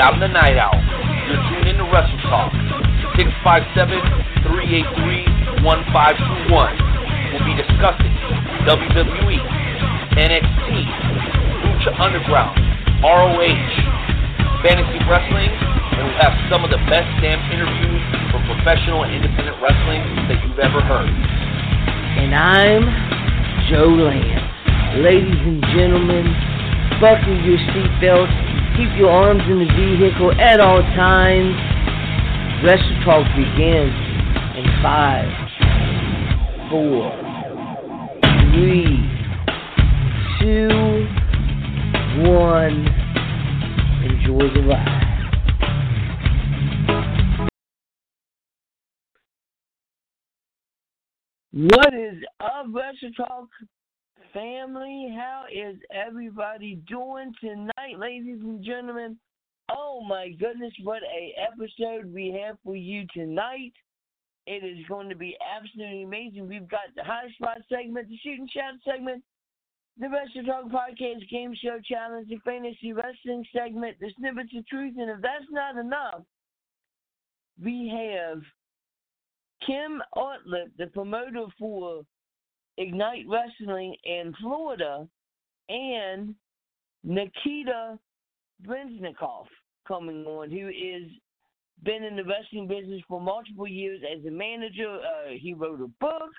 And I'm the Knight Owl. You're tuned in to Wrestle Talk. 657-383-1521. We'll be discussing WWE, NXT, Lucha Underground, ROH, fantasy wrestling, and we'll have some of the best damn interviews from professional and independent wrestling that you've ever heard. And I'm Joe Lance. Ladies and gentlemen, buckle your seatbelts, keep your arms in the vehicle at all times. Wrestle Talk begins in five, four, three, two, one. Enjoy the ride. What is up, Wrestle Talk family? How is everybody doing tonight, ladies and gentlemen? Oh my goodness, what a episode we have for you tonight. It is going to be absolutely amazing. We've got the high spot segment, the shoot and shout segment, the Wrestle Talk Podcast Game Show Challenge, the fantasy wrestling segment, the snippets of truth, and if that's not enough, we have Kim Artlip, the promoter for Ignite Wrestling in Florida, and Nikita Breznikov coming on, who is been in the wrestling business for multiple years as a manager. Uh, he wrote a book.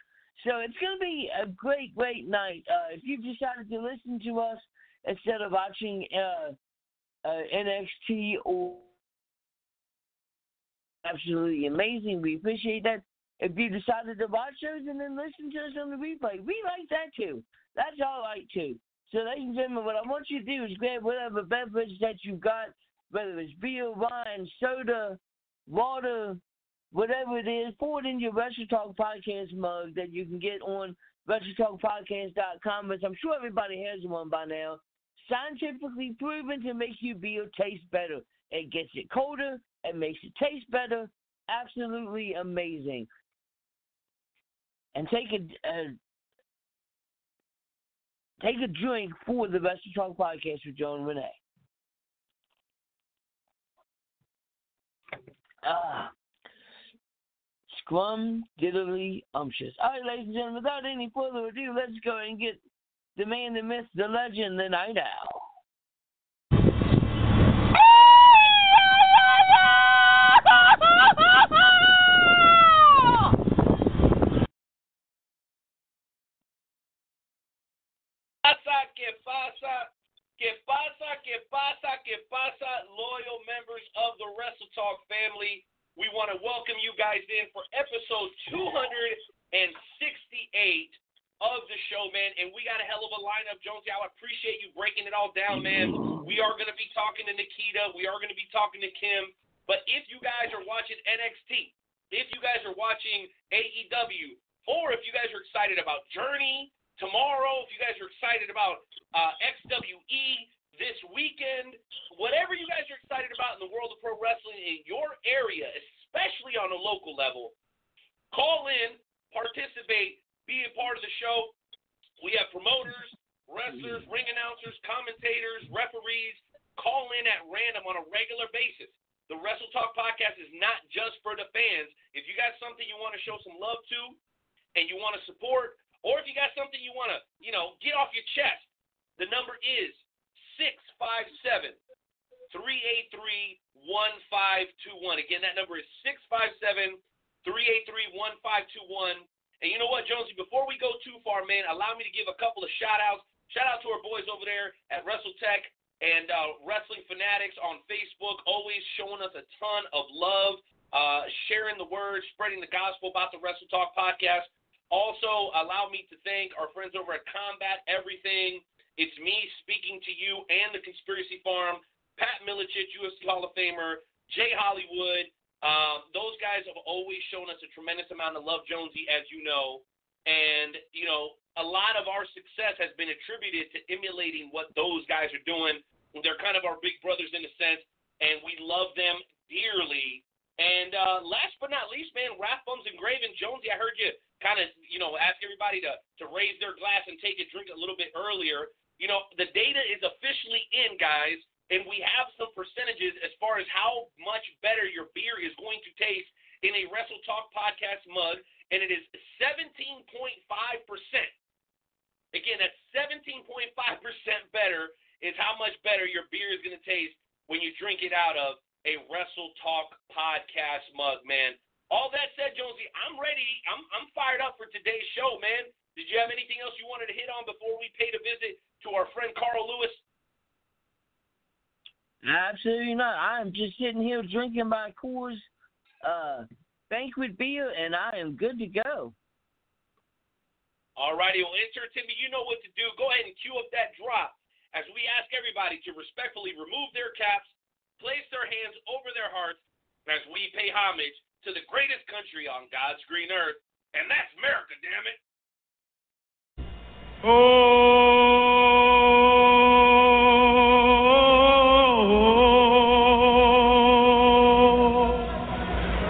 So it's going to be a great, great night. Uh, if you've decided to listen to us instead of watching uh, uh, NXT or absolutely amazing, we appreciate that. If you decided to watch those and then listen to us on the replay, we like that too. That's all right too. So, ladies and gentlemen, what I want you to do is grab whatever beverage that you've got, whether it's beer, wine, soda, water, whatever it is, pour it in your Wrestle Talk Podcast mug that you can get on WrestleTalkPodcast.com, which I'm sure everybody has one by now. Scientifically proven to make your beer taste better. It gets it colder, it makes it taste better. Absolutely amazing. And take a, a take a drink for the Wrestle Talk Podcast with Joe and Renee. Ah, scrum diddly umptious. All right, ladies and gentlemen, without any further ado, let's go and get the man, the myth, the legend, the night owl. Pasa, que pasa, que pasa, que pasa, loyal members of the Wrestle Talk family. We want to welcome you guys in for episode 268 of the show, man. And we got a hell of a lineup, Jonesy. I appreciate you breaking it all down, man. We are going to be talking to Nikita. We are going to be talking to Kim. But if you guys are watching NXT, if you guys are watching AEW, or if you guys are excited about Journey, tomorrow, if you guys are excited about uh, XWE this weekend, whatever you guys are excited about in the world of pro wrestling in your area, especially on a local level, call in, participate, be a part of the show. We have promoters, wrestlers, ring announcers, commentators, referees. Call in at random on a regular basis. The Wrestle Talk podcast is not just for the fans. If you got something you want to show some love to and you want to support, or if you got something you want to, you know, get off your chest, the number is 657 383 1521. Again, that number is 657 383 1521. And you know what, Jonesy, before we go too far, man, allow me to give a couple of shout outs. Shout out to our boys over there at WrestleTech and uh, Wrestling Fanatics on Facebook, always showing us a ton of love, uh, sharing the word, spreading the gospel about the Wrestle Talk podcast. Also, allow me to thank our friends over at Combat Everything. It's me speaking to you and the Conspiracy Farm, Pat Miletich, UFC Hall of Famer, Jay Hollywood. Um, those guys have always shown us a tremendous amount of love, Jonesy, as you know. And, you know, a lot of our success has been attributed to emulating what those guys are doing. They're kind of our big brothers in a sense, and we love them dearly. And uh, last but not least, man, Rathbums Engraving. Jonesy, I heard you kind of, you know, ask everybody to, to raise their glass and take a drink a little bit earlier. You know, the data is officially in, guys, and we have some percentages as far as how much better your beer is going to taste in a Wrestle Talk podcast mug, and it is 17.5%. Again, that's 17.5% better is how much better your beer is going to taste when you drink it out of a Wrestle Talk podcast mug, man. All that said, Jonesy, I'm ready. I'm I'm fired up for today's show, man. Did you have anything else you wanted to hit on before we paid a visit to our friend Carl Lewis? Absolutely not. I'm just sitting here drinking my Coors uh, banquet beer, and I am good to go. All righty, well, enter Timmy. You know what to do. Go ahead and cue up that drop as we ask everybody to respectfully remove their caps, place their hands over their hearts as we pay homage to the greatest country on God's green earth, and that's America, damn it. Oh, oh,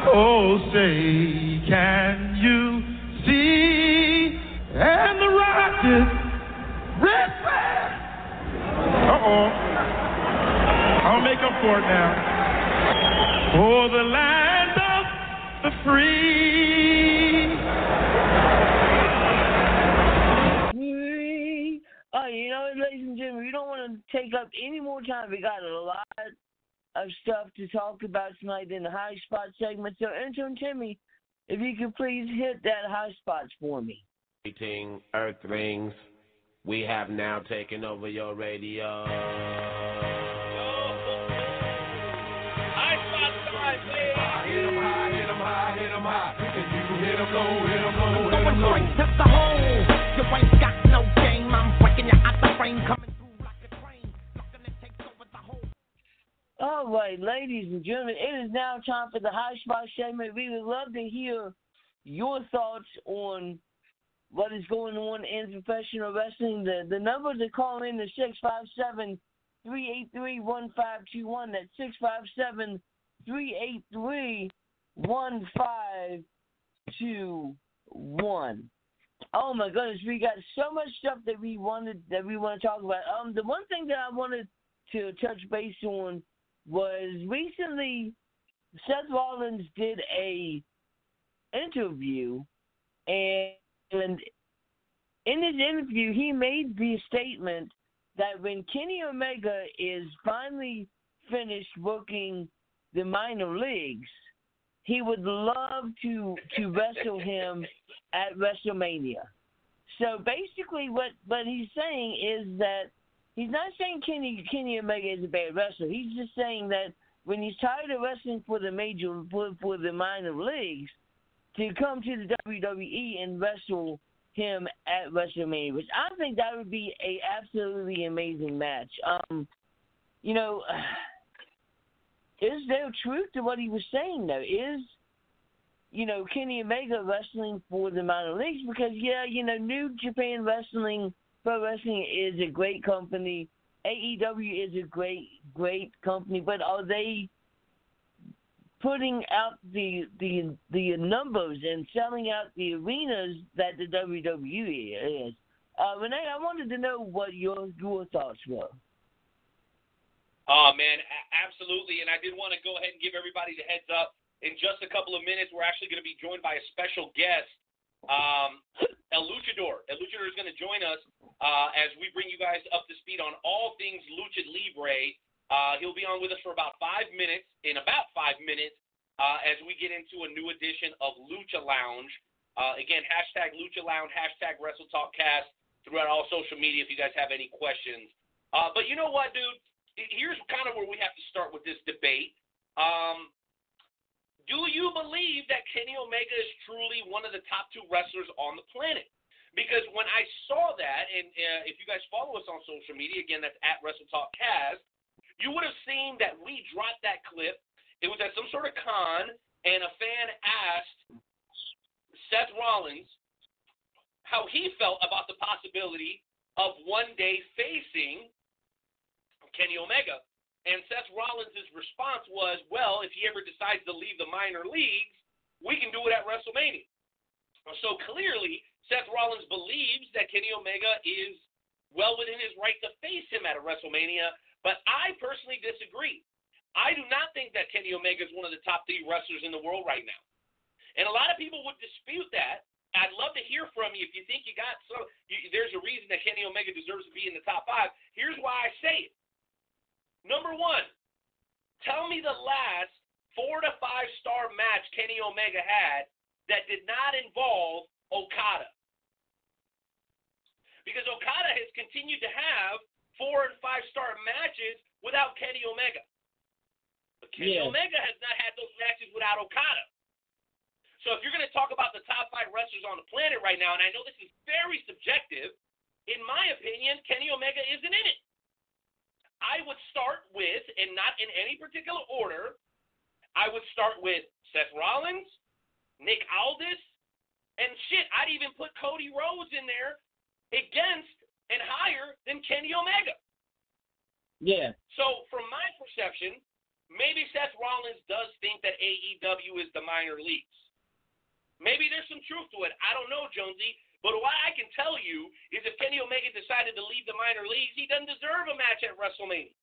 oh, oh say, for it now. For the land of the free. Free. Oh, you know ladies and gentlemen, we don't want to take up any more time. We got a lot of stuff to talk about tonight in the high spot segment. So, intern Timmy, if you could please hit that high spots for me. Greeting Earthlings. We have now taken over your radio. Hit 'em low, hit 'em low, hit 'em Going low. straight to the hole. You ain't got no game. I'm breaking you out the frame, coming through like a train. Sucking it takes over the whole. All right, ladies and gentlemen, it is now time for the high spot segment. We would love to hear your thoughts on what is going on in professional wrestling. The the number to call in is 657 383 1521. That's 657 383 1521. Oh my goodness, we got so much stuff that we wanted that we want to talk about. Um, the one thing that I wanted to touch base on was recently Seth Rollins did a interview and and in his interview he made the statement that when Kenny Omega is finally finished working the minor leagues, he would love to to wrestle him at WrestleMania. So basically what what he's saying is that he's not saying Kenny Kenny Omega is a bad wrestler. He's just saying that when he's tired of wrestling for the major for, for the minor leagues, to come to the WWE and wrestle him at WrestleMania, which I think that would be a absolutely amazing match. Um, you know, is there truth to what he was saying though? Is you know Kenny Omega wrestling for the minor leagues? Because yeah, you know New Japan Wrestling Pro Wrestling is a great company. AEW is a great great company, but are they putting out the the the numbers and selling out the arenas that the WWE is? Uh, Renee, I wanted to know what your your thoughts were. Oh man, absolutely. And I did want to go ahead and give everybody the heads up. In just a couple of minutes, we're actually going to be joined by a special guest, um, El Luchador. El Luchador is going to join us uh, as we bring you guys up to speed on all things Lucha Libre. Uh, he'll be on with us for about five minutes. In about five minutes, uh, as we get into a new edition of Lucha Lounge. Uh, again, hashtag Lucha Lounge, hashtag Wrestle Talk Cast throughout all social media if you guys have any questions. Uh, but you know what, dude? Here's kind of where we have to start with this debate. Um, Do you believe that Kenny Omega is truly one of the top two wrestlers on the planet? Because when I saw that, and uh, if you guys follow us on social media, again, that's at WrestleTalkCast, you would have seen that we dropped that clip. It was at some sort of con, and a fan asked Seth Rollins how he felt about the possibility of one day facing Kenny Omega. And Seth Rollins' response was, well, if he ever decides to leave the minor leagues, we can do it at WrestleMania. So clearly, Seth Rollins believes that Kenny Omega is well within his right to face him at a WrestleMania, but I personally disagree. I do not think that Kenny Omega is one of the top three wrestlers in the world right now. And a lot of people would dispute that. I'd love to hear from you if you think you got so. You, there's a reason that Kenny Omega deserves to be in the top five. Here's why I say it. Number one, tell me the last four to five star match Kenny Omega had that did not involve Okada. Because Okada has continued to have four and five star matches without Kenny Omega. But Kenny Yeah. Omega has not had those matches without Okada. So if you're going to talk about the top five wrestlers on the planet right now, and I know this is very subjective, in my opinion, Kenny Omega isn't in it. I would start with, and not in any particular order, I would start with Seth Rollins, Nick Aldis, and shit, I'd even put Cody Rhodes in there against and higher than Kenny Omega. Yeah. So, from my perception, maybe Seth Rollins does think that AEW is the minor leagues. Maybe there's some truth to it. I don't know, Jonesy. But what I can tell you is if Kenny Omega decided to leave the minor leagues, he doesn't deserve a match at WrestleMania.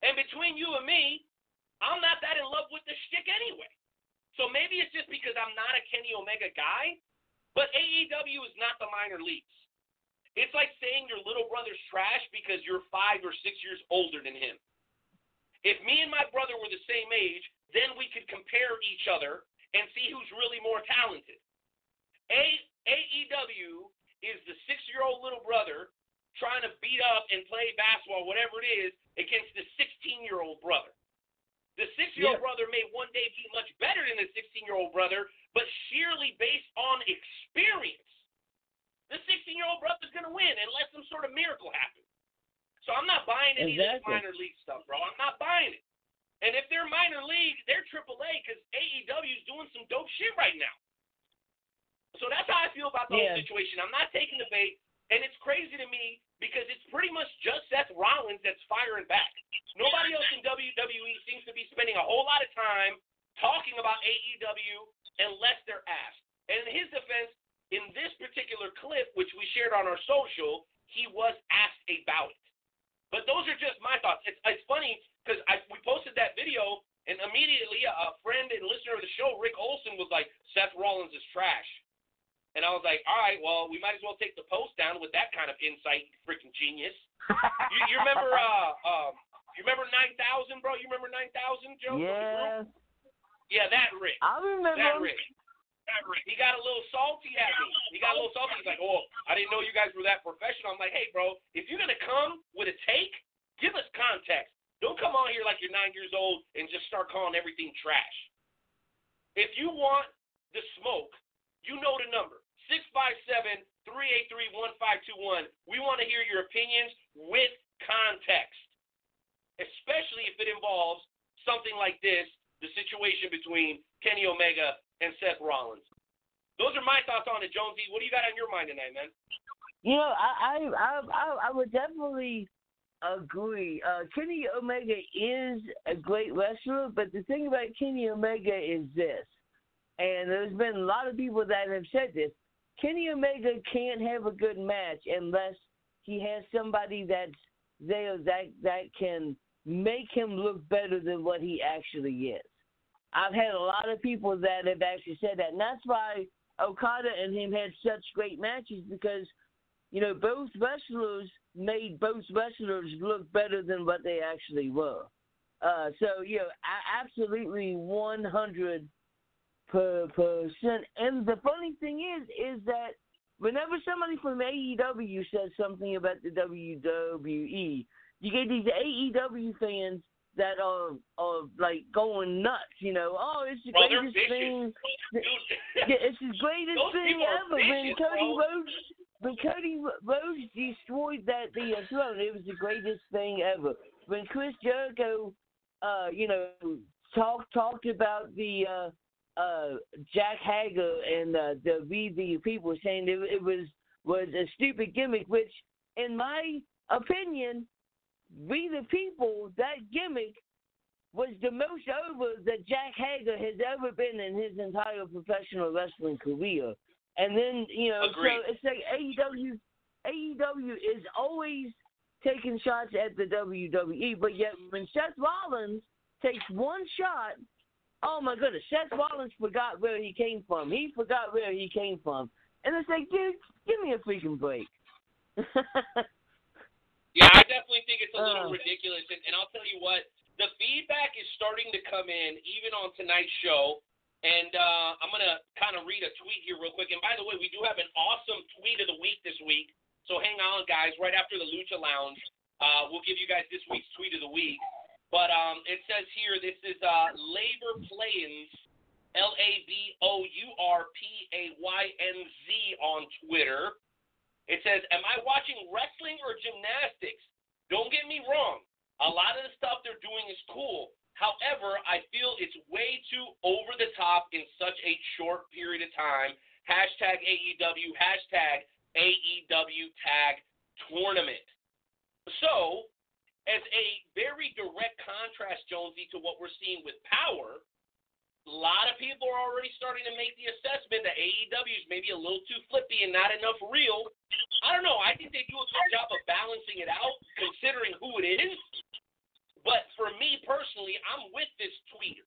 And between you and me, I'm not that in love with the shtick anyway. So maybe it's just because I'm not a Kenny Omega guy, but AEW is not the minor leagues. It's like saying your little brother's trash because you're five or six years older than him. If me and my brother were the same age, then we could compare each other and see who's really more talented. A AEW is the six year old little brother trying to beat up and play basketball, whatever it is, against the 16 year old brother. The six year old Yeah. brother may one day be much better than the 16 year old brother, but sheerly based on experience, the 16 year old brother's going to win unless some sort of miracle happens. So I'm not buying any of this minor league stuff, bro. I'm not buying it. And if they're minor league, they're AAA because AEW is doing some dope shit right now. So that's how I feel about the Yeah. whole situation. I'm not taking the bait, and it's crazy to me because it's pretty much just Seth Rollins that's firing back. Nobody else in WWE seems to be spending a whole lot of time talking about AEW unless they're asked. And in his defense, in this particular clip, which we shared on our social, he was asked about it. But those are just my thoughts. It's, it's funny because we posted that video, and immediately a, a friend and listener of the show, Rick Olson, was like, Seth Rollins is trash. And I was like, all right, well, we might as well take the post down with that kind of insight, you freaking genius. You, you remember, uh, um, you remember 9000, bro? You remember 9000, Joe? from the group? Yeah. Yeah, that Rick. I remember. That Rick. That Rick. He got a little salty at me. He got a little salty. He's like, oh, I didn't know you guys were that professional. I'm like, hey, bro, if you're going to come with a take, give us context. Don't come on here like you're nine years old and just start calling everything trash. If you want the smoke, you know the number 657 383 1521. We want to hear your opinions with context, especially if it involves something like this the situation between Kenny Omega and Seth Rollins. Those are my thoughts on it, Jonesy. What do you got on your mind tonight, man? You know, I I I I, would definitely agree. Uh, Kenny Omega is a great wrestler, but the thing about Kenny Omega is this, and there's been a lot of people that have said this. Kenny Omega can't have a good match unless he has somebody that's there that that can make him look better than what he actually is. I've had a lot of people that have actually said that, and that's why Okada and him had such great matches because you know, both wrestlers made both wrestlers look better than what they actually were. Uh, so, you know, absolutely 100 per percent. And the funny thing is, is that whenever somebody from AEW says something about the WWE, you get these AEW fans that are are like going nuts. You know, oh, it's the they're greatest thing. Yeah, it's the greatest Those thing ever. When Cody bro. Rhodes, when Cody Rhodes destroyed that the uh, throne, it was the greatest thing ever. When Chris Jericho, uh, you know, talked talked about the uh, uh, Jake Hager and uh, the the People, saying it, it was was a stupid gimmick, which, in my opinion, We the People that gimmick was the most over that Jake Hager has ever been in his entire professional wrestling career. And then, you know, Agreed. so it's like AEW AEW is always taking shots at the WWE, but yet when Seth Rollins takes one shot, oh my goodness, Seth Rollins forgot where he came from. He forgot where he came from. And it's like, dude, give me a freaking break. Yeah, I definitely think it's a little Uh. ridiculous, and, and I'll tell you what, the feedback is starting to come in, even on tonight's show. And uh, I'm gonna kind of read a tweet here real quick. And by the way, we do have an awesome tweet of the week this week, so hang on, guys. Right after the Lucha Lounge, uh, we'll give you guys this week's tweet of the week. But um, it says here, this is uh, Labor Playins, L A B O U R P A Y N Z on Twitter. It says, Am I watching wrestling or gymnastics? Don't get me wrong. A lot of the stuff they're doing is cool. However, I feel it's way too over the top in such a short period of time. Hashtag AEW, hashtag AEW tag tournament. So, as a very direct contrast, Jonesy, to what we're seeing with Power, a lot of people are already starting to make the assessment that AEW is maybe a little too flippy and not enough real. I don't know. I think they do a good job of balancing it out, considering who it is. But for me personally, I'm with this tweeter.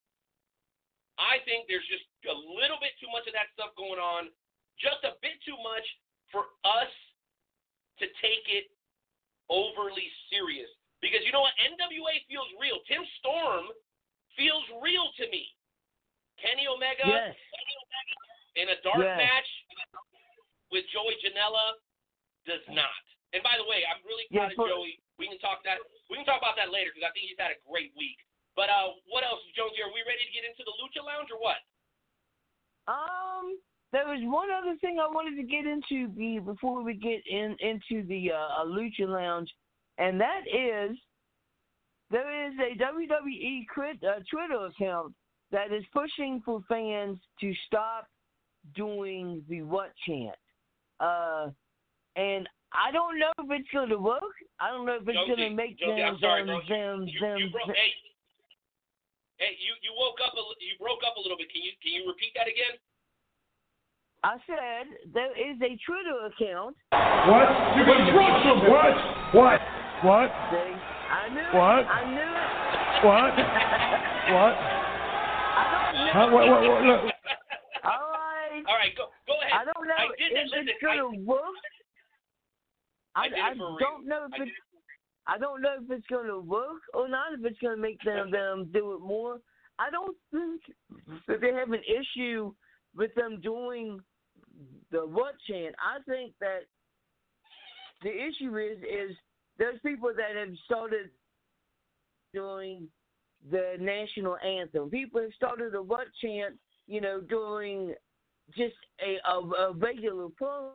I think there's just a little bit too much of that stuff going on, just a bit too much for us to take it overly serious. Because you know what? NWA feels real. Tim Storm feels real to me. Kenny Omega yes. in a dark Yes. match with Joey Janela does not. And by the way, I'm really proud Yeah, of Joey. We can talk that. We can talk about that later because I think he's had a great week. But uh, what else, Jonesy? Are we ready to get into the Lucha Lounge or what? Um, there was one other thing I wanted to get into be before we get in into the uh, Lucha Lounge, and that is there is a WWE crit, uh, Twitter account that is pushing for fans to stop doing the what chant. Uh, and I don't know if it's going to work. I don't know if it's going to make Jonesy, them I'm sorry, them bro. them You, them. you broke. Hey, hey, you you woke up. A, you broke up a little bit. Can you can you repeat that again? I said there is a Twitter account. What? You can trust him. What? What? What? See, I knew What? it. I knew it. What? What? I don't know. Huh? What? What? What? Look. All right. All right, go go ahead. I don't know I did that. if Listen, it's gonna work. I I, did it I for a don't know if I it's I don't know if it's gonna work or not. If it's gonna make them them do it more. I don't think that they have an issue with them doing the what chant. I think that the issue is is there's people that have started doing the national anthem. People have started a what chant, you know, doing just a a, a regular promo.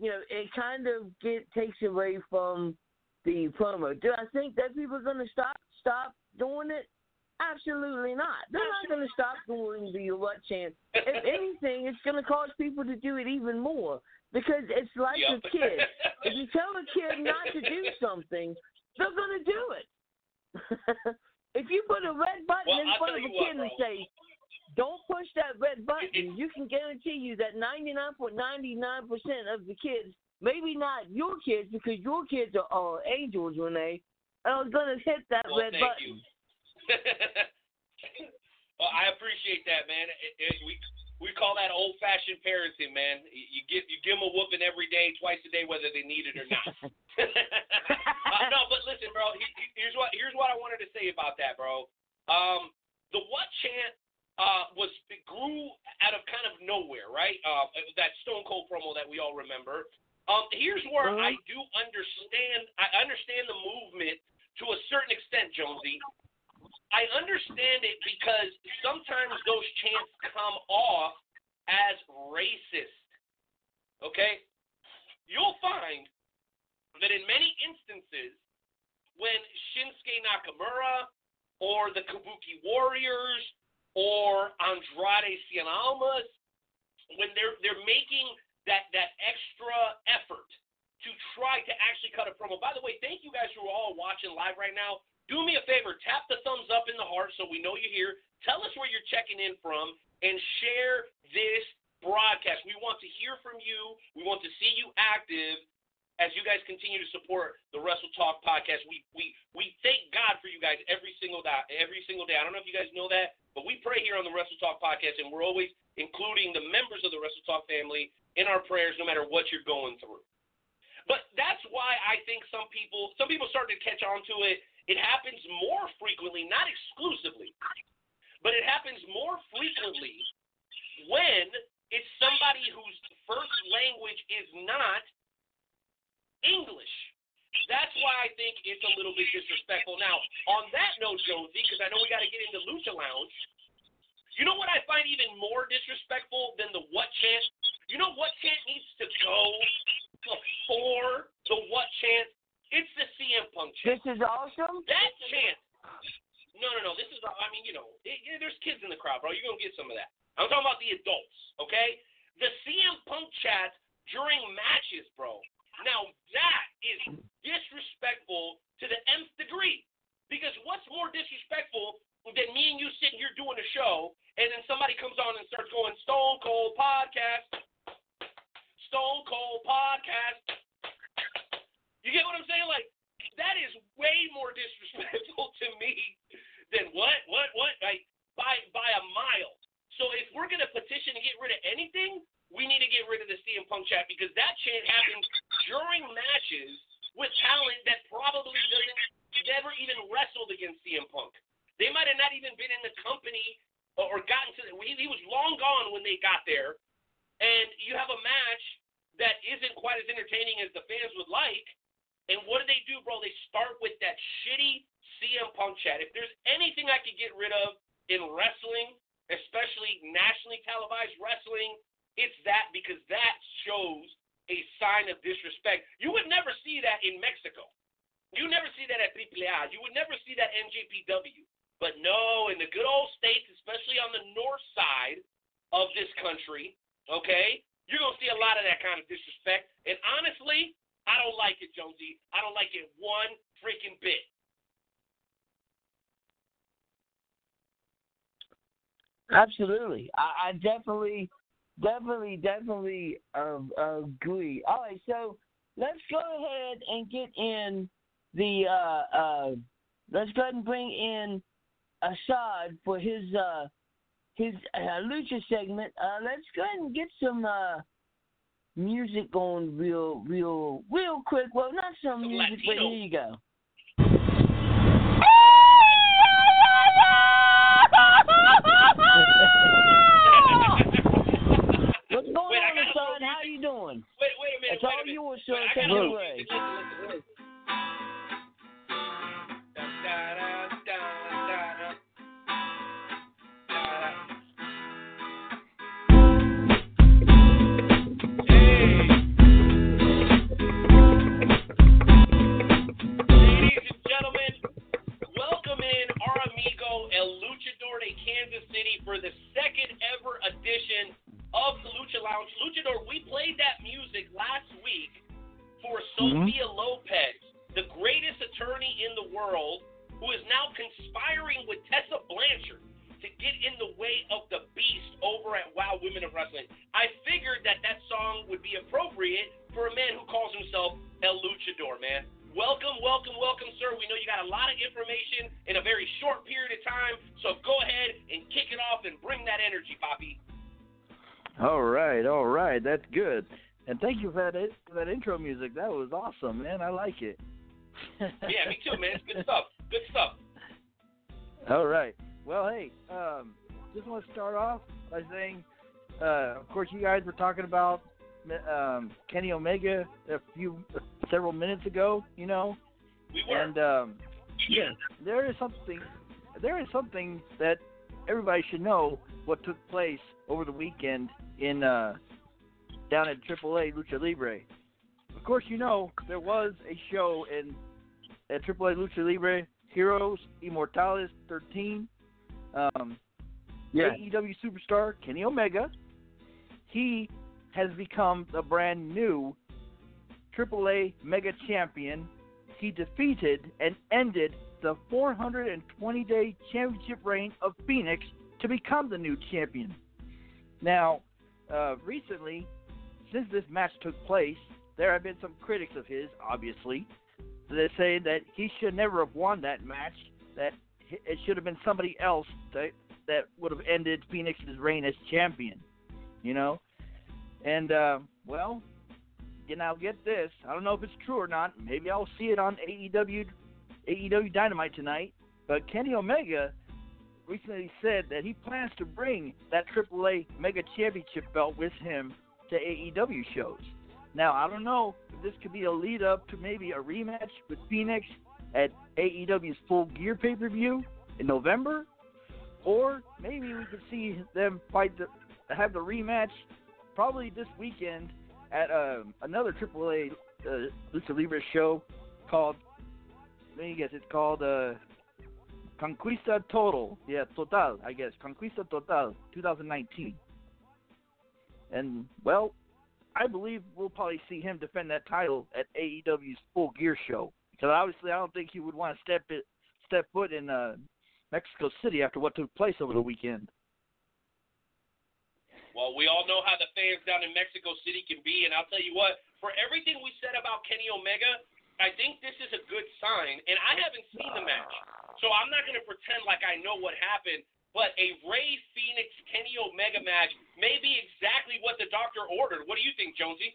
You know, it kind of get takes away from the promo. Do I think that people are going to stop stop doing it? Absolutely not. They're not going to stop doing the what chant. If anything, it's going to cause people to do it even more because it's like Yep. a kid. If you tell a kid not to do something, they're going to do it. if you put a red button Well, in front of a you what, kid and say, "Don't push that red button," you can guarantee you that 99.99% of the kids, maybe not your kids because your kids are, all angels, Renee, are going to hit that Well, red thank button. you. well, I appreciate that, man. It, it, we we call that old-fashioned parenting, man. You give you give them a whooping every day, twice a day, whether they need it or not. uh, no, but listen, bro. he- he- Here's what here's what I wanted to say about that, bro. Um, the what chant uh, was it grew out of kind of nowhere, right? Uh, that Stone Cold promo that we all remember. Um, here's where Mhm. I do understand. I understand the movement to a certain extent, Jonesy. I understand it because sometimes those chants come off as racist. Okay? You'll find that in many instances, when Shinsuke Nakamura or the Kabuki Warriors or Andrade Cien Almas, when they're they're making that that extra effort to try to actually cut a promo. By the way, thank you guys who are all watching live right now. Do me a favor, tap the thumbs up in the heart so we know you're here. Tell us where you're checking in from and share this broadcast. We want to hear from you. We want to see you active as you guys continue to support the Wrestle Talk podcast. We we we thank God for you guys every single day. Every single day. I don't know if you guys know that, but we pray here on the Wrestle Talk podcast, and we're always including the members of the Wrestle Talk family in our prayers, no matter what you're going through. But that's why I think some people some people started to catch on to it. It happens more frequently, not exclusively, but it happens more frequently when it's somebody whose first language is not English. That's why I think it's a little bit disrespectful. Now, on that note, Jonesy, because I know we got to get into Lucha Lounge, you know what I find even more disrespectful than the what chant? You know what chant needs to go before the what chant? It's the CM Punk chant. This is awesome. That chant. No, no, no. This is, I mean, you know, it, it, there's kids in the crowd, bro. You're going to get some of that. I'm talking about the adults, okay? The CM Punk chant during matches, bro. Now, that is disrespectful to the nth degree. Because what's more disrespectful than me and you sitting here doing a show, and then somebody comes on and starts going, Stone Cold Podcast, Stone Cold Podcast. You get what I'm saying? Like, that is way more disrespectful to me than what, what, what, like, by, by a mile. So if we're to petition to get rid of anything, we need to get rid of the CM Punk chat because that chant happens during matches with talent that probably doesn't never even wrestled against CM Punk. They might have not even been in the company or gotten to. He, he was long gone when they got there, and you have a match that isn't quite as entertaining as the fans would like. And what do they do, bro? They start with that shitty CM Punk chat. If there's anything I could get rid of in wrestling, especially nationally televised wrestling, it's that because that shows a sign of disrespect. You would never see that in Mexico. You never see that at AAA. You would never see that NJPW. But no, in the good old states, especially on the north side of this country, okay, you're going to see a lot of that kind of disrespect. And honestly, I don't like it, Jonesy. I don't like it one freaking bit. Absolutely. I, I definitely, definitely, definitely uh, agree. All right, so let's go ahead and get in the. Uh, uh, let's go ahead and bring in Assad for his uh, his lucha segment. Uh, let's go ahead and get some uh, music going real, real, real quick. Well, not some, music, but here you go. What's going Wait, on, throw How you doing? Wait, wait a minute. It's wait all minute. yours, sir. I Take it away. Awesome, man. I like it. Yeah, me too, man. It's good stuff. Good stuff. All right. Well, hey, um, just want to start off by saying, uh, of course, you guys were talking about um, Kenny Omega a few several minutes ago, you know, We were. and um, Yes. there is something there is something that everybody should know what took place over the weekend in uh down at AAA Lucha Libre. Of course, you know there was a show in at AAA Lucha Libre Heroes Inmortales 13. Um, Yes. AEW superstar Kenny Omega. He has become the brand new AAA Mega Champion. He defeated and ended the 420 day championship reign of Fénix to become the new champion. Now, uh, recently, since this match took place, there have been some critics of his, obviously. They say that he should never have won that match, that it should have been somebody else that, that would have ended Fénix's reign as champion, you know? And, uh, well, you now get this. I don't know if it's true or not. Maybe I'll see it on AEW AEW Dynamite tonight. But Kenny Omega recently said that he plans to bring that AAA Mega Championship belt with him to AEW shows. Now I don't know if this could be a lead up to maybe a rematch with Fénix at AEW's Full Gear pay per view in November, or maybe we could see them fight the have the rematch probably this weekend at um, another AAA uh, Lucha Libre show called. Let me guess. It's called uh, Conquista Total. Yeah, Total. I guess Conquista Total 2019. And well, I believe we'll probably see him defend that title at AEW's Full Gear show because obviously I don't think he would want to step it, step foot in uh, Mexico City after what took place over the weekend. Well, we all know how the fans down in Mexico City can be, and I'll tell you what, for everything we said about Kenny Omega, I think this is a good sign. And I haven't seen the match, so I'm not going to pretend like I know what happened. But a Rey Fénix Kenny Omega match may be exactly what the doctor ordered. What do you think, Jonesy?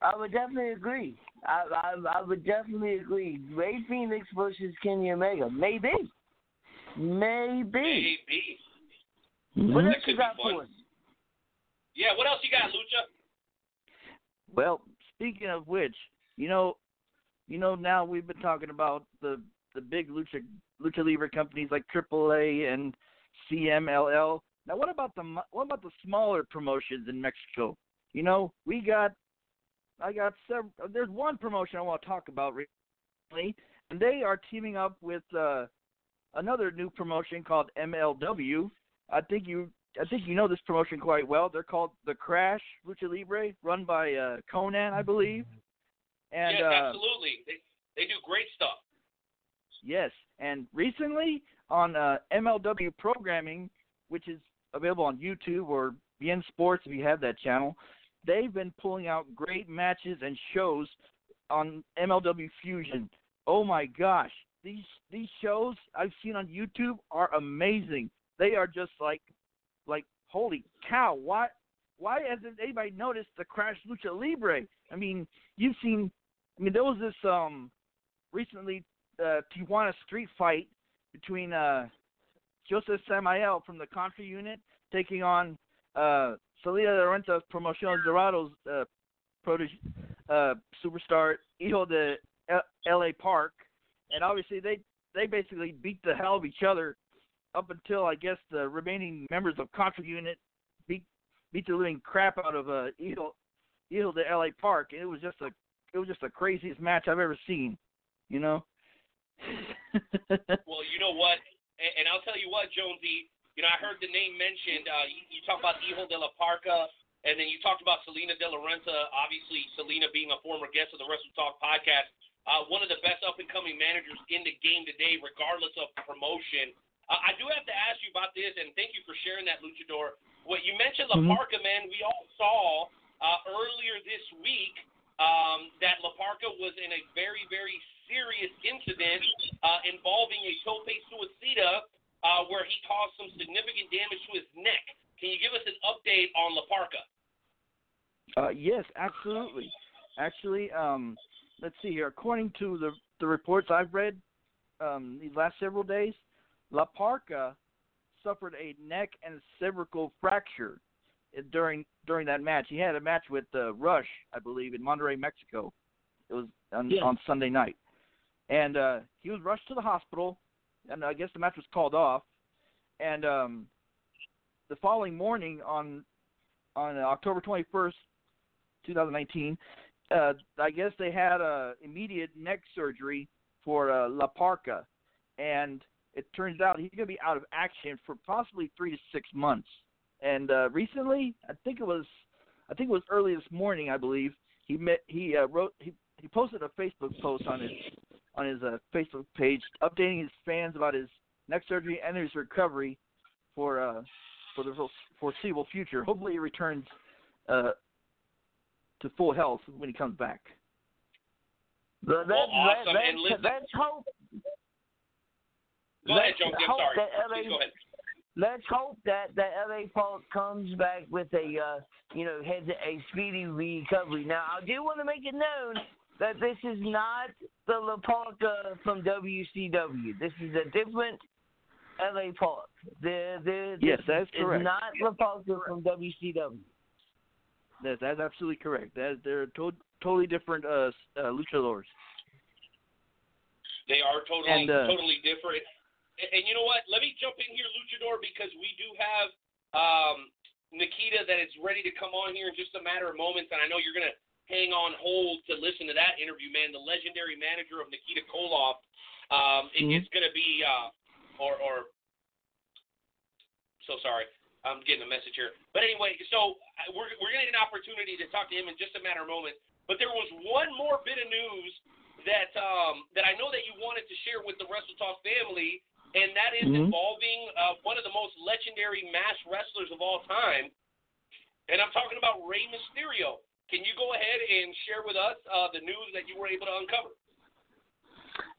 I would definitely agree. I, I I would definitely agree. Rey Fénix versus Kenny Omega. Maybe. Maybe. Maybe. What That else could you got fun. for us? Yeah. What else you got, Lucha? Well, speaking of which, you know, you know now we've been talking about the the big lucha lucha libre companies like AAA and CMLL. Now, what about the what about the smaller promotions in Mexico? You know, we got I got several. There's one promotion I want to talk about recently, and they are teaming up with uh, another new promotion called MLW. I think you I think you know this promotion quite well. They're called the Crash Lucha Libre, run by uh, Konnan, I believe. And yes, uh, absolutely. They they do great stuff. Yes, and recently on uh, MLW programming, which is available on YouTube or beIN Sports if you have that channel, they've been pulling out great matches and shows on MLW Fusion. Oh my gosh, these these shows I've seen on YouTube are amazing. They are just like like holy cow! Why why hasn't anybody noticed the Crash Lucha Libre? I mean, you've seen. I mean, there was this um recently uh, Tijuana street fight between uh, Josef Samael from the Contra unit taking on uh, Renta Promociones Dorados uh, protege, uh, superstar Hijo de L- L.A. Park, and obviously they they basically beat the hell of each other up until I guess the remaining members of Contra unit beat beat the living crap out of uh, Hijo Hijo de L.A. Park. And it was just a it was just the craziest match I've ever seen. You know. Well, you know what? And, and I'll tell you what, Jonesy. You know, I heard the name mentioned. Uh, you, you talk about Hijo de la Parca, and then you talked about Salina De La Renta. Obviously, Salina being a former guest of the Wrestle Talk podcast, uh, one of the best up and coming managers in the game today, regardless of promotion. Uh, I do have to ask you about this, and thank you for sharing that, Luchador. What you mentioned, La Mhm. Parca, man, we all saw uh, earlier this week um, that La Parka was in a very, very serious incident uh, involving a tope suicida uh, where he caused some significant damage to his neck. Can you give us an update on La Parka? Uh, yes, absolutely. Actually, um, let's see here. According to the the reports I've read um, these last several days, La Parka suffered a neck and cervical fracture during during that match. He had a match with uh, Rush, I believe, in Monterrey, Mexico. It was on, Yeah. on Sunday night, and uh, he was rushed to the hospital, and I guess the match was called off. And um, the following morning, on on October 21st, 2019, uh, I guess they had a immediate neck surgery for uh, La Parka, and it turns out he's going to be out of action for possibly three to six months. And uh, recently, I think it was, I think it was early this morning, I believe he met, he uh, wrote he he posted a Facebook post on his on his uh, Facebook page updating his fans about his neck surgery and his recovery for uh, for the foreseeable future. Hopefully, he returns uh, to full health when he comes back. But Well, awesome. Let, And listen- let's hope. Go ahead, let's I'm hope sorry. that Please LA go ahead. let's hope that that LA Park comes back with a uh, you know has a speedy recovery. Now I do want to make it known that this is not the La Parka from WCW. This is a different LA Park. The the Yes, that's correct. It's not La Parka from WCW. That's, that's absolutely correct. That they're to- totally different uh, uh, luchadors. They are totally And, uh, totally different. And, and you know what? Let me jump in here, Luchador, because we do have um, Nikita that is ready to come on here in just a matter of moments, and I know you're gonna hang on hold to listen to that interview, man. The legendary manager of Nikita Koloff. Um, it- Mhm. It's gonna be uh, or or so sorry. I'm getting a message here. But anyway, so uh, we're, we're going to get an opportunity to talk to him in just a matter of moments. But there was one more bit of news that um, that I know that you wanted to share with the Wrestle Talk family, and that is Mhm. involving uh, one of the most legendary mass wrestlers of all time. And I'm talking about Rey Mysterio. Can you go ahead and share with us uh, the news that you were able to uncover?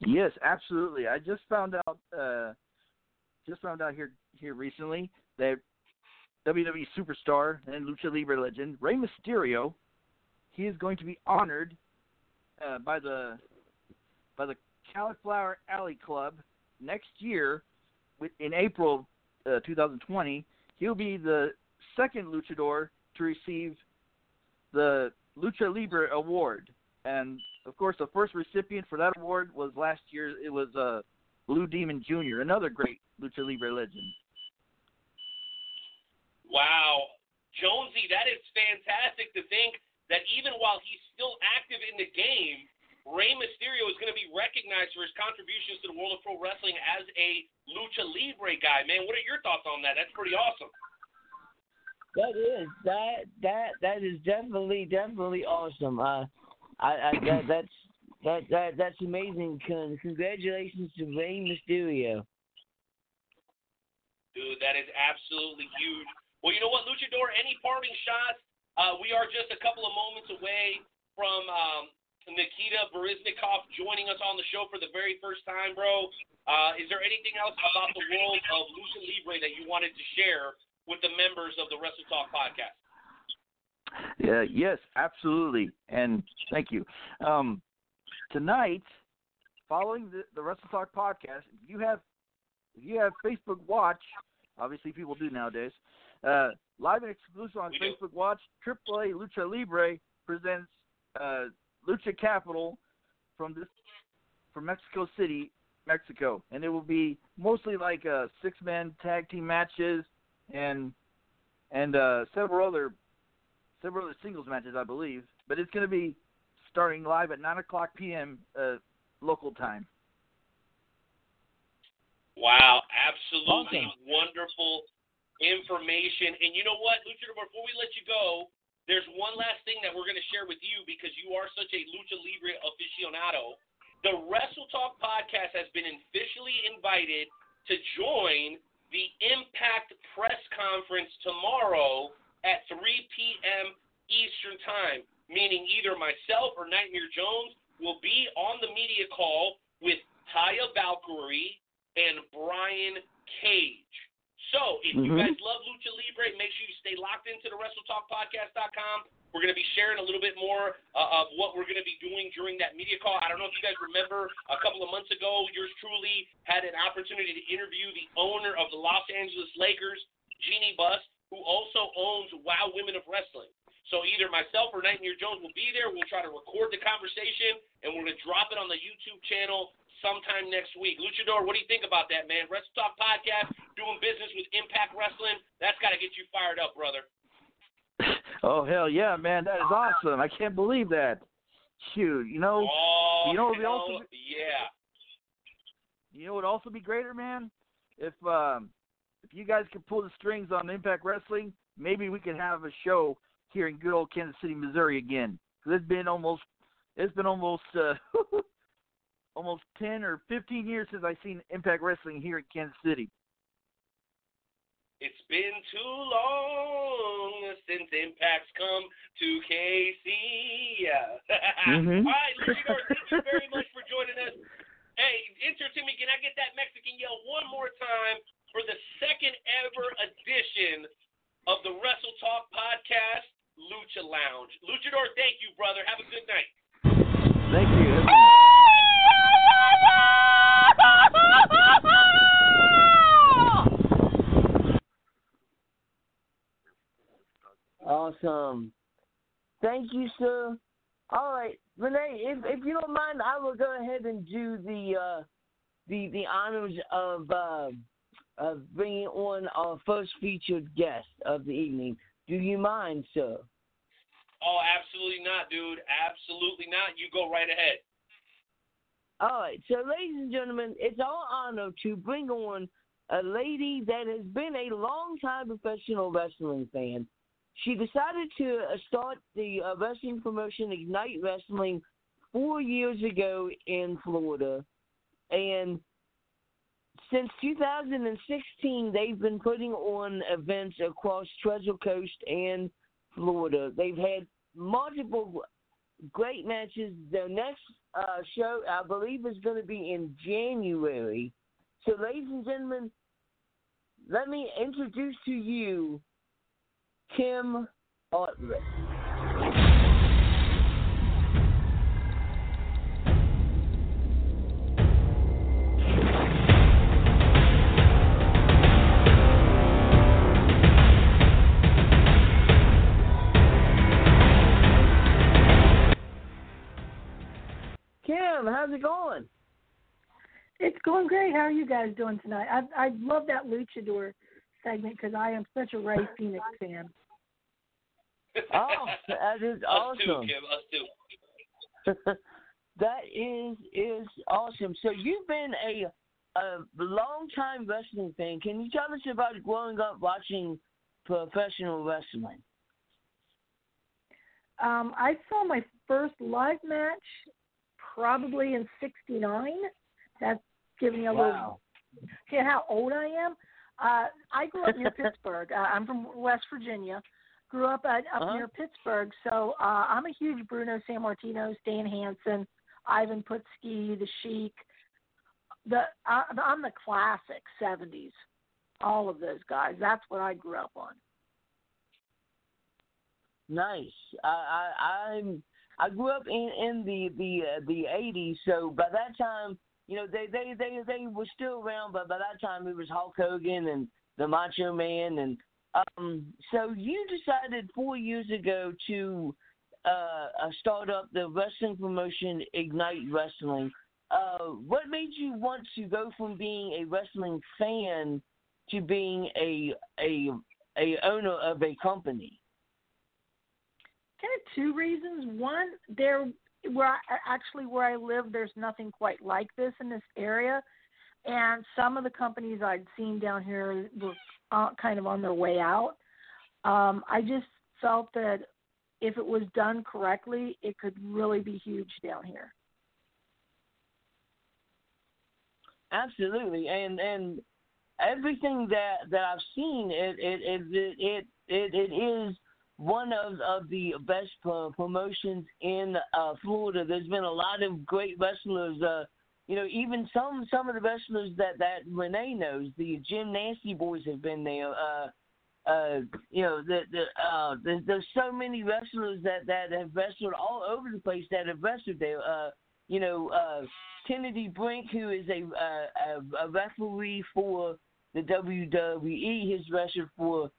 Yes, absolutely. I just found out uh, just found out here here recently that WWE superstar and lucha libre legend Rey Mysterio he is going to be honored uh, by the by the Cauliflower Alley Club next year in April uh, 2020. He'll be the second luchador to receive the Lucha Libre Award, and of course, the first recipient for that award was last year. It was uh, Blue Demon Jr., another great Lucha Libre legend. Wow. Jonesy, that is fantastic to think that even while he's still active in the game, Rey Mysterio is going to be recognized for his contributions to the world of pro wrestling as a lucha libre guy. Man, what are your thoughts on that? That's pretty awesome. That is that that that is definitely definitely awesome. Uh, I, I that that's that that that's amazing. Con- Congratulations to Rey Mysterio. Dude, that is absolutely huge. Well, you know what, Luchador, any parting shots? Uh, we are just a couple of moments away from um, Nikita Breznikov joining us on the show for the very first time, bro. Uh, is there anything else about the world of Lucha Libre that you wanted to share with the members of the Wrestle Talk podcast? Yeah, yes, absolutely, and thank you. Um, tonight, following the, the Wrestle Talk podcast, if you have if you have Facebook Watch, obviously people do nowadays. Uh, live and exclusive on We do. Facebook Watch, AAA Lucha Libre presents uh, Lucha Capital from this from Mexico City, Mexico, and it will be mostly like uh, six man tag team matches and and uh, several other several other singles matches, I believe. But it's going to be starting live at 9 o'clock p.m. Uh, local time. Wow, absolutely wonderful information. And you know what, Luchador, before we let you go, there's one last thing that we're going to share with you because you are such a Lucha Libre aficionado. The Wrestle Talk podcast has been officially invited to join the Impact press conference tomorrow at 3 p.m. Eastern Time, meaning either myself or Nightmare Jones will be on the media call with Taya Valkyrie and Brian Cage. So, if you Mhm. guys love Lucha Libre, make sure you stay locked into the WrestleTalkPodcast.com. We're going to be sharing a little bit more uh, of what we're going to be doing during that media call. I don't know if you guys remember a couple of months ago, yours truly had an opportunity to interview the owner of the Los Angeles Lakers, Jeanie Buss, who also owns Wow Women of Wrestling. So either myself or Nightmare Jones will be there. We'll try to record the conversation, and we're going to drop it on the YouTube channel sometime next week. Luchador, what do you think about that, man? Wrestle Talk Podcast, doing business with Impact Wrestling. That's got to get you fired up, brother. Oh hell yeah, man! That is awesome. I can't believe that. Shoot, you know, Oh, you know what would hell also yeah. you know what would also be greater, man? If um if you guys could pull the strings on Impact Wrestling, maybe we could have a show here in good old Kansas City, Missouri again. Cause it's been almost it's been almost uh, almost ten or fifteen years since I've seen Impact Wrestling here in Kansas City. It's been too long since Impact's come to KC. Yeah. Mhm. All right, Luchador, thank you very much for joining us. Hey, enter to me. Can I get that Mexican yell one more time for the second ever edition of the Wrestle Talk podcast, Lucha Lounge? Luchador, thank you, brother. Have a good night. Thank you. Awesome. Thank you, sir. All right, Renee, if if you don't mind, I will go ahead and do the uh, the the honors of uh, of bringing on our first featured guest of the evening. Do you mind, sir? Oh, absolutely not, dude. Absolutely not. You go right ahead. All right, so ladies and gentlemen, it's our honor to bring on a lady that has been a longtime professional wrestling fan. She decided to uh, start the uh, wrestling promotion Ignite Wrestling four years ago in Florida, and since 2016, they've been putting on events across Treasure Coast and Florida. They've had multiple great matches. Their next uh, show, I believe, is going to be in January. So, ladies and gentlemen, let me introduce to you Kim Artlip. Kim, how's it going? It's going great. How are you guys doing tonight? I I love that luchador segment because I am such a Rey Fénix fan. Oh, that is awesome. Us awesome. too, Kim. Us too. that is is awesome. So you've been a a long time wrestling fan. Can you tell us about growing up watching professional wrestling? Um, I saw my first live match probably in '69. That's giving you a Wow. little see how old I am. Uh, I grew up near Pittsburgh. Uh, I'm from West Virginia. Grew up at, up Uh-huh. near Pittsburgh, so uh, I'm a huge Bruno Sammartino, Stan Hansen, Ivan Putski, The Sheik. The uh, I'm the classic '70s. All of those guys. That's what I grew up on. Nice. I I I'm I grew up in in the the uh, the eighties. So by that time, you know they they they they were still around, but by that time it was Hulk Hogan and the Macho Man, and um. So you decided four years ago to uh, uh start up the wrestling promotion Ignite Wrestling. Uh, what made you want to go from being a wrestling fan to being a a a owner of a company? kind of two reasons. One, there where I, actually where I live, there's nothing quite like this in this area, and some of the companies I'd seen down here were uh, kind of on their way out. Um, I just felt that if it was done correctly, it could really be huge down here. Absolutely, and and everything that that I've seen, it it it it it, it is one of of the best pro- promotions in uh, Florida. There's been a lot of great wrestlers. Uh, you know, even some some of the wrestlers that that Renee knows, the Jim Nasty Boys have been there. Uh, uh, you know, the the uh, there's, there's so many wrestlers that that have wrestled all over the place that have wrestled there. Uh, you know, uh, Kennedy Brink, who is a, uh, a a referee for the WWE, has wrestled for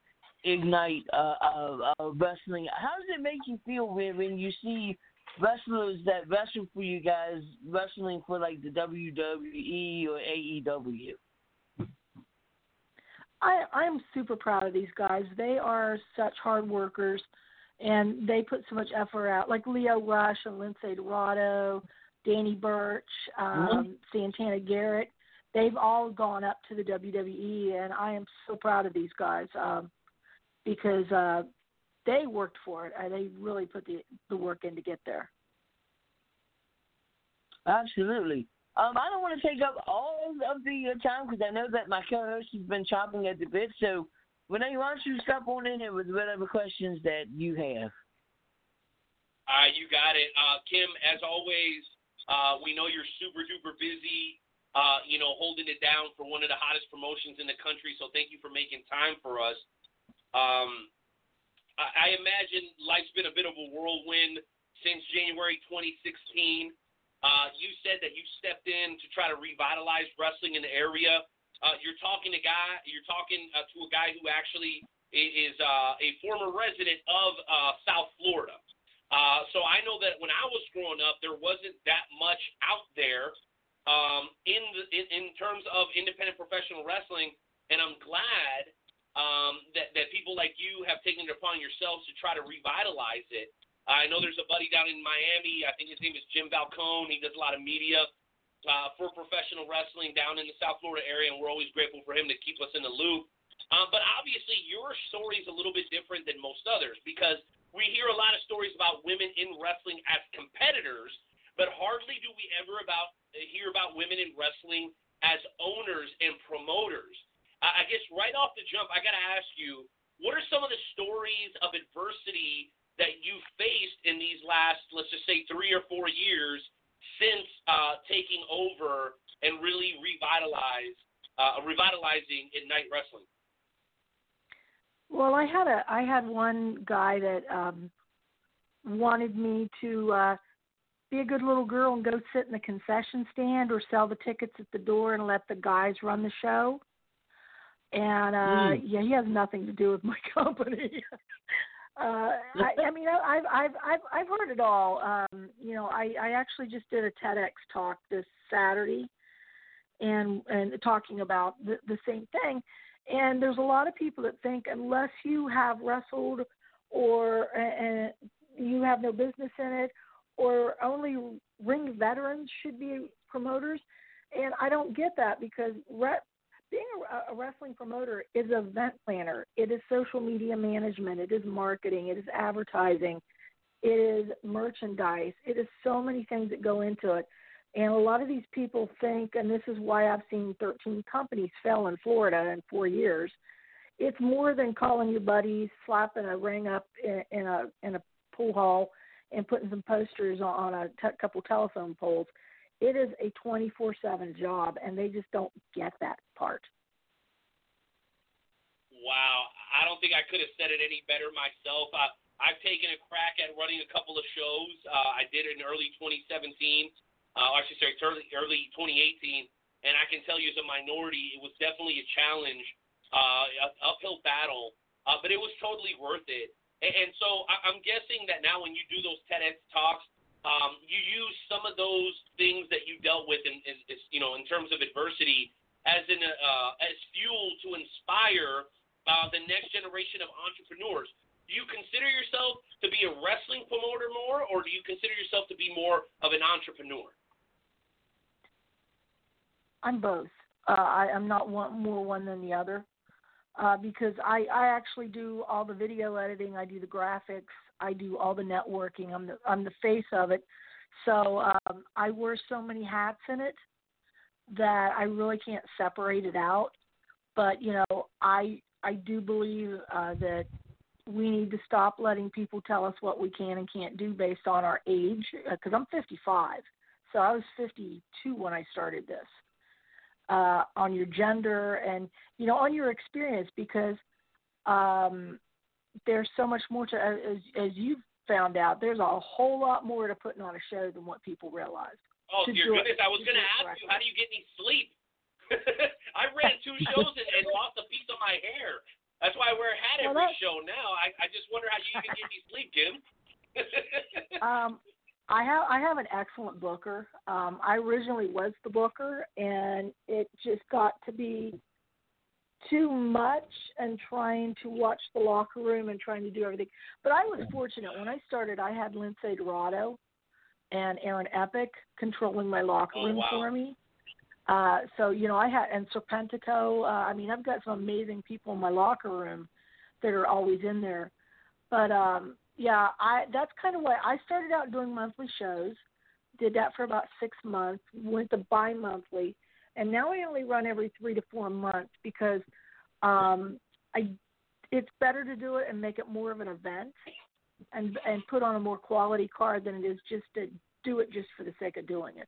Ignite uh, of, of wrestling. How does it make you feel when, when you see wrestlers that wrestle for you guys wrestling for like the WWE or AEW? I I'm super proud of these guys. They are such hard workers, and they put so much effort out. Like Leo Rush and Lince Dorado, Danny Burch, um, Mhm. Santana Garrett. They've all gone up to the WWE, and I am so proud of these guys um, because uh, they worked for it. Uh, they really put the the work in to get there. Absolutely. Um, I don't want to take up all of the uh, time because I know that my co-host has been chopping at the bit. So, Renee, why don't you stop on in here with whatever questions that you have? Uh, you got it. Uh, Kim, as always, uh, we know you're super duper busy, uh, you know, holding it down for one of the hottest promotions in the country. So thank you for making time for us. Um, I, imagine life's been a bit of a whirlwind since January 2016. Uh, you said that you stepped in to try to revitalize wrestling in the area. Uh, you're talking to guy. You're talking uh, to a guy who actually is uh, a former resident of uh, South Florida. Uh, so I know that when I was growing up, there wasn't that much out there um, in, the, in in terms of independent professional wrestling, and I'm glad um, that that people like you have taken it upon yourselves to try to revitalize it. I know there's a buddy down in Miami. I think his name is Jim Falcone. He does a lot of media uh, for professional wrestling down in the South Florida area, and we're always grateful for him to keep us in the loop. Um, but obviously, your story is a little bit different than most others because we hear a lot of stories about women in wrestling as competitors, but hardly do we ever about hear about women in wrestling as owners and promoters. I guess right off the jump, I got to ask you, what are some of the stories of adversity that you faced in these last, let's just say, three or four years since uh, taking over and really revitalize, uh, revitalizing Ignite Wrestling? Well, I had a I had one guy that um wanted me to uh be a good little girl and go sit in the concession stand or sell the tickets at the door and let the guys run the show. And uh Mm. yeah, he has nothing to do with my company. uh I, I mean I, I've I've I've I've heard it all. Um, you know, I I actually just did a TEDx talk this Saturday and and talking about the the same thing. And there's a lot of people that think unless you have wrestled or uh, you have no business in it, or only ring veterans should be promoters. And I don't get that because re- being a, wrestling promoter is event planner. It is social media management. It is marketing. It is advertising. It is merchandise. It is so many things that go into it. And a lot of these people think, and this is why I've seen 13 companies fail in Florida in four years. It's more than calling your buddies, slapping a ring up in, in a in a pool hall, and putting some posters on a t- couple telephone poles. It is a 24/7 job, and they just don't get that part. Wow, I don't think I could have said it any better myself. Uh, I've taken a crack at running a couple of shows. Uh, I did it in early 2017, uh, I should say early, early 2018, and I can tell you as a minority, it was definitely a challenge, uh, an uphill battle, uh, but it was totally worth it. And, and so I, I'm guessing that now when you do those TEDx talks, um, you use some of those things that you dealt with in, in, in you know in terms of adversity as in uh, as fuel to inspire uh, the next generation of entrepreneurs. Do you consider yourself to be a wrestling promoter more, or do you consider yourself to be more of an entrepreneur? I'm both. Uh, I, I'm not one more one than the other uh, because I, I actually do all the video editing. I do the graphics. I do all the networking. I'm the I'm the face of it. So um, I wear so many hats in it that I really can't separate it out. But you know, I I do believe uh, that we need to stop letting people tell us what we can and can't do based on our age. Because I'm 55, so I was 52 when I started this. Uh, on your gender and you know on your experience because um, there's so much more to as as you've found out. There's a whole lot more to putting on a show than what people realize. Oh, dear do it- I was going to ask you, how do you get any sleep? I ran two shows and, and lost a piece of my hair. That's why I wear a hat every show now. I, I just wonder how you even get any sleep, Kim. um, I have I have an excellent booker. Um, I originally was the booker, and it just got to be too much and trying to watch the locker room and trying to do everything. But I was fortunate when I started. I had Lince Dorado and Aaron Epic controlling my locker Oh, room wow. for me. Uh, so you know, I had and Serpentico. Uh, I mean, I've got some amazing people in my locker room that are always in there. But um, yeah, I that's kind of why I started out doing monthly shows. Did that for about six months. Went to bi-monthly, and now I only run every three to four months because um, I it's better to do it and make it more of an event and and put on a more quality card than it is just to do it just for the sake of doing it.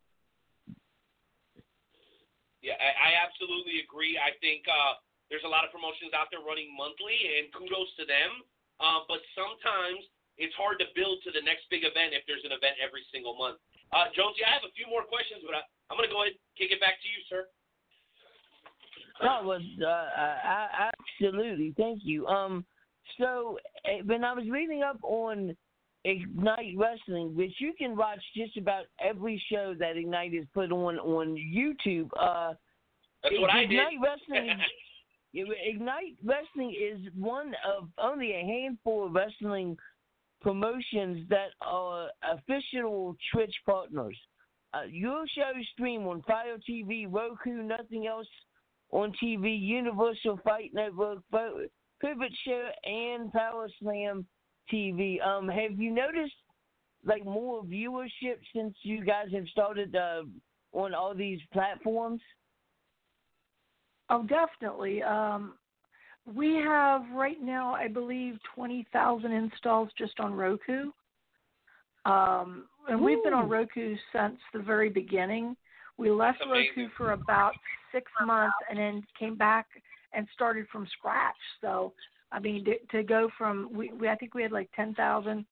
Yeah, I, I absolutely agree. I think uh, there's a lot of promotions out there running monthly, and kudos to them. Uh, but sometimes it's hard to build to the next big event if there's an event every single month. Uh, Jonesy, I have a few more questions, but I, I'm going to go ahead and kick it back to you, sir. That was uh, uh, absolutely. Thank you. Um, so eh, when I was reading up on Ignite Wrestling, which you can watch just about every show that Ignite is put on on YouTube. Uh, That's what I did. Ignite Wrestling. Ignite Wrestling is one of only a handful of wrestling promotions that are official Twitch partners. Uh, your show stream on Fire TV, Roku, nothing else on TV, Universal Fight Network, Pivot Share, and Power Slam TV. Um, have you noticed like more viewership since you guys have started uh, on all these platforms? Oh, definitely. Um, we have right now, I believe, twenty thousand installs just on Roku. Um, and we've been on Roku since the very beginning. We left Roku for about six months and then came back and started from scratch. So, I mean, to, to go from we, we I think we had like ten thousand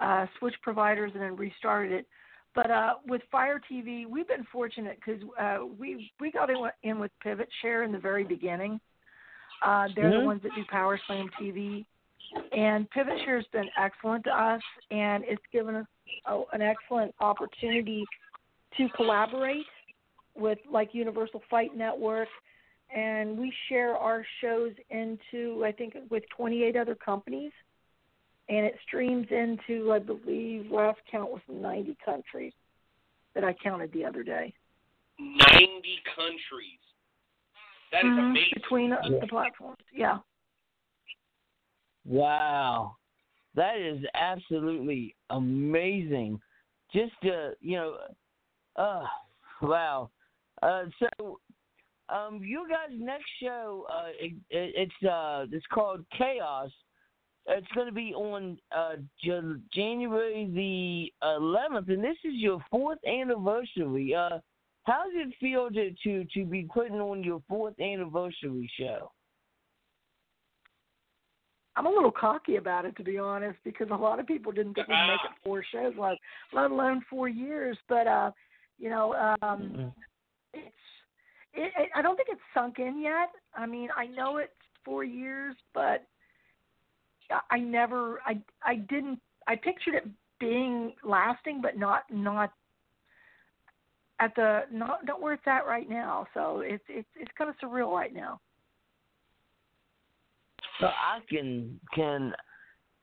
uh, switch providers and then restarted it. But uh, with Fire TV, we've been fortunate because uh, we we got in, in with Pivot Share in the very beginning. Uh, they're the Mhm. ones that do Power Slam TV, and Pivot Share has been excellent to us, and it's given us oh, an excellent opportunity to collaborate with like Universal Fight Network, and we share our shows into I think with 28 other companies, and it streams into I believe last count was 90 countries that I counted the other day. 90 countries. That is Mhm, amazing. between uh, the platforms. Yeah. Wow, that is absolutely amazing. Just to you know, uh, wow. Uh, so, um, you guys' next show, uh, it, it, it's uh, it's called Chaos. It's going to be on uh, Jan- January the 11th, and this is your fourth anniversary. Uh, how does it feel to, to, to be putting on your fourth anniversary show? I'm a little cocky about it to be honest, because a lot of people didn't think we'd make it four shows, let, let alone four years. But uh, you know, um, it's it, it, I don't think it's sunk in yet. I mean, I know it's four years, but I- I never, I I didn't, I pictured it being lasting, but not not at the not not where it's at right now. So it's it's it's kind of surreal right now. So I can can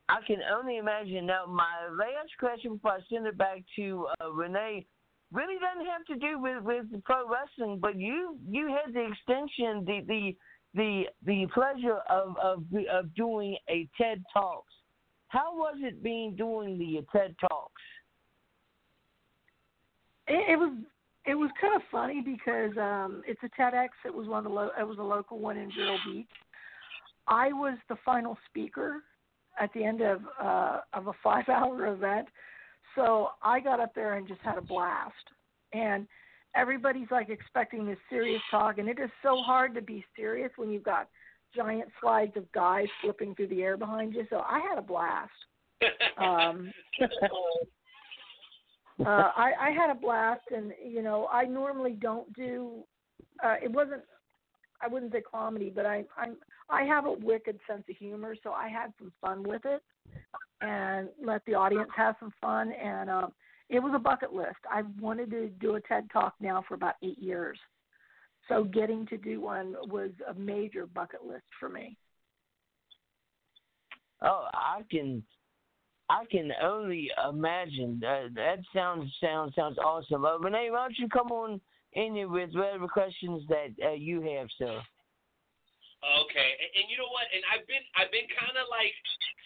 I can only imagine. Now, my last question before I send it back to uh, Renee really doesn't have to do with with pro wrestling, but you you had the extension the the the the pleasure of of of doing a TED Talks. How was it being doing the TED Talks? It, it was it was kind of funny because um it's a TEDx. It was one of the lo- it was a local one in Vero Beach. I was the final speaker at the end of uh of a 5-hour event. So I got up there and just had a blast. And everybody's like expecting this serious talk and it is so hard to be serious when you've got giant slides of guys flipping through the air behind you. So I had a blast. Um uh, I, I had a blast, and you know, I normally don't do. Uh, it wasn't. I wouldn't say comedy, but I I'm I have a wicked sense of humor, so I had some fun with it, and let the audience have some fun. And um, it was a bucket list. I wanted to do a TED talk now for about eight years, so getting to do one was a major bucket list for me. Oh, I can, I can only imagine. Uh, that sounds sounds sounds awesome. Uh, Renee, why don't you come on here with whatever questions that uh, you have, sir? Okay, and, and you know what? And I've been I've been kind of like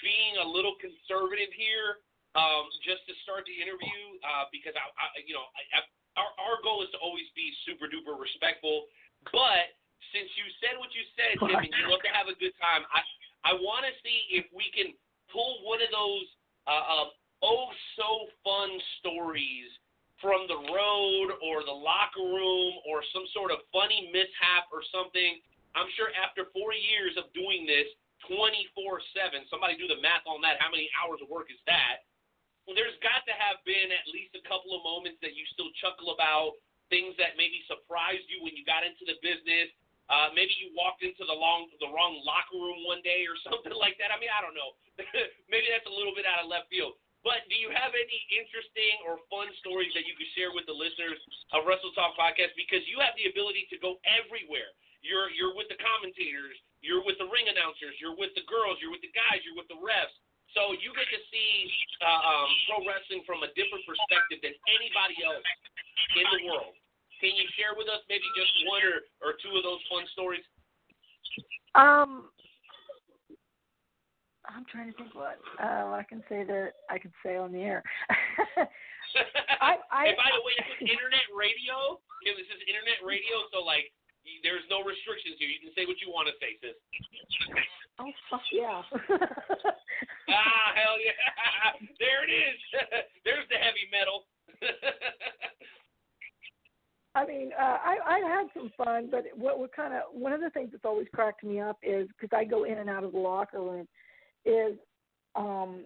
being a little conservative here, um, just to start the interview, uh, because I, I you know, I, I, our our goal is to always be super duper respectful. But since you said what you said, Tim, and you love to have a good time, I I want to see if we can pull one of those uh, um, oh so fun stories from the road or the locker room or some sort of funny mishap or something. I'm sure after four years of doing this 24 7, somebody do the math on that. How many hours of work is that? Well, there's got to have been at least a couple of moments that you still chuckle about, things that maybe surprised you when you got into the business, uh, maybe you walked into the long the wrong locker room one day or something like that. I mean, I don't know. maybe that's a little bit out of left field. But do you have any interesting or fun stories that you could share with the listeners of Wrestle Talk Podcast? Because you have the ability to go everywhere. You're you're with the commentators, you're with the ring announcers, you're with the girls, you're with the guys, you're with the refs. So you get to see uh, um, pro wrestling from a different perspective than anybody else in the world. Can you share with us maybe just one or, or two of those fun stories? Um, I'm trying to think what uh, I can say that I can say on the air. I, I, and by the way, this is internet radio. Okay, this is internet radio, so like, there's no restrictions here. You can say what you want to say, sis. Oh fuck yeah! ah hell yeah! there it is. there's the heavy metal. I mean, uh, I I had some fun, but what what kind of one of the things that's always cracked me up is because I go in and out of the locker room, is um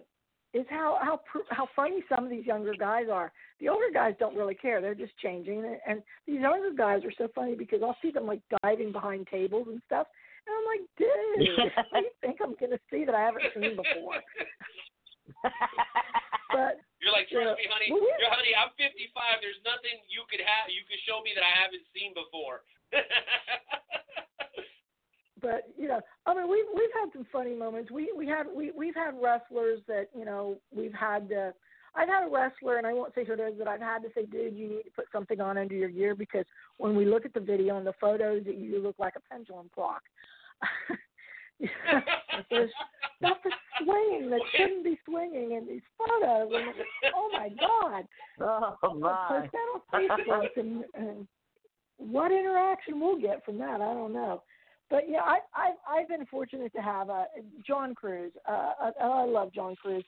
is how how how funny some of these younger guys are. The older guys don't really care; they're just changing, and, and these younger guys are so funny because I'll see them like diving behind tables and stuff, and I'm like, dude, I think I'm gonna see that I haven't seen before. but you're like, trust yeah. me, honey. Well, You're, honey, I'm 55. There's nothing you could have, you could show me that I haven't seen before. but you know, we've we've had some funny moments. We we had we we've had wrestlers that you know we've had. Uh, I've had a wrestler, and I won't say who it is, but I've had to say, dude, you need to put something on under your gear because when we look at the video and the photos, that you look like a pendulum clock. There's stuff is swinging that shouldn't be swinging in these photos. And oh my God! Oh my! Post that on Facebook, and, and what interaction we'll get from that, I don't know. But yeah, I, I I've been fortunate to have uh, John Cruz. Uh, I, I love John Cruz,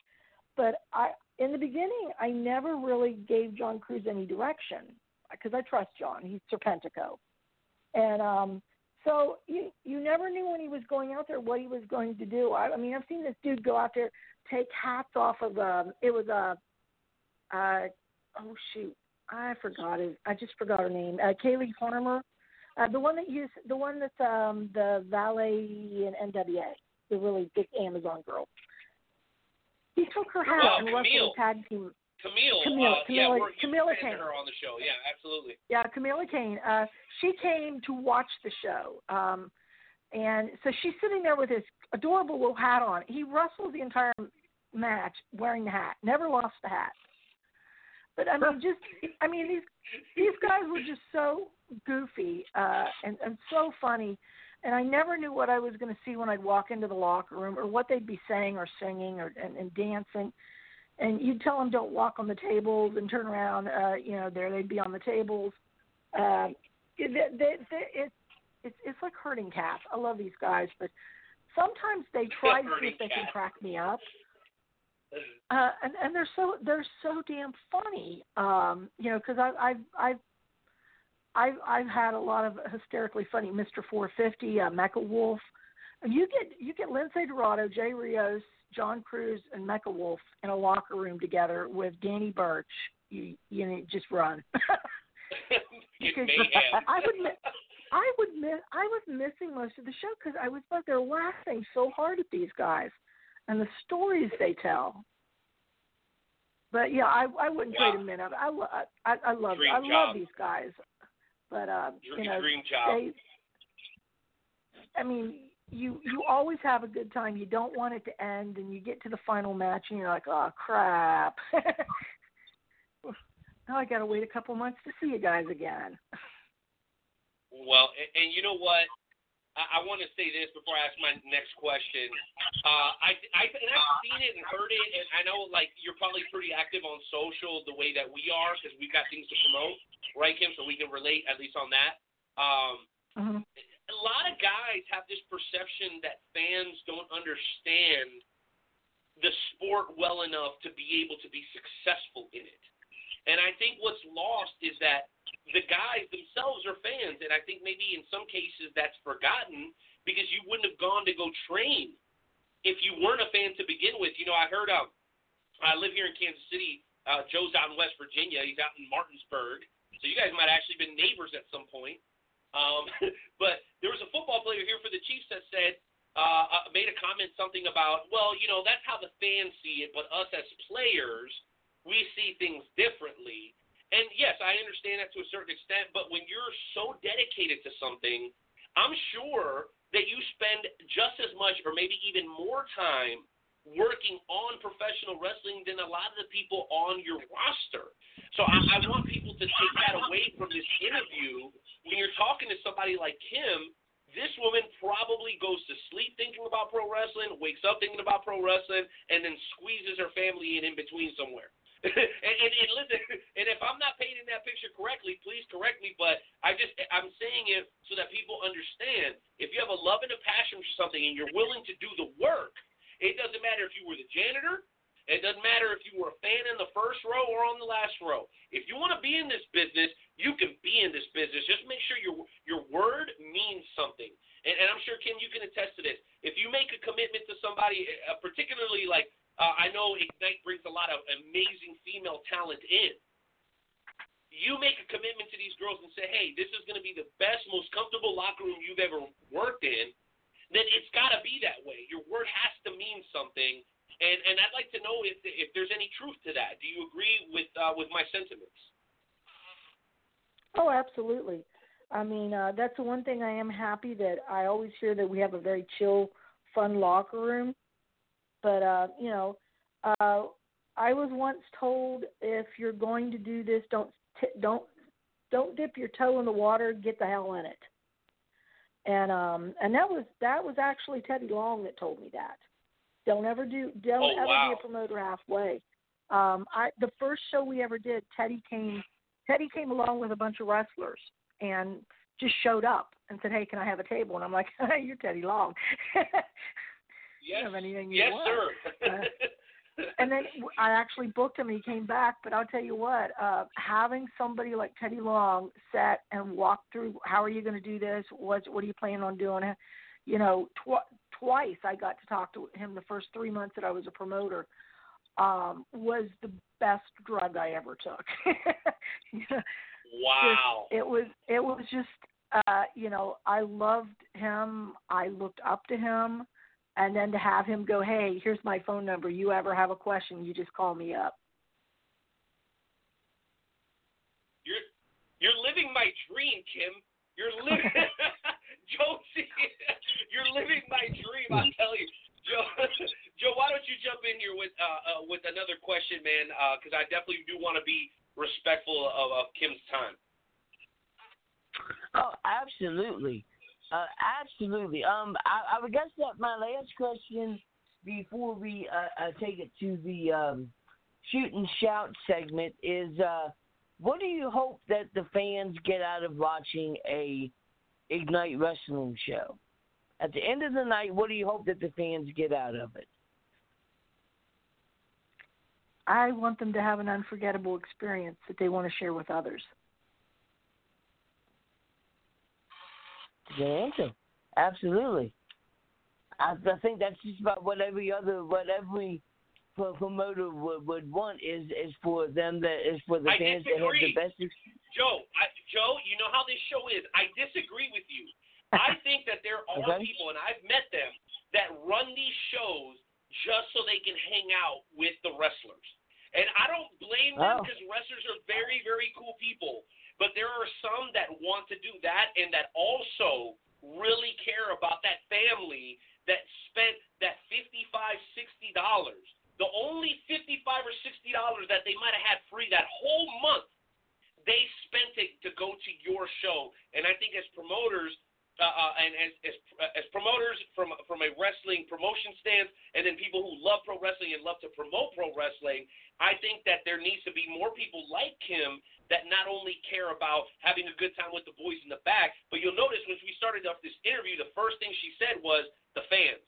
but I in the beginning I never really gave John Cruz any direction because I trust John. He's Serpentico, and um, so you you never knew when he was going out there what he was going to do. I, I mean, I've seen this dude go out there, take hats off of um it was a uh oh shoot. I forgot it. I just forgot her name. Uh Kaylee Farmer. Uh the one that used the one that's um the valet in NWA, the really big Amazon girl. He took her hat Oh, and Camille. wrestled a tag team Camille, Camille- uh, yeah, Camilla- you Camilla defended Kane. her on the show. Yeah, absolutely. Yeah, Camilla Kane. Uh, she came to watch the show, um, and so she's sitting there with this adorable little hat on. He wrestled the entire match wearing the hat, never lost the hat. But I mean, just I mean these these guys were just so goofy uh, and and so funny, and I never knew what I was going to see when I'd walk into the locker room or what they'd be saying or singing or and, and dancing and you'd tell them don't walk on the tables and turn around. Uh, you know, there they'd be on the tables. Um, it, they, they, it, it's it's like herding cats. I love these guys, but sometimes they try to see if they can crack me up. Uh, and and they're so they're so damn funny. Um, you know, because I've I've I've I've I've had a lot of hysterically funny Mr. 450, uh, Mecha Wolf. You get you get Lince Dorado, Jay Rios, John Cruz, and Mecha Wolf in a locker room together with Danny Burch. You you know, just run. Because. I would I would miss. I was missing most of the show because I was back there laughing so hard at these guys and the stories they tell. But yeah, I I wouldn't Yeah. trade a minute. I I I love Dream I job. love these guys, but uh, Dream, you know dream job. they. I mean, you you always have a good time. You don't want it to end, and you get to the final match, and you're like, oh crap. now I got to wait a couple months to see you guys again. Well, and, and you know what? I, I want to say this before I ask my next question. Uh, I, I, and I've seen it and heard it, and I know like you're probably pretty active on social the way that we are because we've got things to promote, right, Kim? So we can relate at least on that. Um, Mhm. a lot of guys have this perception that fans don't understand the sport well enough to be able to be successful in it. And I think what's lost is that the guys themselves are fans, and I think maybe in some cases that's forgotten because you wouldn't have gone to go train if you weren't a fan to begin with. You know, I heard um, I live here in Kansas City. Uh, Joe's out in West Virginia. He's out in Martinsburg. So you guys might have actually been neighbors at some point. Um, but there was a football player here for the Chiefs that said, uh, uh, made a comment something about, well, you know, that's how the fans see it, but us as players, we see things differently. And yes, I understand that to a certain extent, but when you're so dedicated to something, I'm sure that you spend just as much or maybe even more time working on professional wrestling than a lot of the people on your roster. So I, I want people to take that away from this interview. When you're talking to somebody like Kim, this woman probably goes to sleep thinking about pro wrestling, wakes up thinking about pro wrestling, and then squeezes her family in in between somewhere. And, and, and listen, and if I'm not painting that picture correctly, please correct me. But I just I'm saying it so that people understand. If you have a love and a passion for something, and you're willing to do the work, it doesn't matter if you were the janitor. It doesn't matter if you were a fan in the first row or on the last row. If you want to be in this business, you can be in this business. Just make sure your your word means something. And, and I'm sure Kim, you can attest to this. If you make a commitment to somebody, uh, particularly like uh, I know Ignite brings a lot of amazing female talent in. You make a commitment to these girls and say, "Hey, this is going to be the best, most comfortable locker room you've ever worked in." Then it's got to be that way. Your word has to mean something, and and I'd like to know if if there's any truth to that. Do you agree with uh, with my sentiments? Oh, absolutely. I mean, uh, that's the one thing I am happy that I always hear that we have a very chill, fun locker room. But uh, you know, uh, I was once told if you're going to do this, don't t- don't don't dip your toe in the water. Get the hell in it. And um, and that was that was actually Teddy Long that told me that. Don't ever do don't Oh, ever wow. be a promoter halfway. Um, I the first show we ever did, Teddy came Teddy came along with a bunch of wrestlers and just showed up and said, "Hey, can I have a table?" And I'm like, hey, "You're Teddy Long. Yes, have anything you yes, want." sir. Uh, and then I actually booked him and he came back. But I'll tell you what, uh, having somebody like Teddy Long sit and walk through, how are you going to do this? What what are you planning on doing? You know, tw- twice I got to talk to him the first three months that I was a promoter. Um, was the best drug I ever took. Wow. just- it was it was just uh you know i loved him i looked up to him and then to have him go hey here's my phone number you ever have a question you just call me up You're you're living my dream, Kim. You're living Josie. You're living my dream. I tell you, Joe. Joe, why don't you jump in here with uh, uh with another question, man? Because I definitely do want to be respectful of, of Kim's time. Oh, absolutely, uh, absolutely. Um, I, I would guess that my last question before we uh, uh, take it to the um, shoot and shout segment is, uh, what do you hope that the fans get out of watching a Ignite Wrestling show? At the end of the night, what do you hope that the fans get out of it? i want them to have an unforgettable experience that they want to share with others Good answer. Absolutely. I, I think that's just about what every other, what every promoter would, would want is is for them that is for the I fans to have the best. Ex- Joe, I, Joe, you know how this show is. I disagree with you. I think that there are Okay. people, and I've met them, that run these shows just so they can hang out with the wrestlers. And I don't blame them Oh. because wrestlers are very, very cool people. But there are some that want to do that and that also really care about that family that spent that fifty-five, sixty dollars. The only fifty-five or sixty dollars that they might have had free that whole month, they spent it to go to your show. And I think as promoters, uh, uh, and as as, as promoters from from a wrestling promotion stance, and then people who love pro wrestling and love to promote pro wrestling, I think that there needs to be more people like him that not only care about having a good time with the boys in the back, but you'll notice when we started off this interview, the first thing she said was the fans.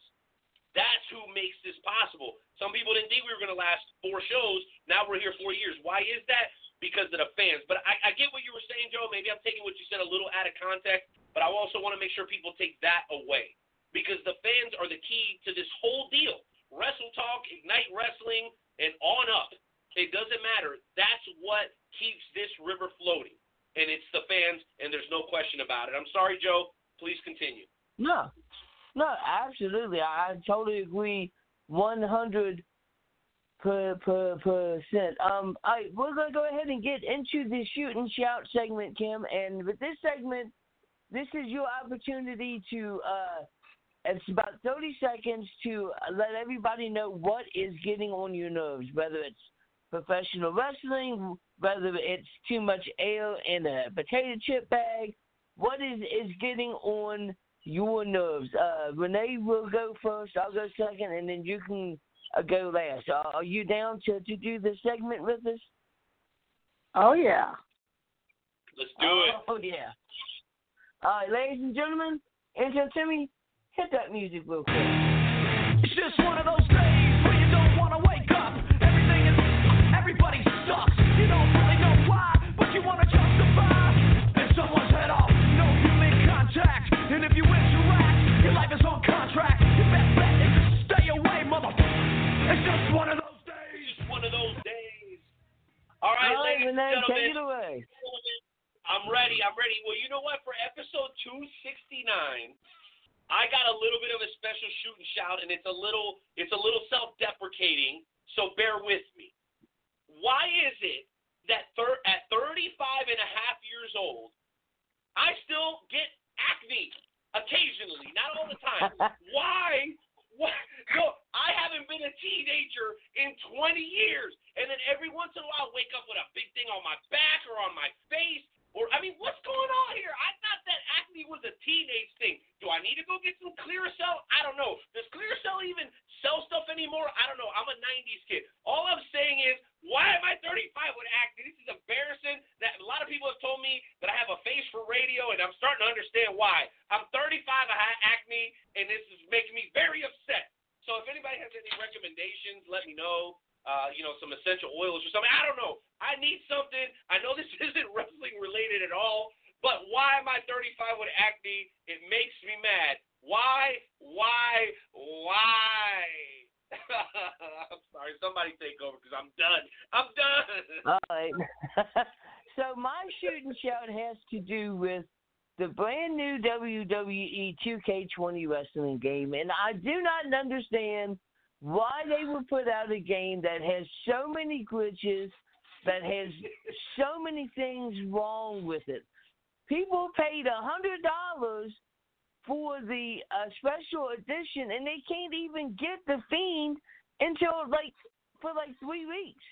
That's who makes this possible. Some people didn't think we were going to last four shows. Now we're here four years. Why is that? Because of the fans. But I, I get what you were saying, Joe. Maybe I'm taking what you said a little out of context, but I also want to make sure people take that away because the fans are the key to this whole deal. Wrestle Talk, Ignite Wrestling, and on up. It doesn't matter. That's what keeps this river floating, and it's the fans, and there's no question about it. I'm sorry, Joe. Please continue. No, no, absolutely. I, I totally agree, one hundred per per percent. Um, right, we're gonna go ahead and get into the shoot and shout segment, Kim. And with this segment, this is your opportunity to. uh it's about 30 seconds to let everybody know what is getting on your nerves, whether it's professional wrestling, whether it's too much ale in a potato chip bag, what is is getting on your nerves. Uh, Renee will go first. I'll go second, and then you can uh, go last. Uh, are you down to to do the segment with us? Oh yeah. Let's do it. Oh yeah. All right, ladies and gentlemen, Angel Timmy, hit that music real quick. It's just one of those I got a little bit of a special shoot and shout, and it's a little it's a little self-deprecating. So bear with me. Why is it that thir- at 35 and a half years old, I still get acne occasionally, not all the time? Why? What? No, I haven't been a teenager in 20 years, and then every once in a while, I wake up with a big thing on my back or on my face. Or I mean, what's going on here? I thought that acne was a teenage thing. Do I need to go get some clear cell? I don't know. Does Clearasil even sell stuff anymore? I don't know. I'm a '90s kid. All I'm saying is, why am I 35 with acne? This is embarrassing. That a lot of people have told me that I have a face for radio, and I'm starting to understand why. I'm 35, I have acne, and this is making me very upset. So if anybody has any recommendations, let me know. Uh, you know, some essential oils or something. I don't know. I need something. I know this isn't wrestling related at all, but why am I 35 with acne? It makes me mad. Why? Why? Why? I'm sorry. Somebody take over because I'm done. I'm done. All right. so my shoot and shout has to do with the brand new WWE 2K20 wrestling game, and I do not understand why they would put out a game that has so many glitches, that has so many things wrong with it. People paid a hundred dollars for the uh, special edition, and they can't even get the Fiend until like for like three weeks.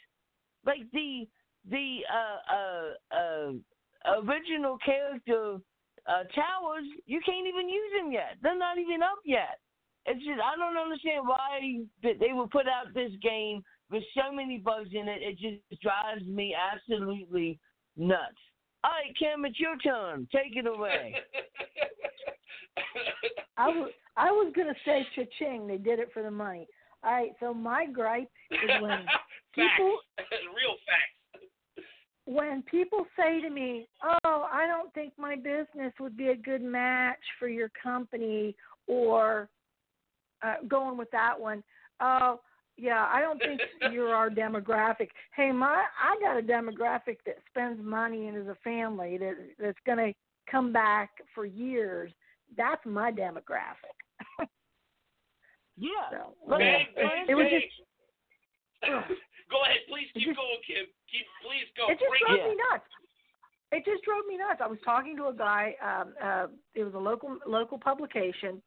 Like the the uh, uh, uh, original character uh, towers, you can't even use them yet. They're not even up yet. It's just I don't understand why they would put out this game with so many bugs in it. It just drives me absolutely nuts. All right, Kim, it's your turn. Take it away. I was I was gonna say cha-ching. They did it for the money. All right. So my gripe is when people facts. Real facts. when people say to me, "Oh, I don't think my business would be a good match for your company," or uh, going with that one, "Oh, Yeah, I don't think you're our demographic. Hey, my I got a demographic that spends money and is a family that that's going to come back for years. That's my demographic. Yeah. So, Look, yeah. Big, it, it was just go ahead, please keep just- going, Kim. Keep, please go. it just Bring drove Yeah. me nuts. It just drove me nuts. I was talking to a guy. Um, uh, it was a local local publication.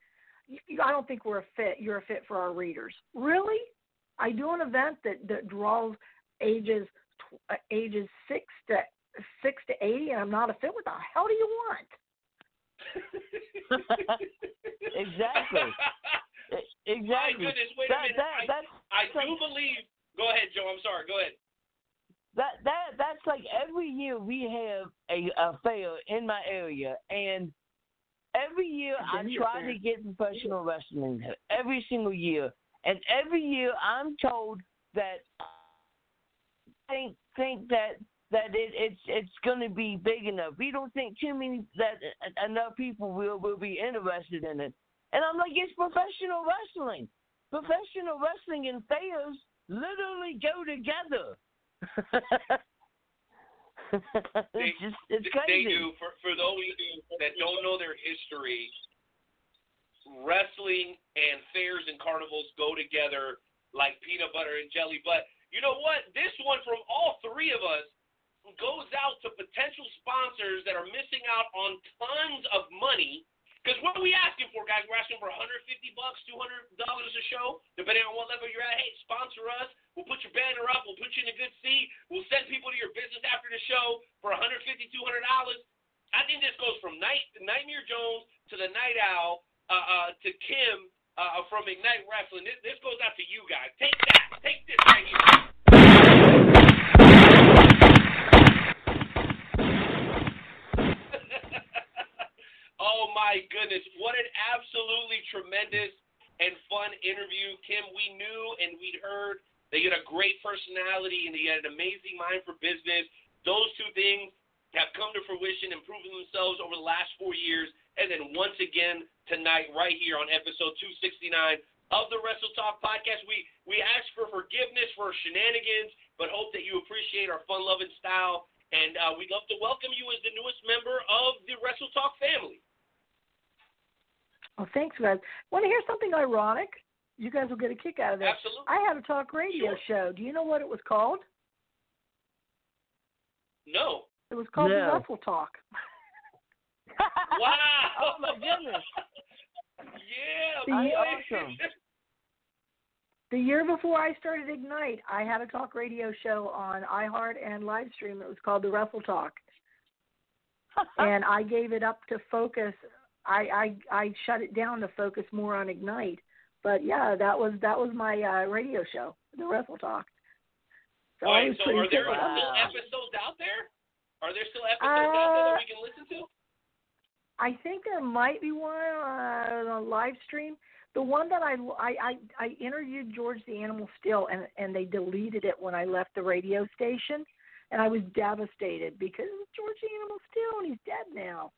You, you, I don't think we're a fit. You're a fit for our readers. Really? I do an event that that draws ages uh, ages six to six to eighty, and I'm not a fit. What the hell do you want? exactly. exactly. My Exactly. goodness, wait That, a minute. that, I, that's I like- believe. Go ahead, Joe. I'm sorry. Go ahead. that that that's like every year we have a, a fair in my area and every year I try to get professional wrestling every single year and every year I'm told that I think think that that it, it's it's going to be big enough. We don't think too many that enough people will will be interested in it. And I'm like, it's professional wrestling. Professional wrestling and fairs literally go together. They- it's just it's They do. For for those that don't know their history, wrestling and fairs and carnivals go together like peanut butter and jelly. But you know what? This one from all three of us goes out to potential sponsors that are missing out on tons of money. Because what are we asking for, guys? We're asking for 150 bucks, 200 dollars a show, depending on what level you're at. Hey, sponsor us. We'll put your banner up. We'll put you in a good seat. We'll send people to your business after the show for 150, 200 dollars. I think this goes from Night Nightmare Jones to the Knight Owl uh, uh, to Kim uh, from Ignite Wrestling. This, this goes out to you guys. Take that. Take this right here. My goodness, what an absolutely tremendous and fun interview. Kim, we knew and we'd heard that you had a great personality and that you had an amazing mind for business. Those two things have come to fruition and proven themselves over the last four years. And then once again tonight, right here on episode 269 of the Wrestle Talk podcast, we we ask for forgiveness for shenanigans, but hope that you appreciate our fun loving style. And uh, we'd love to welcome you as the newest member of the Wrestle Talk family. Oh, thanks, guys. Want to hear something ironic? You guys will get a kick out of this. Absolutely. I had a talk radio show. Do you know what it was called? No. It was called the Wrestle Talk. Wow. oh my goodness. yeah. The- boy. awesome. The year before I started Ignite, I had a talk radio show on iHeart and live stream. It was called the Wrestle Talk, and I gave it up to focus. I I I shut it down to focus more on Ignite. But yeah, that was that was my uh, radio show, the Wrestle Talk. So All I was so are there still episodes out there? Are there still episodes out there Uh, that we can listen to? I think there might be one uh, on a live stream. The one that I, I I I interviewed George the Animal Steele, and and they deleted it when I left the radio station, and I was devastated because it was George the Animal Steele, and he's dead now.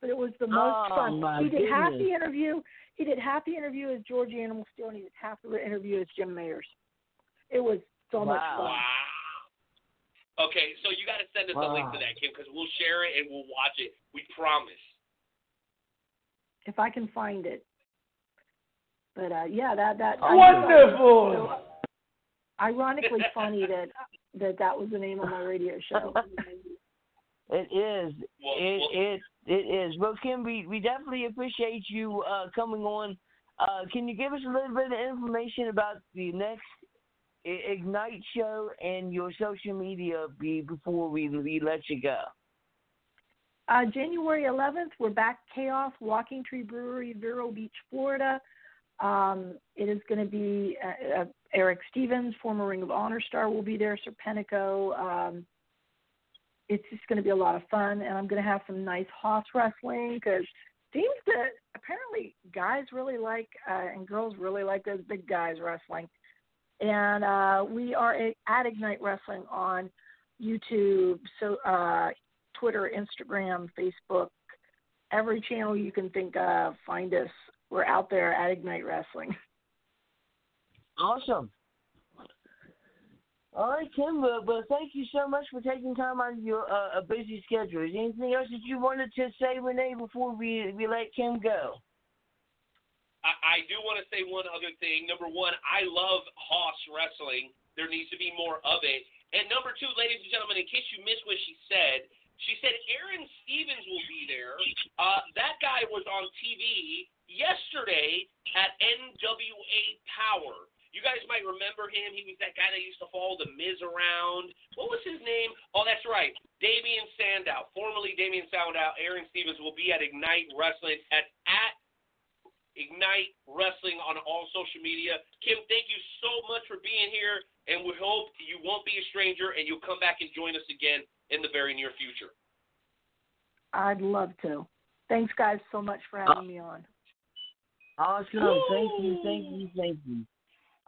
But it was the most Oh, fun. my He did half the interview. He did half the interview as George the Animal Steele, and he did half the interview as Jim Myers. It was so much fun. Wow. Okay, so you got to send us a link to that, Kim, because we'll share it and we'll watch it. We promise. If I can find it. But uh yeah, that that Wonderful. So, ironically funny that that that was the name of my radio show. It is. Well, it well- it it is. Well, Kim, we, we definitely appreciate you uh, coming on. Uh, can you give us a little bit of information about the next Ignite show and your social media be, before we, we let you go? Uh, January 11th, we're back Chaos Walking Tree Brewery, Vero Beach, Florida. Um, it is going to be uh, uh, Eric Stevens, former Ring of Honor star, will be there. Serpentico. Um, it's just going to be a lot of fun, and I'm going to have some nice hoss wrestling because seems that apparently guys really like uh, and girls really like those big guys wrestling. And uh, we are at Ignite Wrestling on YouTube, so uh, Twitter, Instagram, Facebook, every channel you can think of. Find us. We're out there at Ignite Wrestling. Awesome. All right, Kim. But, but thank you so much for taking time out of your uh, busy schedule. Is anything else that you wanted to say, Renee, before we we let Kim go? I, I do want to say one other thing. Number one, I love Hoss wrestling. There needs to be more of it. And number two, ladies and gentlemen, in case you missed what she said, she said Aaron Stevens will be there. Uh, that guy was on TV yesterday at NWA Power. You guys might remember him. He was that guy that used to follow the Miz around. What was his name? Oh, that's right, Damien Sandow, formerly Damien Sandow. Aaron Stevens will be at Ignite Wrestling at at Ignite Wrestling on all social media. Kim, thank you so much for being here, and we hope you won't be a stranger and you'll come back and join us again in the very near future. I'd love to. Thanks, guys, so much for having me on. Awesome. Thank you, thank you, thank you.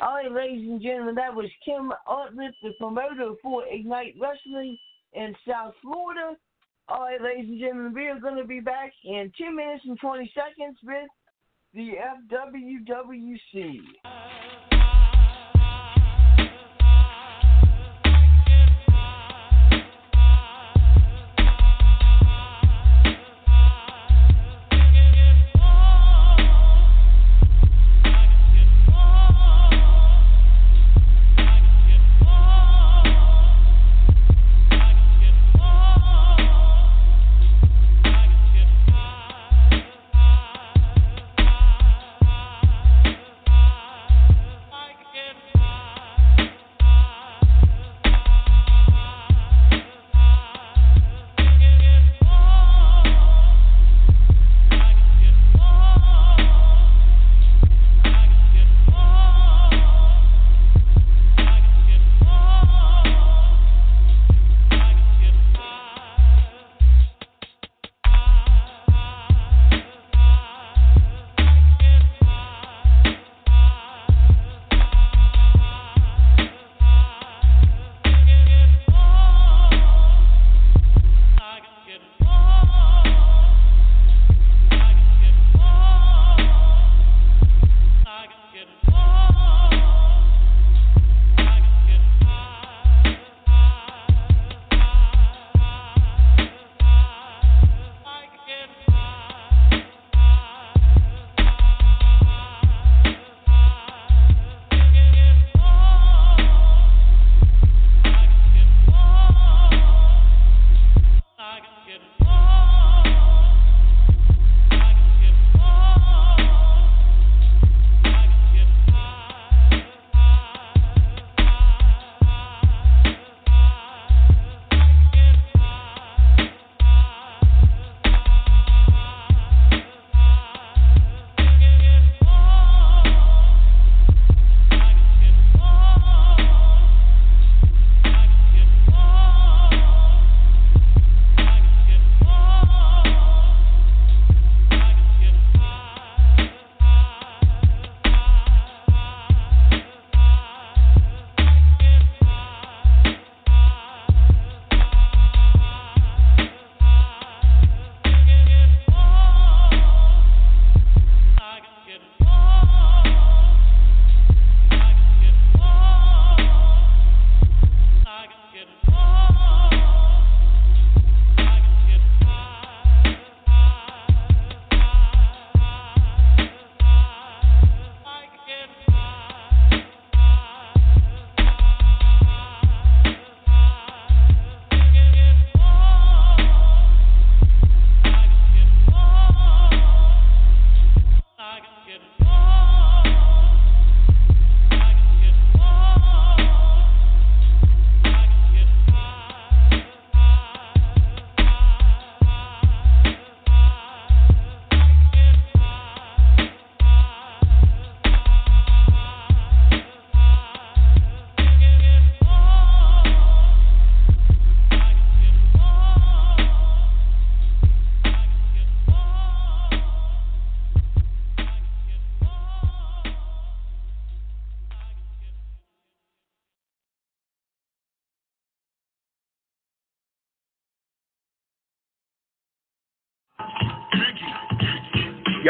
All right, ladies and gentlemen, that was Kim Artlip, the promoter for Ignite Wrestling in South Florida. All right, ladies and gentlemen, we are going to be back in 10 minutes and 20 seconds with the FWWC.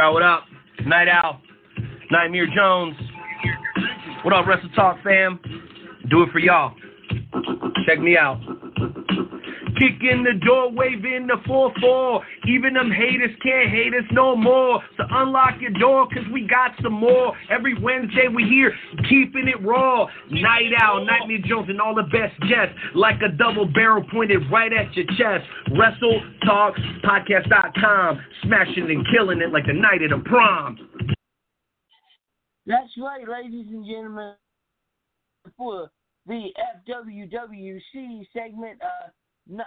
Y'all, what up? Knight Owl, Nightmare Jones. What up, Wrestle Talk fam? Do it for y'all. Check me out. Kick in the door, wave in the 4-4. Even them haters can't hate us no more. So unlock your door, cause we got some more. Every Wednesday we here, keeping it raw. Knight Owl, Nightmare Jones, and all the best guests. Like a double barrel pointed right at your chest. Wrestle Talk Podcast.com. Smashing and killing it like the night of the prom. That's right, ladies and gentlemen. For the FWWC segment, uh, uh,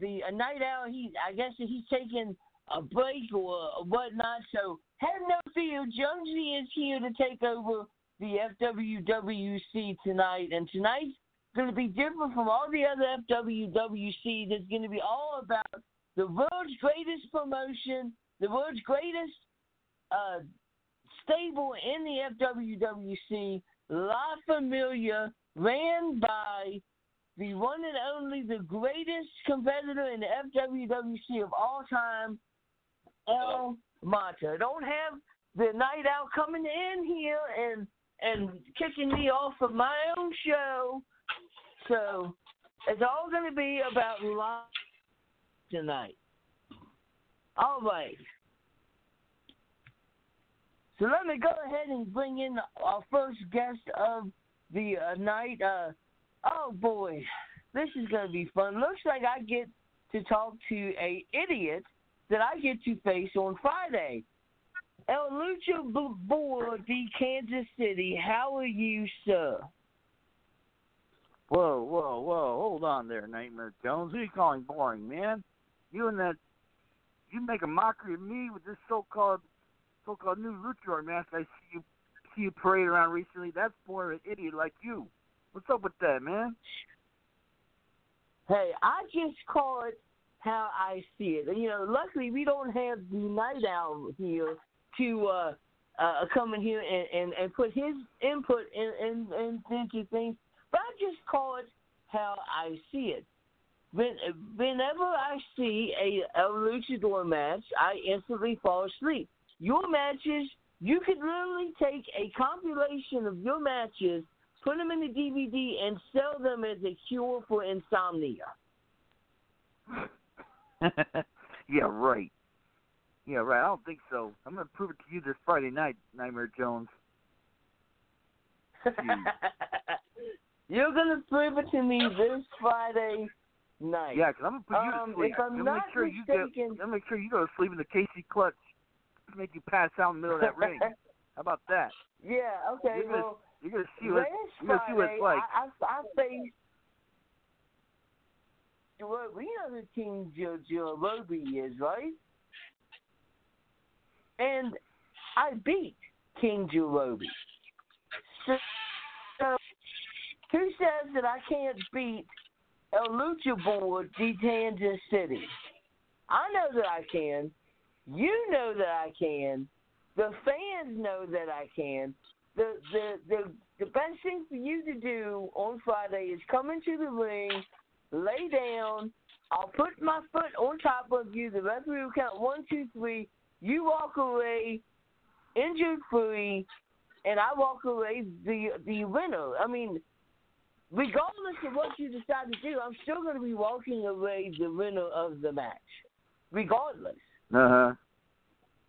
the Knight Owl, he I guess he's taking a break or whatnot. So have no fear, Jonesy is here to take over the FWWC tonight, and tonight's going to be different from all the other FWWC. It's going to be all about the world's greatest promotion, the world's greatest uh, stable in the FWWC, La Familia, ran by the one and only, the greatest competitor in the FWWC of all time, El Mata. Don't have the night out coming in here and and kicking me off of my own show. So it's all going to be about live tonight. All right. So let me go ahead and bring in our first guest of the uh, night. Uh, oh boy, this is going to be fun. Looks like I get to talk to a idiot that I get to face on Friday. El Lucha B- Board, the Kansas City. How are you, sir? Whoa, whoa, whoa! Hold on there, Nightmare Jones. Who are you calling boring, man? You and that, you make a mockery of me with this so-called, so-called new luchador mask. I see you, see you parade around recently. That's more of an idiot like you. What's up with that, man? Hey, I just call it how I see it. You know, luckily we don't have the Knight Owl here to uh, uh, come in here and, and, and put his input in, in, in, into things. But I just call it how I see it. When, whenever I see a, a luchador match, I instantly fall asleep. Your matches, you could literally take a compilation of your matches, put them in the DVD, and sell them as a cure for insomnia. yeah, right. Yeah, right. I don't think so. I'm gonna prove it to you this Friday night, Nightmare Jones. You're gonna prove it to me this Friday night. Yeah, 'cause I'm gonna put you Um, to sleep. if I'm gonna not make sure you mistaken- get. I'm gonna make sure you go to sleep in the Casey clutch. to Make you pass out in the middle of that ring. How about that? Yeah. Okay. You're well, you're gonna see what you're gonna see what it's like. I, I, I faced. Well, we know who King Joe Joe Roby is, right? And I beat King Joe Roby. So, so, who says that I can't beat El Lucha Board de Kansas City? I know that I can. You know that I can. The fans know that I can. The the the the best thing for you to do on Friday is come into the ring, lay down. I'll put my foot on top of you. The referee will count one, two, three. You walk away injured free, and I walk away the the winner. I mean, regardless of what you decide to do, I'm still going to be walking away the winner of the match, regardless. Uh huh.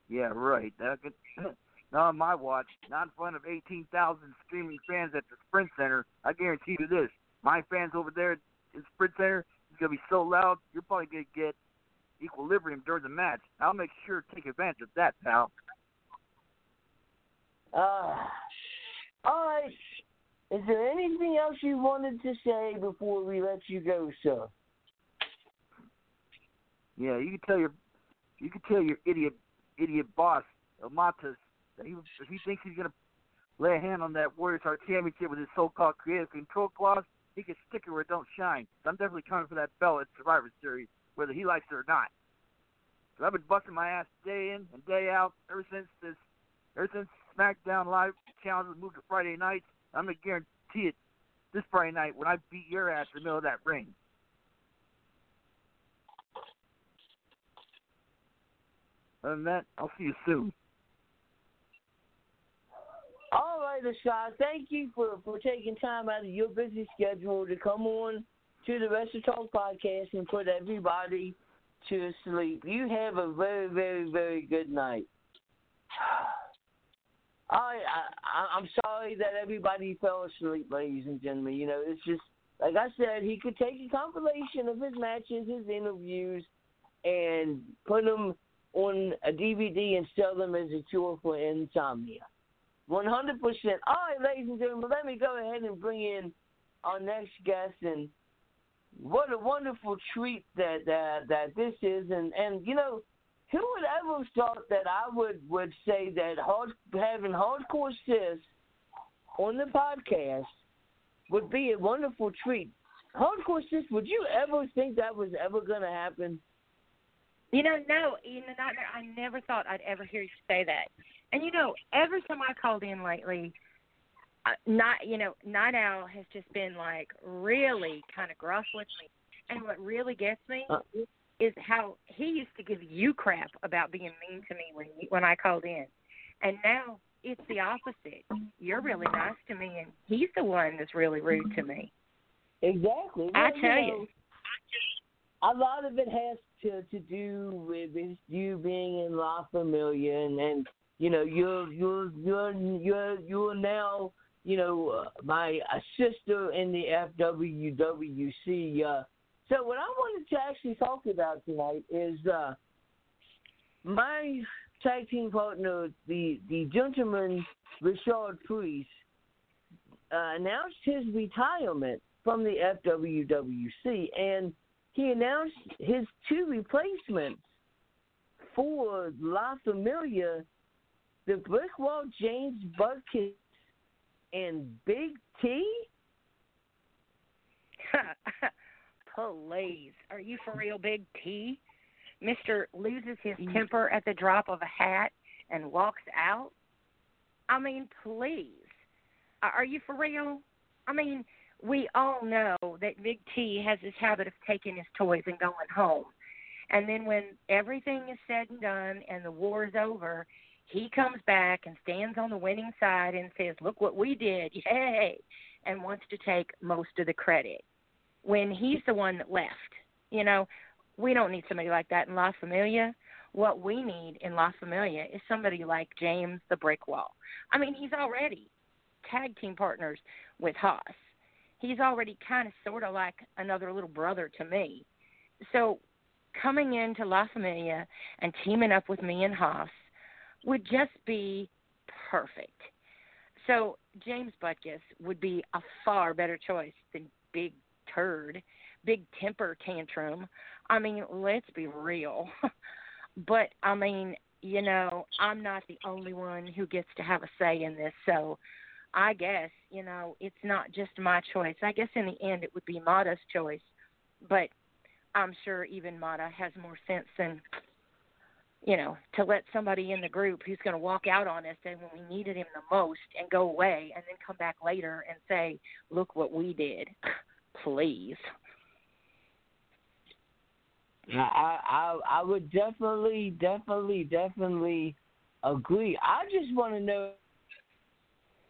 Yeah, right. That could, not on my watch. Not in front of 18,000 screaming fans at the Sprint Center. I guarantee you this: my fans over there at the Sprint Center is gonna be so loud. You're probably gonna get equilibrium during the match. I'll make sure to take advantage of that, pal. Uh, all right. Is there anything else you wanted to say before we let you go, sir? Yeah, you can tell your you can tell your idiot idiot boss Amatas if he thinks he's gonna lay a hand on that Warriors Heart Championship with his so-called creative control clause, he can stick it where it don't shine. So I'm definitely coming for that belt at Survivor Series, whether he likes it or not. So I've been busting my ass day in and day out ever since this, ever since SmackDown Live challenge moved to Friday nights. I'm gonna guarantee it this Friday night when I beat your ass in the middle of that ring. Other than that, I'll see you soon. All right, right, Thank you for, for taking time out of your busy schedule to come on to the Wrestle Talk podcast and put everybody to sleep. You have a very, very, very good night. I, I I'm sorry that everybody fell asleep, ladies and gentlemen. You know, it's just like I said, he could take a compilation of his matches, his interviews, and put them on a DVD and sell them as a cure for insomnia. 100%. All right, ladies and gentlemen, let me go ahead and bring in our next guest. And what a wonderful treat that that, that this is. And, and, you know, who would ever thought that I would, would say that hard, having Hardcore Sis on the podcast would be a wonderful treat. Hardcore Sis, would you ever think that was ever going to happen? You know, no, you I never thought I'd ever hear you say that. And you know, every time I called in lately, uh, not you know, Knight Owl has just been like really kind of gruff with me. And what really gets me Uh. is how he used to give you crap about being mean to me when you, when I called in, and now it's the opposite. You're really nice to me, and he's the one that's really rude to me. Exactly. I Well, tell know, you. a lot of it has to to do with you being in La Familia, you know you're you're you're you're you're now you know uh, my uh, sister in the FWWC. Uh, so what I wanted to actually talk about tonight is uh, my tag team partner, the the gentleman Richard Priest, uh, announced his retirement from the FWWC, and he announced his two replacements for La Familia, the Brick Wall James Bucket and Big T. Please. Are you for real, Big T? Mister loses his temper at the drop of a hat and walks out? I mean, please. Are are you for real? I mean, we all know that Big T has this habit of taking his toys and going home. And then when everything is said and done and the war is over, he comes back and stands on the winning side and says, Look what we did. Yay. And wants to take most of the credit when he's the one that left. You know, we don't need somebody like that in La Familia. What we need in La Familia is somebody like James the Brick Wall. I mean, he's already tag team partners with Haas. He's already kind of sort of like another little brother to me. So coming into La Familia and teaming up with me and Haas would just be perfect. So James Butkus would be a far better choice than Big Turd, Big Temper Tantrum. I mean, let's be real. but I mean, you know, I'm not the only one who gets to have a say in this, so I guess, you know, it's not just my choice. I guess in the end it would be Mata's choice. But I'm sure even Mata has more sense than you know, to let somebody in the group who's going to walk out on us and when we needed him the most and go away and then come back later and say, "Look what we did." Please. I, I I would definitely, definitely, definitely agree. I just want to know,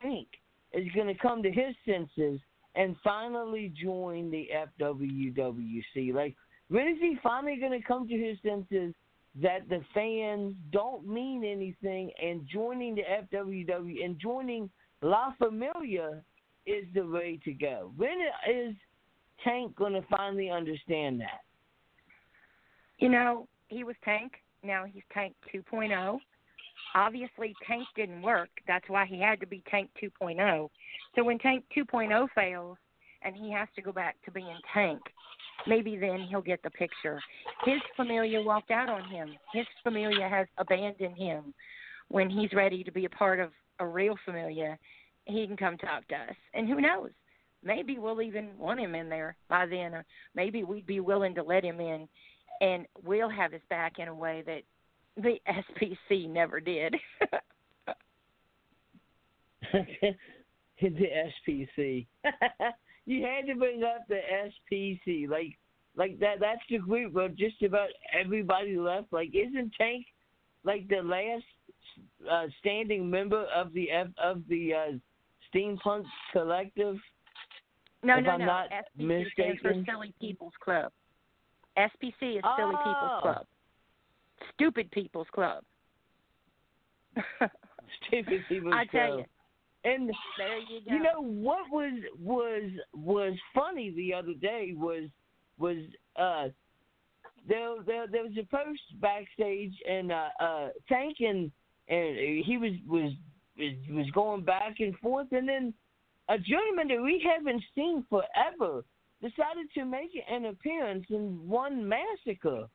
think is going to come to his senses and finally join the FWWC. Like, when is he finally going to come to his senses that the fans don't mean anything and joining the FWW and joining La Familia is the way to go? When is Tank going to finally understand that? You know, he was Tank. Now he's Tank 2.0. Obviously, Tank didn't work. That's why he had to be Tank 2.0. So when Tank 2.0 fails and he has to go back to being Tank, maybe then he'll get the picture. His familia walked out on him. His familia has abandoned him. When he's ready to be a part of a real familia, he can come talk to us. And who knows? Maybe we'll even want him in there by then. Or maybe we'd be willing to let him in and we'll have his back in a way that the SPC never did. the SPC. You had to bring up the SPC, like like that. That's the group where just about everybody left. Like, isn't Tank like the last uh, standing member of the F, of the uh, Steampunk Collective. No, if no, I'm no. not SPC stands for mistaken. Silly People's Club. SPC is Silly Oh. People's Club. Stupid People's Club. Stupid People's I tell Club. you. And There you you know what was was was funny the other day was was uh there there there was a post backstage and uh uh Tank and and he was was was, going back and forth and then a gentleman that we haven't seen forever decided to make an appearance in one massacre.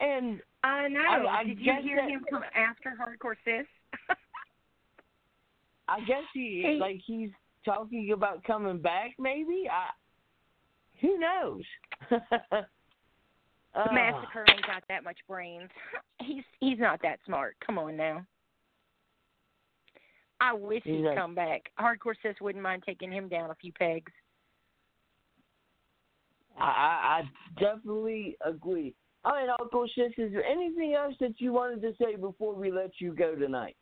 And I know. I- I Did you hear that- him come after Hardcore Sis? I guess he Hey. like he's talking about coming back. Maybe I. Who knows? The Ah, massacre ain't got that much brains. He's he's not that smart. Come on now. I wish He's he'd not- come back. Hardcore Sis wouldn't mind taking him down a few pegs. I, I I definitely agree. All right, Uncle Sis, is there anything else that you wanted to say before we let you go tonight?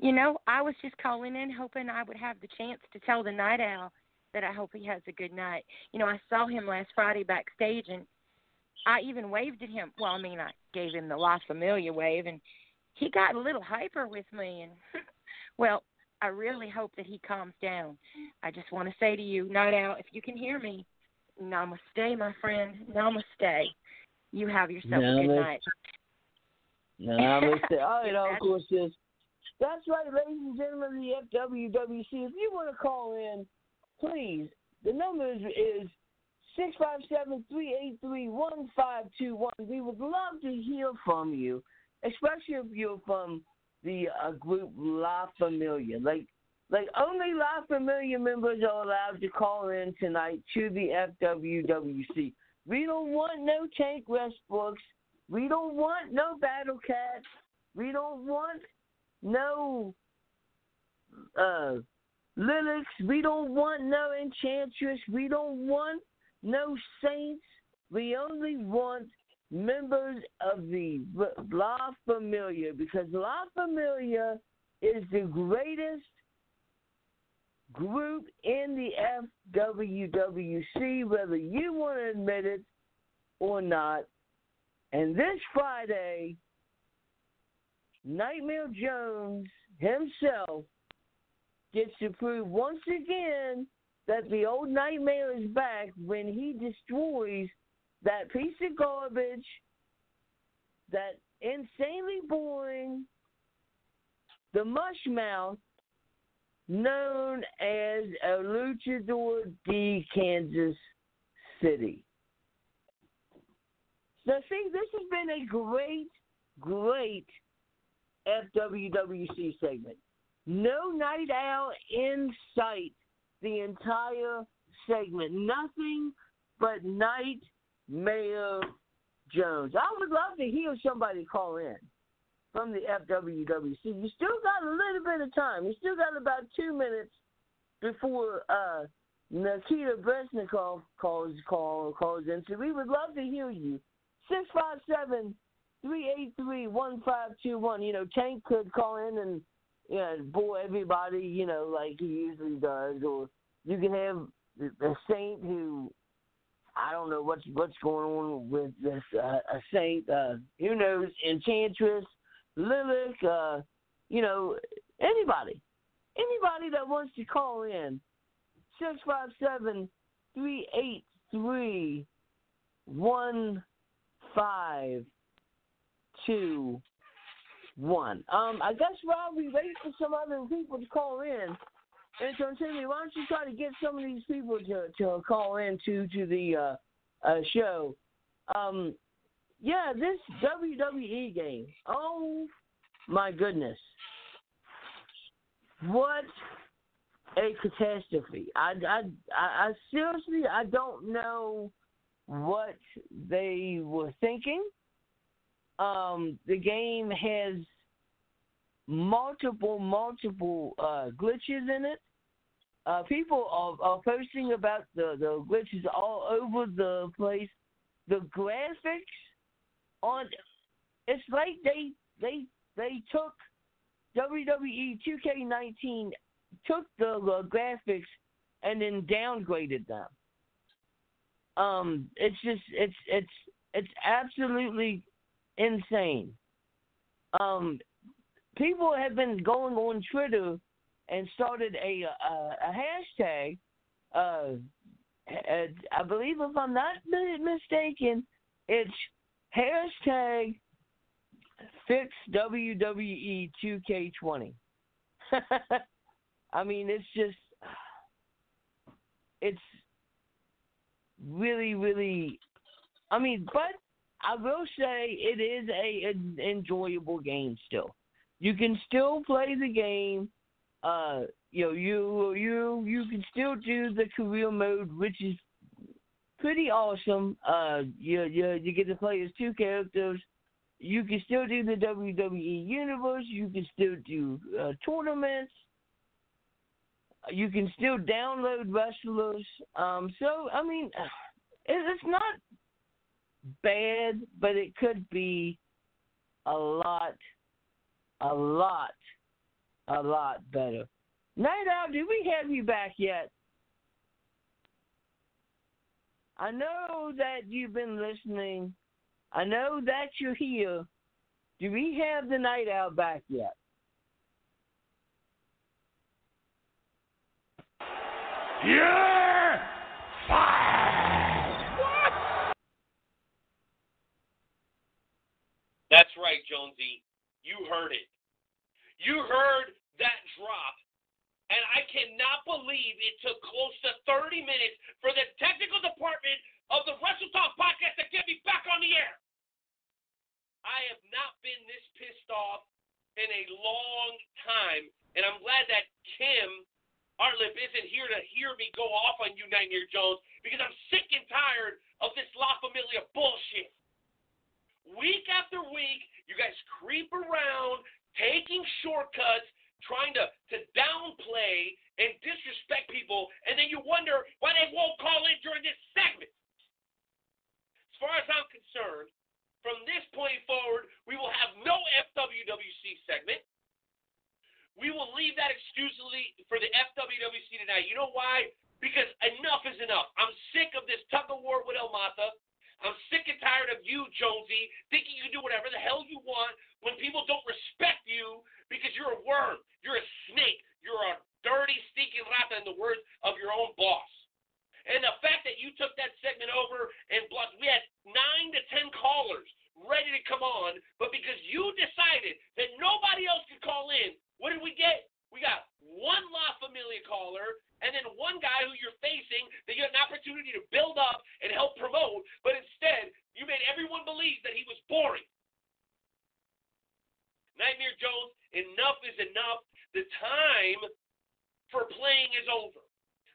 You know, I was just calling in hoping I would have the chance to tell the Knight Owl that I hope he has a good night. You know, I saw him last Friday backstage and I even waved at him. Well, I mean, I gave him the La Familia wave and he got a little hyper with me and well, I really hope that he calms down. I just want to say to you, Knight Owl, if you can hear me, namaste, my friend. Namaste. You have yourself a good Namaste. night. Namaste. Oh, All right, That's- Uncle Sis. That's right, ladies and gentlemen of the FWWC. If you want to call in, please. The number is, is six five seven three eight three one five two one. We would love to hear from you, especially if you're from the uh, group La Familia. Like, like only La Familia members are allowed to call in tonight to the FWWC. We don't want no Tank Westbrooks. We don't want no Battle Cats. We don't want no uh Linux. We don't want no Enchantress. We don't want no Saints. We only want members of the La Familia because La Familia is the greatest group in the FWWC, whether you want to admit it or not. And this Friday, Nightmare Jones himself gets to prove once again that the old Nightmare is back when he destroys that piece of garbage, that insanely boring, the mushmouth known as a luchador de Kansas City. So, see, this has been a great, great FWWC segment. No Knight Owl in sight the entire segment. Nothing but Nightmare Jones. I would love to hear somebody call in from the FWWC. You still got a little bit of time. You still got about two minutes before uh, Nikita Breznikov calls call calls in. So we would love to hear you. Six five seven Three eight three one five two one. You know, Tank could call in and you know, bore everybody, you know, like he usually does. Or you can have a saint who, I don't know what's what's going on with this, uh, a saint, uh, who knows, Enchantress, Lilith, uh, you know, anybody. Anybody that wants to call in, six five seven three eight three one five two one. Um, I guess while we wait for some other people to call in, and so Timmy, why don't you try to get some of these people to to call in to to the uh, uh, show? Um, yeah, this WWE game. Oh my goodness, what a catastrophe! I I I, I seriously I don't know what they were thinking. Um, the game has multiple, multiple uh, glitches in it. Uh, people are, are posting about the, the glitches all over the place. The graphics on it's like they they they took WWE 2K19 took the uh, graphics and then downgraded them. Um, it's just it's it's it's absolutely insane. Um, people have been going on Twitter and started a a, a hashtag. Uh, I believe, if I'm not mistaken, it's hashtag fix WWE 2K20. I mean, it's just, it's really, really. I mean, but I will say it is a an enjoyable game still. You can still play the game. Uh, you know, you you you can still do the career mode, which is pretty awesome. Uh, you you you get to play as two characters. You can still do the WWE universe. You can still do uh, tournaments. You can still download wrestlers. Um, so I mean, it's not bad, but it could be a lot, a lot, a lot better. Knight Owl, do we have you back yet? I know that you've been listening. I know that you're here. Do we have the Knight Owl back yet? Yeah! That's right, Jonesy. You heard it. You heard that drop. And I cannot believe it took close to 30 minutes for the technical department of the Wrestle Talk podcast to get me back on the air. I have not been this pissed off in a long time. And I'm glad that Kim Artlip isn't here to hear me go off on you, Nightmare Jones, because I'm sick and tired of this La Familia bullshit. Week after week, you guys creep around, taking shortcuts, trying to, to downplay and disrespect people, and then you wonder why they won't call in during this segment. As far as I'm concerned, from this point forward, we will have no FWWC segment. We will leave that exclusively for the FWWC tonight. You know why? Because enough is enough. I'm sick of this tug of war with El Mata. I'm sick and tired of you, Jonesy, thinking you can do whatever the hell you want when people don't respect you because you're a worm, you're a snake, you're a dirty, stinking rata in the words of your own boss. And the fact that you took that segment over and blocked, we had nine to ten callers ready to come on, but because you decided that nobody else could call in, what did we get? We got one La Familia caller and then one guy who you're facing that you had an opportunity to build up and help promote, but instead you made everyone believe that he was boring. Nightmare Jones, enough is enough. The time for playing is over.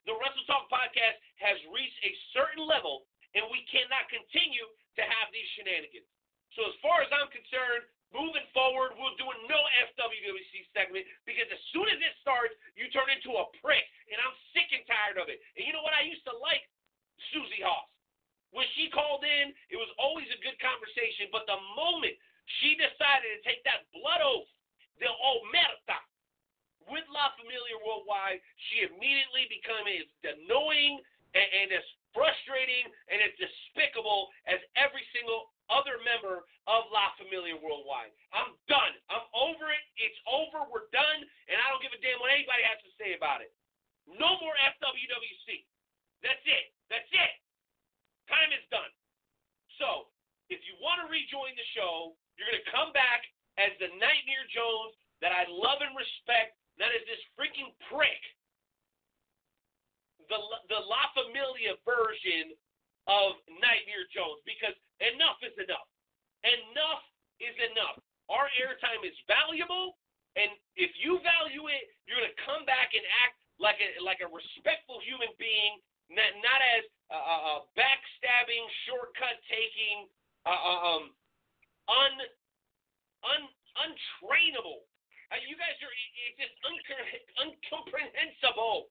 The Wrestle Talk podcast has reached a certain level, and we cannot continue to have these shenanigans. So, as far as I'm concerned, moving forward, we'll do no FWWC segment because as soon as it starts, you turn into a prick, and I'm sick and tired of it. And you know what? I used to like Susie Haas. When she called in, it was always a good conversation, but the moment she decided to take that blood oath, the Omerta, with La Familia Worldwide, she immediately became as annoying and, and as frustrating and as despicable as every single other member of La Familia Worldwide. I'm done. I'm over it. It's over. We're done. And I don't give a damn what anybody has to say about it. No more FWWC. That's it. That's it. Time is done. So, if you want to rejoin the show, you're going to come back as the Nightmare Jones that I love and respect, that is this freaking prick. The, the La Familia version of Nightmare Jones because enough is enough. Enough is enough. Our airtime is valuable, and if you value it, you're going to come back and act like a like a respectful human being, not not as a, backstabbing, shortcut taking, uh, um, un un untrainable. Uh, you guys are it's just uncomprehensible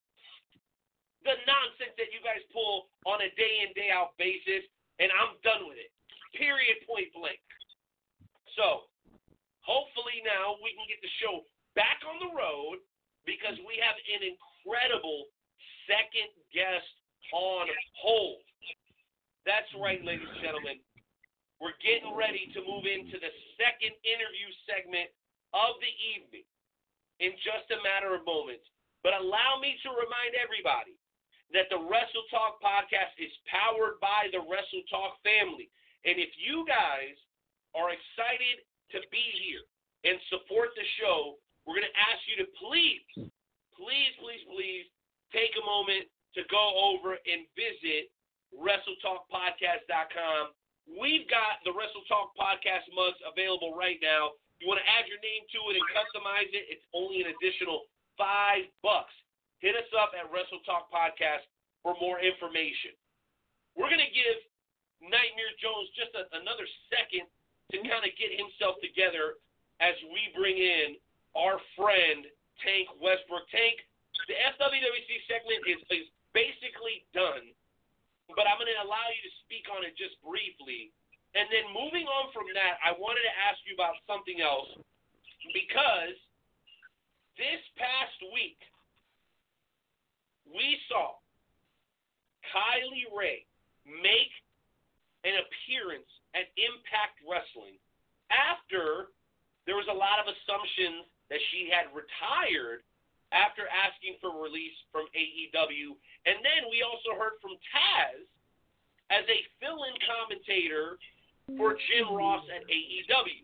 the nonsense that you guys pull on a day in, day out basis, and I'm done with it. Period, point blank. So, hopefully now we can get the show back on the road because we have an incredible second guest on hold. That's right, ladies and gentlemen. We're getting ready to move into the second interview segment of the evening in just a matter of moments. But allow me to remind everybody that the Wrestle Talk podcast is powered by the Wrestle Talk family. And if you guys are excited to be here and support the show, we're going to ask you to please, please, please, please take a moment to go over and visit WrestleTalkPodcast.com. We've got the Wrestle Talk Podcast mugs available right now. You want to add your name to it and customize it? It's only an additional five bucks. Hit us up at Wrestle Talk Podcast for more information. We're going to give Nightmare Jones just a, another second to kind of get himself together as we bring in our friend Tank Westbrook. Tank, the FWWC segment is, is basically done, but I'm going to allow you to speak on it just briefly. And then moving on from that, I wanted to ask you about something else because this past week we saw Kylie Rae make an appearance at Impact Wrestling after there was a lot of assumptions that she had retired after asking for release from AEW. And then we also heard from Taz as a fill in commentator for Jim Ross at AEW.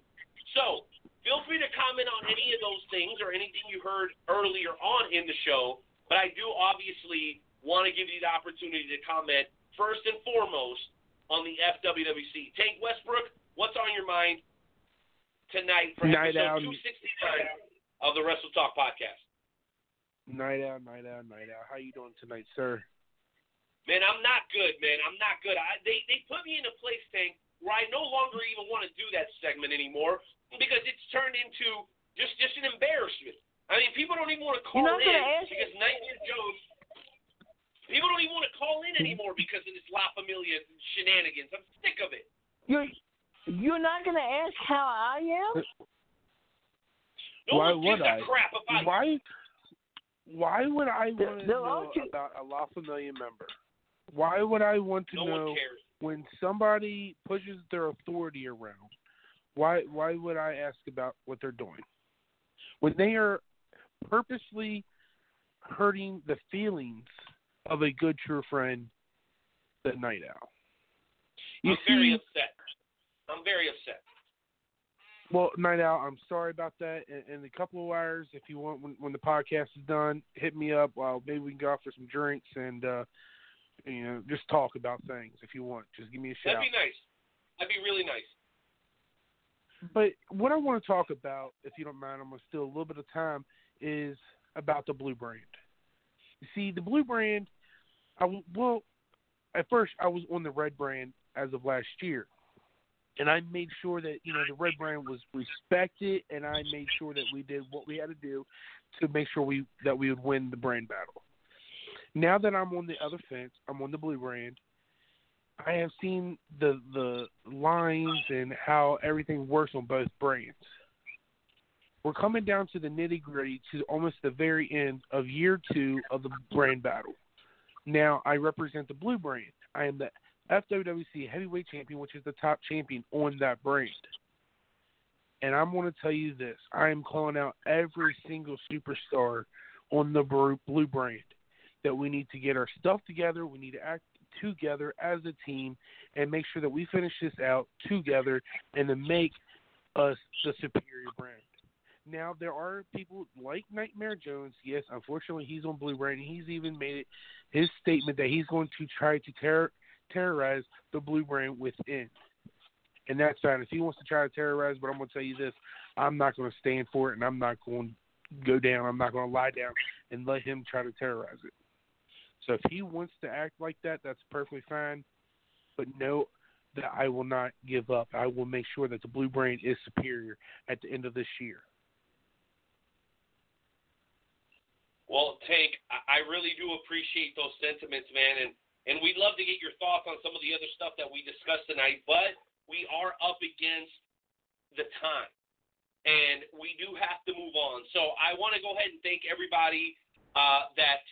So feel free to comment on any of those things or anything you heard earlier on in the show. But I do obviously want to give you the opportunity to comment first and foremost on the FWWC. Tank Westbrook, what's on your mind tonight for Night episode out. 269 of the Wrestle Talk podcast? Night out, night out, night out. How you doing tonight, sir? Man, I'm not good, man. I'm not good. I, they they put me in a place, Tank, where I no longer even want to do that segment anymore because it's turned into just just an embarrassment. I mean, people don't even want to call in because Nightmare Jones. People don't even want to call in anymore because of this La Familia shenanigans. I'm sick of it. You're you're not gonna ask how I am? No why one would gives a I? crap about Why? Why would I The- want to the know logic- about a La Familia member? Why would I want to No know when somebody pushes their authority around? Why? Why would I ask about what they're doing when they are purposely hurting the feelings of a good true friend, the Knight Owl? You I'm see, very upset. I'm very upset. Well, Knight Owl, I'm sorry about that. In, in a couple of hours, if you want, when, when the podcast is done, hit me up. Well, maybe we can go out for some drinks and uh, you know just talk about things if you want. Just give me a shout. That'd be nice. That'd be really nice. But what I want to talk about, if you don't mind, I'm to steal a little bit of time, is about the blue brand. You see, the blue brand, I well, at first I was on the red brand as of last year, and I made sure that you know the red brand was respected, and I made sure that we did what we had to do to make sure we that we would win the brand battle. Now that I'm on the other fence, I'm on the blue brand. I have seen the the lines and how everything works on both brands. We're coming down to the nitty gritty to almost the very end of year two of the brand battle. Now I represent the blue brand. I am the FWC heavyweight champion, which is the top champion on that brand. And I'm going to tell you this: I am calling out every single superstar on the blue brand that we need to get our stuff together. We need to act together as a team and make sure that we finish this out together and to make us the superior brand. Now there are people like Nightmare Jones. Yes, unfortunately he's on Blue Brand. He's even made it his statement that he's going to try to terror, terrorize the Blue Brand within. And that's fine. If he wants to try to terrorize, but I'm going to tell you this: I'm not going to stand for it, and I'm not going to go down. I'm not going to lie down and let him try to terrorize it. So if he wants to act like that, that's perfectly fine. But no, that I will not give up. I will make sure that the Blue Brain is superior at the end of this year. Well, Tank, I really do appreciate those sentiments, man, and and we'd love to get your thoughts on some of the other stuff that we discussed tonight. But we are up against the time. and we do have to move on. So I want to go ahead and thank everybody uh, that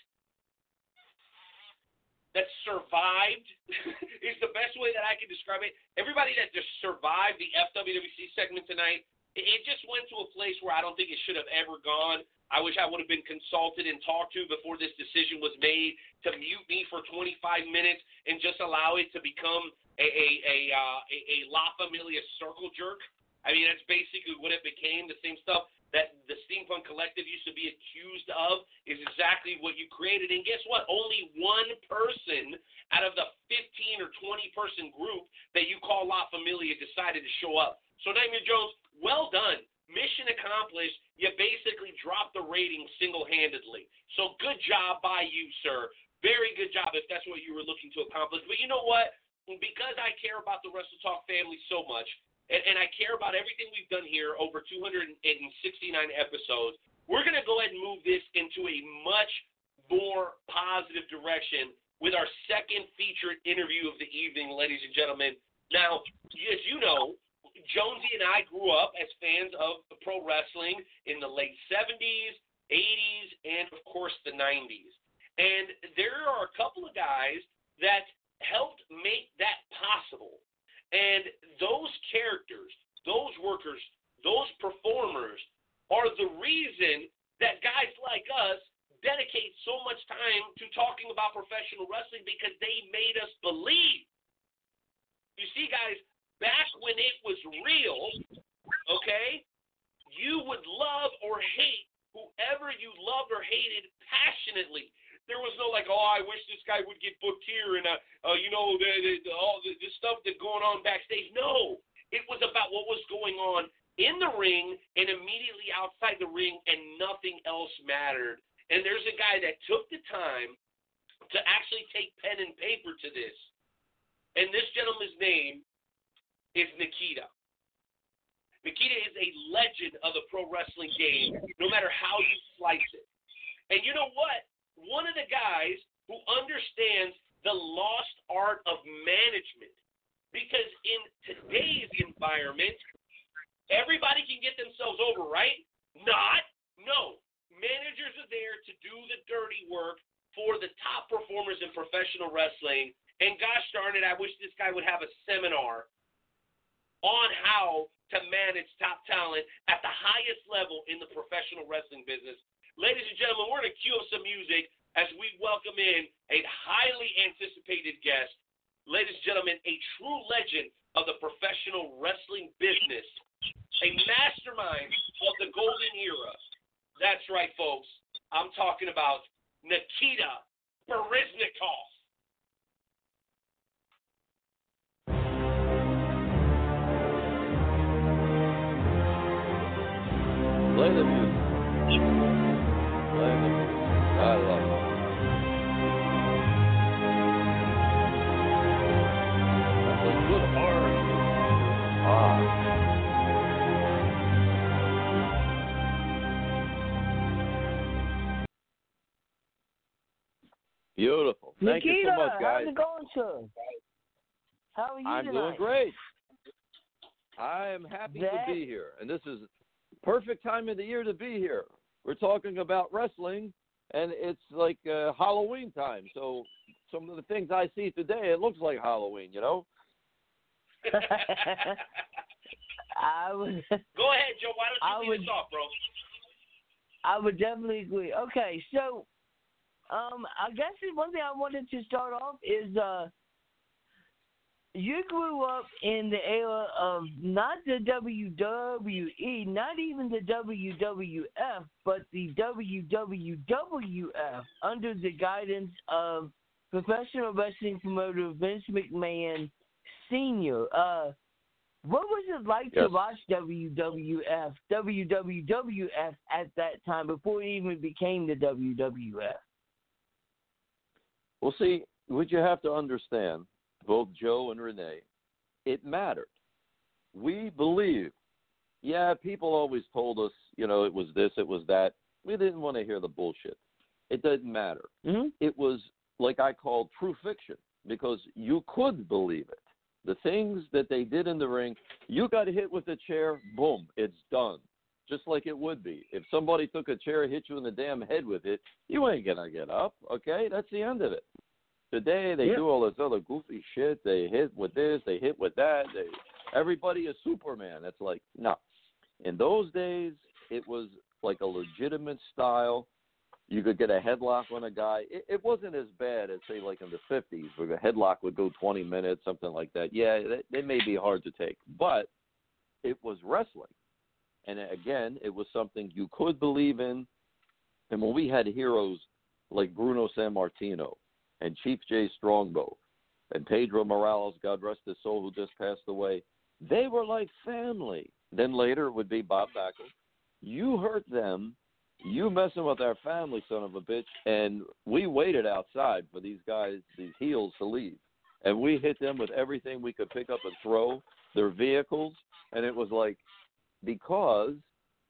that survived is the best way that I can describe it. Everybody that just survived the FWWC segment tonight, it, just went to a place where I don't think it should have ever gone. I wish I would have been consulted and talked to before this decision was made to mute me for 25 minutes and just allow it to become a a a, uh, a, a La Familia circle jerk. I mean, that's basically what it became. The same stuff that the Steampunk Collective used to be accused of is exactly what you created. And guess what? Only one person out of the 15 or 20 person group that you call La Familia decided to show up. So, Nightmare Jones, well done. Mission accomplished. You basically dropped the rating single handedly. So, good job by you, sir. Very good job if that's what you were looking to accomplish. But you know what? Because I care about the Wrestle Talk family so much, and, and I care about everything we've done here over 269 episodes, we're going to go ahead and move this into a much more positive direction with our second featured interview of the evening, ladies and gentlemen. Now, as you know, Jonesy and I grew up as fans of pro wrestling in the late 70s, 80s, and of course the 90s. And there are a couple of guys that helped make that possible. And those characters, those workers, those performers are the reason that guys like us dedicate so much time to talking about professional wrestling because they made us believe. You see, guys, back when it was real, okay, you would love or hate whoever you loved or hated passionately. There was no like, oh, I wish this guy would get booked here, and uh, uh you know, the, the, the, all the, the stuff that going on backstage. No, it was about what was going on in the ring and immediately outside the ring, and nothing else mattered. And there's a guy that took the time to actually take pen and paper to this, and this gentleman's name is Nikita. Nikita is a legend of the pro wrestling game, no matter how you slice it. And you know what? one of the guys who understands the lost art of management. Because in today's environment, everybody can get themselves over, right? Not. No. Managers are there to do the dirty work for the top performers in professional wrestling. And gosh darn it, I wish this guy would have a seminar on how to manage top talent at the highest level in the professional wrestling business Ladies and gentlemen, we're going to cue up some music as we welcome in a highly anticipated guest. Ladies and gentlemen, a true legend of the professional wrestling business, a mastermind of the golden era. That's right, folks. I'm talking about Nikita Breznikov. Play the music. I love it. That's a good art. Ah. Beautiful. Thank Nikita, you so much, guys. how's it going, sir? How are you I'm tonight? doing great. I am happy That- to be here, and this is perfect time of the year to be here. We're talking about wrestling, and it's like uh, Halloween time. So some of the things I see today, it looks like Halloween. You know. I would. Go ahead, Joe. Why don't you I lead would- us off, bro? I would definitely agree. Okay, so um, I guess the one thing I wanted to start off is uh, you grew up in the era of not the WWE, not even the WWF, but the WWWF under the guidance of professional wrestling promoter Vince McMahon Sr. Uh, what was it like to watch WWF, WWWF at that time before it even became the WWF? Well, see, what you have to understand, both Joe and Renee, it mattered. We believe. Yeah, people always told us, you know, it was this, it was that. We didn't want to hear the bullshit. It didn't matter. Mm-hmm. It was like I called true fiction because you could believe it. The things that they did in the ring, you got hit with a chair, boom, it's done. just like it would be. If somebody took a chair, and hit you in the damn head with it, you ain't gonna get up. Okay, that's the end of it. Today they Yep. do all this other goofy shit. They hit with this, they hit with that. They everybody is Superman. It's like no. In those days, it was like a legitimate style. You could get a headlock on a guy. It, it wasn't as bad as say like in the fifties, where a headlock would go twenty minutes, something like that. Yeah, they, they may be hard to take, but it was wrestling. And again, it was something you could believe in. And when we had heroes like Bruno Sammartino and Chief Jay Strongbow and Pedro Morales, God rest his soul, who just passed away, they were like family. Then later it would be Bob Backlund. You hurt them, you messing with our family, son of a bitch, and we waited outside for these guys, these heels, to leave. And we hit them with everything we could pick up and throw, their vehicles, and it was like because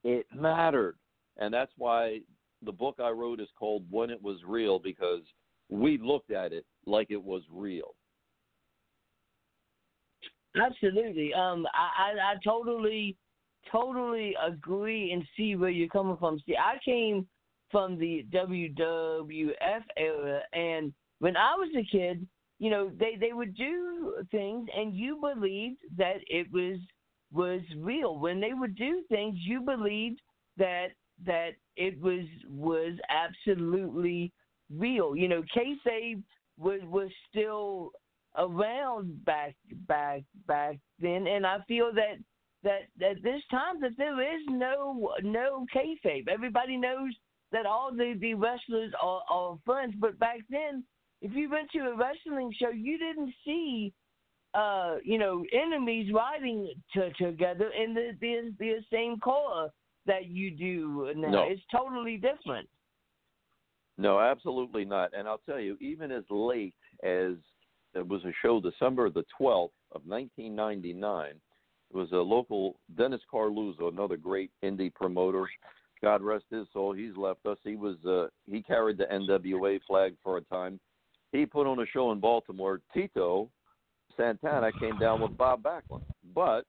it mattered. And that's why the book I wrote is called When It Was Real because we looked at it like it was real. Absolutely. Um, I, I, I totally, totally agree and see where you're coming from. See, I came from the WWF era, and when I was a kid, you know, they they would do things, and you believed that it was was real. When they would do things, you believed that that it was was absolutely real. You know, kayfabe was was still around back back back then, and I feel that that at this time that there is no no kayfabe. Everybody knows that all the the wrestlers are, are friends, but back then, if you went to a wrestling show, you didn't see uh, you know, enemies riding to, together in the, the the same car that you do now. No. It's totally different. No, absolutely not. And I'll tell you, even as late as it was a show December the 12th of 1999, it was a local Dennis Carluzzo, another great indie promoter. God rest his soul. He's left us. He was uh, he carried the NWA flag for a time. He put on a show in Baltimore. Tito Santana came down with Bob Backlund, but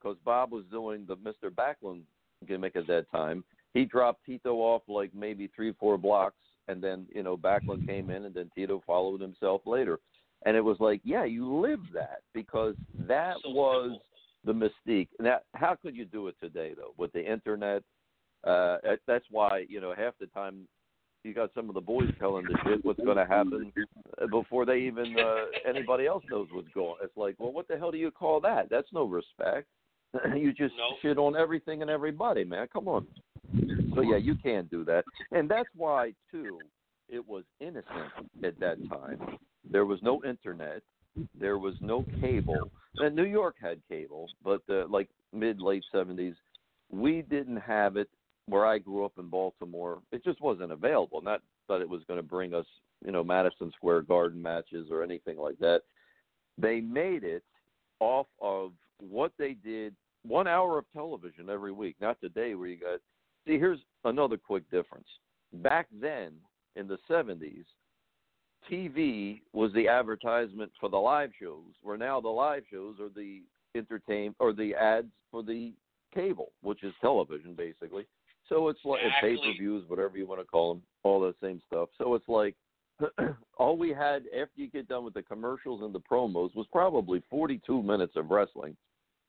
because Bob was doing the Mr. Backlund gimmick at that time, he dropped Tito off like maybe three, four blocks, and then you know Backlund came in, and then Tito followed himself later, and it was like, yeah, you live that because that was the mystique. Now, how could you do it today though with the internet? Uh, that- that's why you know half the time you got some of the boys telling the shit what's going to happen before they even uh, anybody else knows what's going. It's like, well, what the hell do you call that? That's no respect. you just shit on everything and everybody, man. Come on. So yeah, you can't do that, and that's why too. It was innocent at that time. There was no internet. There was no cable. And New York had cable, but uh, like mid late seventies, we didn't have it where I grew up in Baltimore. It just wasn't available. Not that it was going to bring us, you know, Madison Square Garden matches or anything like that. They made it off of what they did one hour of television every week, not today where you got. See, here's another quick difference. Back then, in the 70s, TV was the advertisement for the live shows, where now the live shows are the entertain or the ads for the cable, which is television basically. So it's like Exactly. pay per views, whatever you want to call them, all that same stuff. So it's like all we had after you get done with the commercials and the promos was probably 42 minutes of wrestling.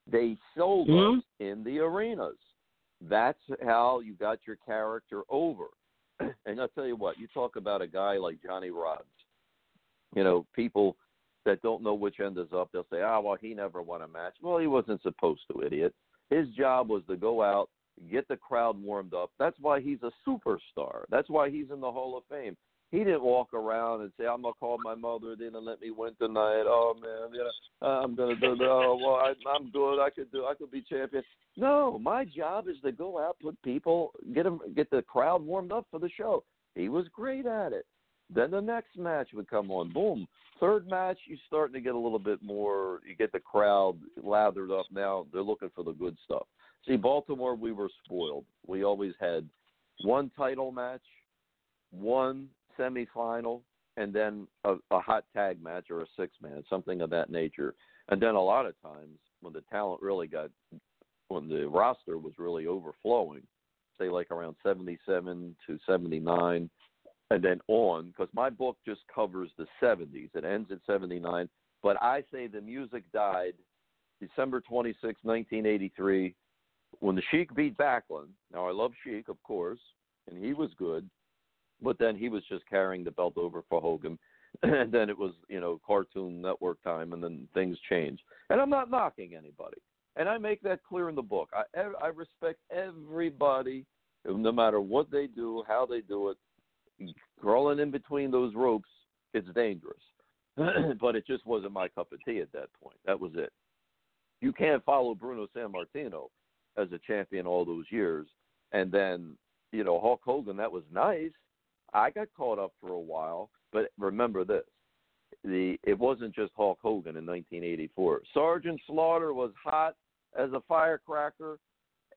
They sold Mhm. us in the arenas. That's how you got your character over. and I'll tell you what, you talk about a guy like Johnny Rodz. You know, people that don't know which end is up, they'll say, "Ah, well, he never won a match." Well, he wasn't supposed to, idiot. His job was to go out, get the crowd warmed up. That's why he's a superstar. That's why he's in the Hall of Fame. He didn't walk around and say, "I'm gonna call my mother. They didn't let me win tonight. Oh man, I'm gonna do. Oh well, I, I'm good. I could do. I could be champion." No, my job is to go out, put people, get them, get the crowd warmed up for the show. He was great at it. Then the next match would come on. Boom. Third match, you're starting to get a little bit more. You get the crowd lathered up. Now they're looking for the good stuff. See, Baltimore, we were spoiled. We always had one title match, one semifinal, and then a, a hot tag match or a six man, something of that nature. And then a lot of times when the talent really got when the roster was really overflowing, say like around 77 to 79, and then on, because my book just covers the 70s. It ends at 79, but I say the music died December 26, 1983, when the Sheik beat Backlund. Now, I love Sheik, of course, and he was good, but then he was just carrying the belt over for Hogan. And then it was, you know, Cartoon Network time, and then things changed. And I'm not knocking anybody, and I make that clear in the book. I I respect everybody, no matter what they do, how they do it. Crawling in between those ropes, it's dangerous. but it just wasn't my cup of tea at that point. That was it. You can't follow Bruno Sammartino as a champion all those years, and then you know Hulk Hogan. That was nice. I got caught up for a while, but remember this: the it wasn't just Hulk Hogan in 1984. Sergeant Slaughter was hot as a firecracker,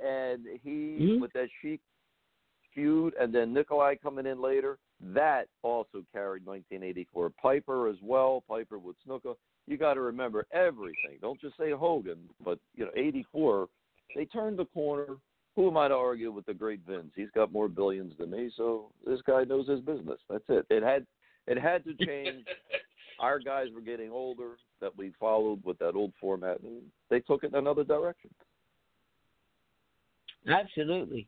and he Mhm. with that Sheik feud, and then Nikolai coming in later. That also carried 1984. Piper as well. Piper with Snuka. You got to remember everything. Don't just say Hogan, but you know 84. They turned the corner. Who am I to argue with the great Vince? He's got more billions than me, so this guy knows his business. That's it. It had it had to change. Our guys were getting older that we followed with that old format, and they took it in another direction. Absolutely.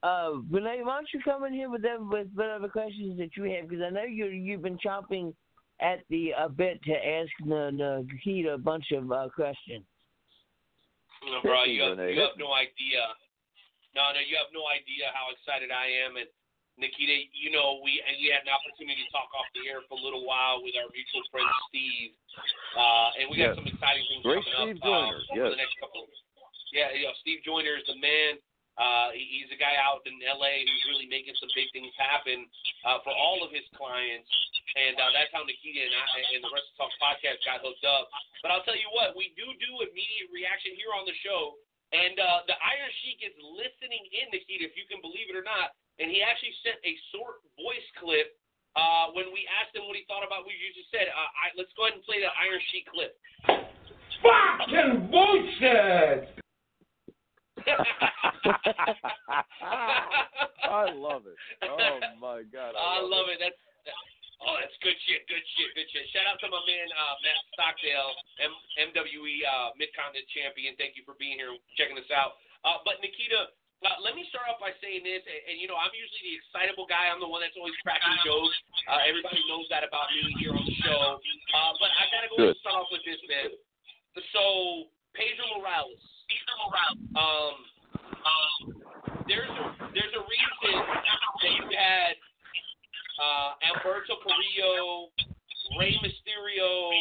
Uh, Renee, why don't you come in here with them with whatever questions that you have? Because I know you you've been chomping at the uh, bit to ask the, the Keita a bunch of uh, questions. No, bro, you have, you have no idea. No, no, you have no idea how excited I am. And Nikita, you know, we and we had an opportunity to talk off the air for a little while with our mutual friend Steve, uh, and we got some exciting things Great coming Steve up uh, Joyner, over yes. the next couple. Of, weeks. yeah, you know, Steve Joyner is the man. Uh, he's a guy out in LA who's really making some big things happen uh, for all of his clients, and uh, that's how Nikita and, I, and the Wrestle Talk podcast got hooked up. But I'll tell you what, we do do immediate reaction here on the show, and uh, the Iron Sheik is listening in, the Nikita, if you can believe it or not, and he actually sent a short voice clip uh, when we asked him what he thought about what you just said. Uh, I, let's go ahead and play that Iron Sheik clip. Fucking bullshit! I love it. Oh my God, I I love it. That's that, oh, that's good shit. Good shit. Good shit. Shout out to my man uh, Matt Stockdale, M- MWE uh, Mid Continent Champion. Thank you for being here, and checking us out. Uh, but Nikita, uh, let me start off by saying this, and, and you know I'm usually the excitable guy. I'm the one that's always cracking jokes. Uh, everybody knows that about me here on the show. Uh, but I gotta go Good. and start off with this, man. So Pedro Morales. Um, um, there's a there's a reason that you had uh, Humberto Carrillo, Rey Mysterio,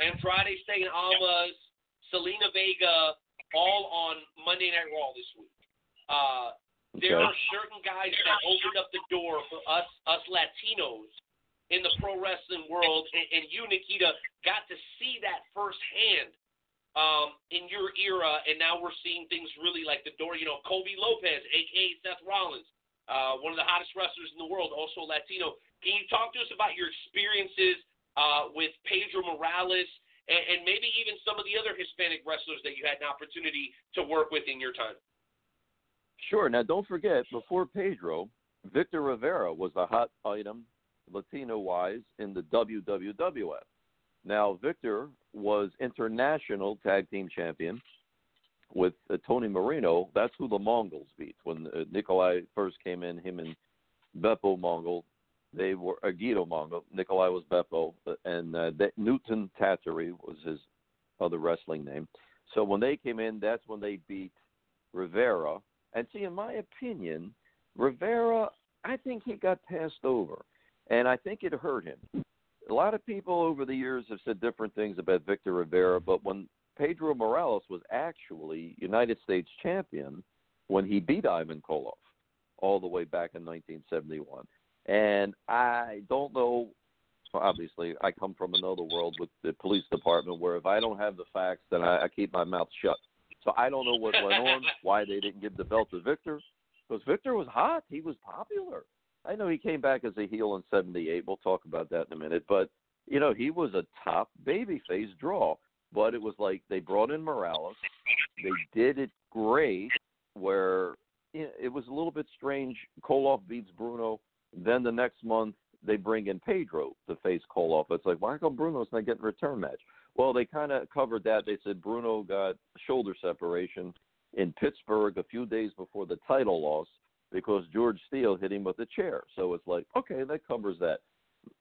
Andrade Cien Almas, Zelina Vega, all on Monday Night Raw this week. Uh, there Okay. are certain guys that opened up the door for us us Latinos in the pro wrestling world, and, and you, Nikita, got to see that firsthand um, in your era, and now we're seeing things really like the door. You know, Colby Lopez, aka Seth Rollins, uh, one of the hottest wrestlers in the world, also Latino. Can you talk to us about your experiences uh, with Pedro Morales, and, and maybe even some of the other Hispanic wrestlers that you had an opportunity to work with in your time? Sure. Now, don't forget, before Pedro, Victor Rivera was a hot item, Latino wise, in the WWWF. Now, Victor was international tag team champion with uh, Tony Marino. That's who the Mongols beat when uh, Nikolai first came in. Him and Beppo Mongol, they were uh, Guido Mongol. Nikolai was Beppo, uh, and uh, that Newton Tattrie was his other wrestling name. So when they came in, that's when they beat Rivera. And see, in my opinion, Rivera, I think he got passed over, and I think it hurt him. A lot of people over the years have said different things about Victor Rivera, but when Pedro Morales was actually United States champion when he beat Ivan Koloff all the way back in 1971. And I don't know, obviously, I come from another world with the police department where if I don't have the facts, then I, I keep my mouth shut. So I don't know what went on, why they didn't give the belt to Victor, because Victor was hot. He was popular. I know he came back as a heel in '78. We'll talk about that in a minute. But you know, he was a top babyface draw. But it was like they brought in Morales. They did it great where it was a little bit strange. Koloff beats Bruno. Then the next month they bring in Pedro to face Koloff. It's like, why come Bruno's not getting a return match? Well, they kind of covered that. They said Bruno got shoulder separation in Pittsburgh a few days before the title loss because George Steele hit him with a chair. So it's like, okay, that covers that.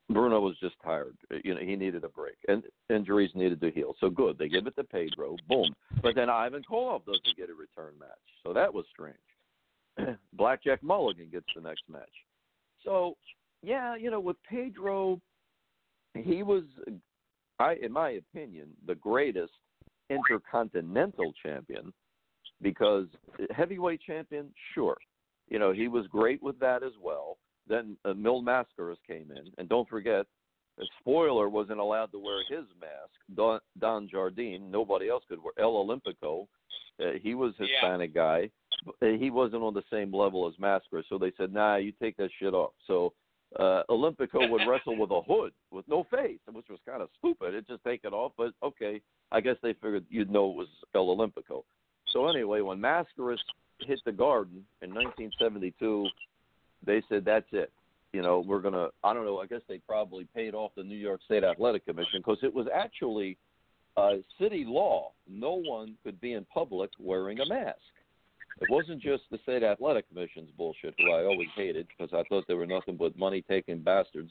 Bruno was just tired. You know, he needed a break, and injuries needed to heal. So good, they give it to Pedro. Boom. But then Ivan Koloff doesn't get a return match, so that was strange. Blackjack Mulligan gets the next match. So, yeah, you know, with Pedro, he was, I, in my opinion, the greatest intercontinental champion because heavyweight champion, sure, you know, he was great with that as well. Then uh, Mil Mascaras came in, and don't forget, the spoiler wasn't allowed to wear his mask. Don, Don Jardine, nobody else could wear. El Olympico, uh, he was Hispanic yeah. guy. He wasn't on the same level as Mascaras, so they said, "Nah, you take that shit off." So uh, Olympico would wrestle with a hood with no face, which was kind of stupid. It just take it off, but okay. I guess they figured you'd know it was El Olympico. So anyway, when Mascaras hit the Garden in 1972, they said that's it. You know, we're gonna. I don't know. I guess they probably paid off the New York State Athletic Commission because it was actually uh, city law. No one could be in public wearing a mask. It wasn't just the state athletic commission's bullshit, who I always hated because I thought they were nothing but money taking bastards.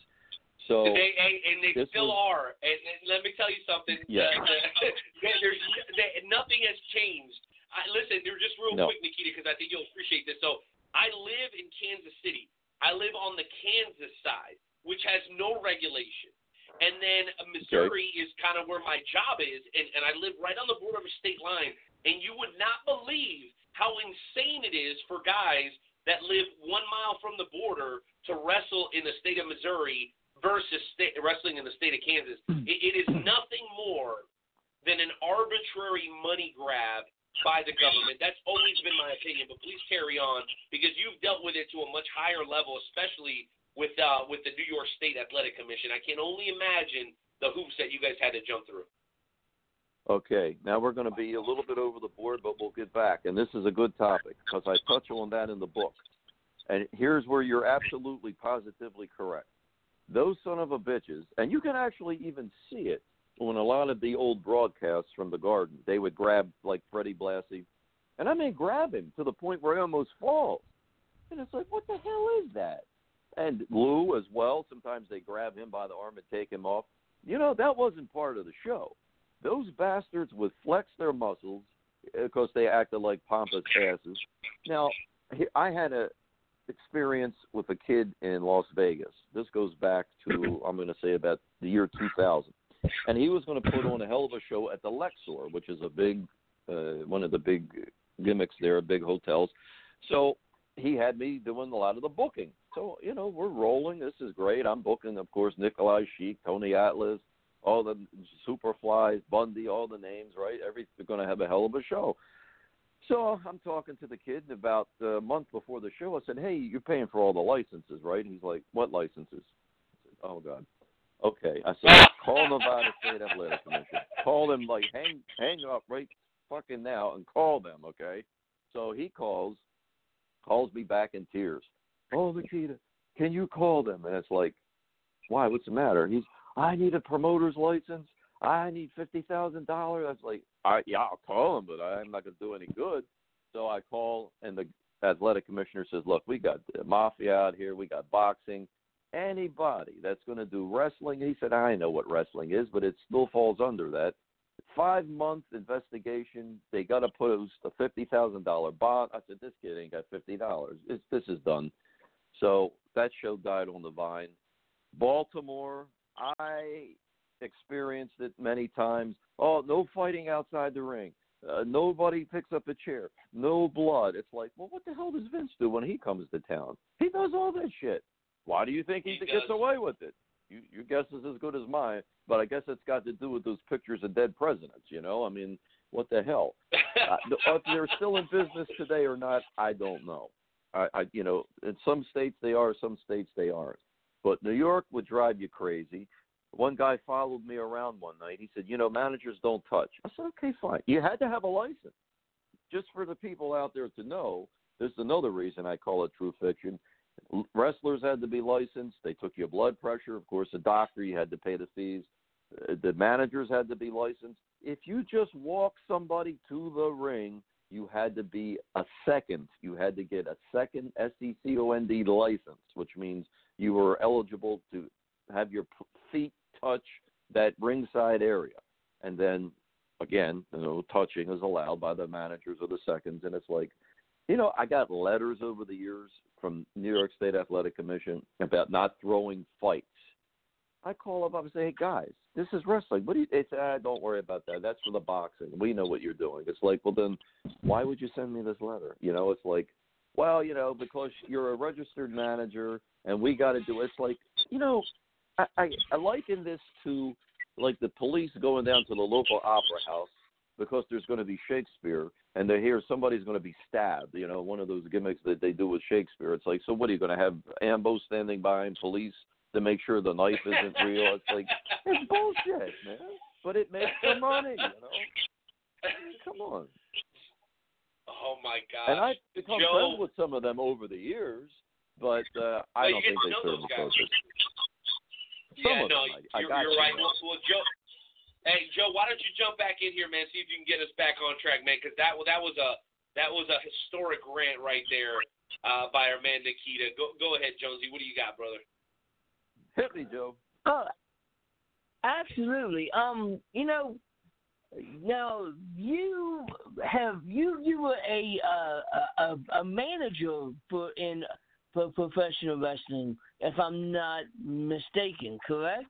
So they, and they still was, are. And, and let me tell you something. Yeah. The, the, there's they, nothing has changed. I, listen, they're just real No. quick, Nikita, because I think you'll appreciate this. So I live in Kansas City. I live on the Kansas side, which has no regulation. And then uh, Missouri is kind of where my job is, and, and I live right on the border of a state line. And you would not believe how insane it is for guys that live one mile from the border to wrestle in the state of Missouri versus sta- wrestling in the state of Kansas. It, it is nothing more than an arbitrary money grab by the government. That's always been my opinion. But please carry on because you've dealt with it to a much higher level, especially with uh, with the New York State Athletic Commission. I can only imagine the hoops that you guys had to jump through. Okay, now we're going to be a little bit over the board, but we'll get back. And this is a good topic because I touch on that in the book. And here's where you're absolutely positively correct. Those son of a bitches, and you can actually even see it on a lot of the old broadcasts from the Garden. They would grab like Freddie Blassie, and I mean grab him to the point where he almost falls. And it's like, what the hell is that? And Lou as well. Sometimes they grab him by the arm and take him off. You know that wasn't part of the show those bastards would flex their muscles eh, because they acted like pompous asses. Now, I had a experience with a kid in Las Vegas. This goes back to I'm going to say about the year 2000, and he was going to put on a hell of a show at the Luxor, which is a big, uh, one of the big gimmicks there, big hotels. So he had me doing a lot of the booking. So you know we're rolling. This is great. I'm booking, of course, Nikolai Sheik, Tony Atlas, all the Superflies, Bundy, all the names, right? Every going to have a hell of a show. So I'm talking to the kid about a month before the show. I said, "Hey, you're paying for all the licenses, right?" And he's like, "What licenses?" I said, "Oh God." Okay, I said, "Call Nevada State Athletic Commission. Call them like hang hang up right fucking now and call them." Okay. So he calls, calls me back in tears. Oh, Nikita, can you call them? And it's like, why? What's the matter? He's I need a promoter's license. I need fifty thousand dollars. I was like, I, yeah, I'll call him, but I'm not going to do any good. So I call, and the athletic commissioner says, look, we got the mafia out here. We got boxing. Anybody that's going to do wrestling, he said, I know what wrestling is, but it still falls under that. Five month investigation. They got to post a fifty thousand dollar bond. I said, this kid ain't got fifty dollars. This is done. So that show died on the vine. Baltimore, I experienced it many times. Oh, no fighting outside the ring. Uh, nobody picks up a chair. No blood. It's like, well, what the hell does Vince do when he comes to town? He does all that shit. Why do you think he, He gets does. away with it? You, your guess is as good as mine, but I guess it's got to do with those pictures of dead presidents. You know, I mean, what the hell? uh, if they're still in business today or not, I don't know. I, I, you know, in some states they are, some states they aren't. But New York would drive you crazy. One guy followed me around one night. He said, "You know, managers don't touch." I said, "Okay, fine. You had to have a license. just for the people out there to know, this is another reason I call it true fiction. Wrestlers had to be licensed. They took your blood pressure. Of course, a doctor, you had to pay the fees. Uh, The managers had to be licensed. If you just walk somebody to the ring, you had to be a second. You had to get a second SECOND license, which means you were eligible to have your feet touch that ringside area. And then again, you know, touching is allowed by the managers or the seconds. And it's like, you know, I got letters over the years from New York State Athletic Commission about not throwing fights. I call up and say, hey guys, this is wrestling. What do you? It's ah, don't worry about that. That's for the boxing. We know what you're doing. It's like, well then, why would you send me this letter? You know, it's like, well, you know, because you're a registered manager and we got to do. It. It's like, you know, I, I I liken this to like the police going down to the local opera house because there's going to be Shakespeare and they hear somebody's going to be stabbed. You know, one of those gimmicks that they do with Shakespeare. It's like, so what are you going to have Ambo standing behind police to make sure the knife isn't real? It's like it's bullshit, man. But it makes them money, you know. Come on. Oh my god! And I've become Joe, friends with some of them over the years, but uh, I Well, don't think they serve the purpose. Some yeah, no, I- I you're, got you're right. Well, well, Joe. Hey, Joe, why don't you jump back in here, man? See if you can get us back on track, man. Because that that was a that was a historic rant right there uh, by our man Nikita. Go go ahead, Jonesy. What do you got, brother? Hit me, Joe. Oh, absolutely. Um, you know, now you have you you were a uh, a, a- a manager for in for professional wrestling, if I'm not mistaken, correct?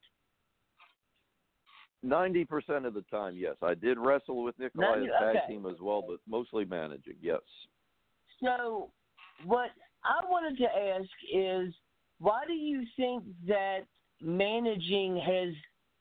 Ninety percent of the time, yes. I did wrestle with Nikolai as tag okay. team as well, but mostly managing. Yes. So, what I wanted to ask is, why do you think that managing has,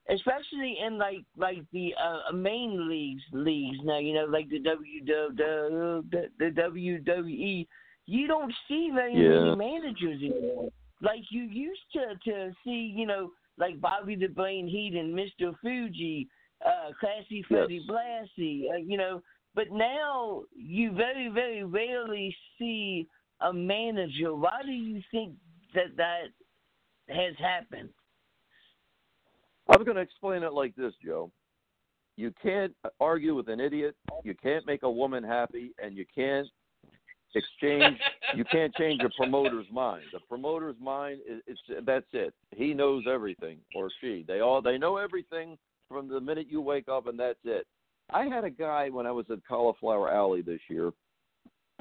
especially in like like the uh, main leagues leagues now, you know, like the W the the, the WWE, you don't see very Yeah. many managers anymore. Like you used to to see, you know, like Bobby the Brain Heenan and Mr. Fuji, uh, Classy Freddie Blassie, uh, you know. But now you very, very rarely see a manager. Why do you think that that has happened? I'm going to explain it like this, Joe. You can't argue with an idiot. You can't make a woman happy, and you can't exchange. you can't change a promoter's mind. The promoter's mind is it's that's it. He knows everything, or she. They all they know everything from the minute you wake up, and that's it. I had a guy when I was at Cauliflower Alley this year.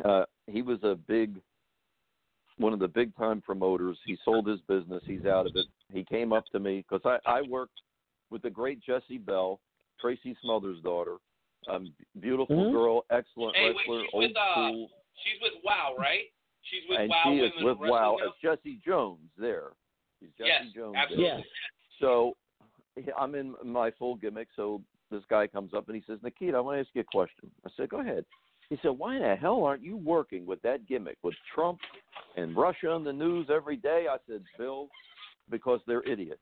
Uh, he was a big, one of the big time promoters. He sold his business. He's out of it. He came up to me because I, I worked with the great Jessie Belle, Tracy Smothers' daughter. Um, beautiful Mhm. girl, excellent Hey, wrestler, she's old with, uh, school, She's with Wow, right? She's with and Wow she is with Wow now? as Jessie Jones there. She's Jesse Yes, Jones. absolutely. There. So I'm in my full gimmick. So this guy comes up and he says, Nikita, I want to ask you a question. I said, go ahead. He said, why in the hell aren't you working with that gimmick with Trump and Russia on the news every day? I said, Bill, because they're idiots.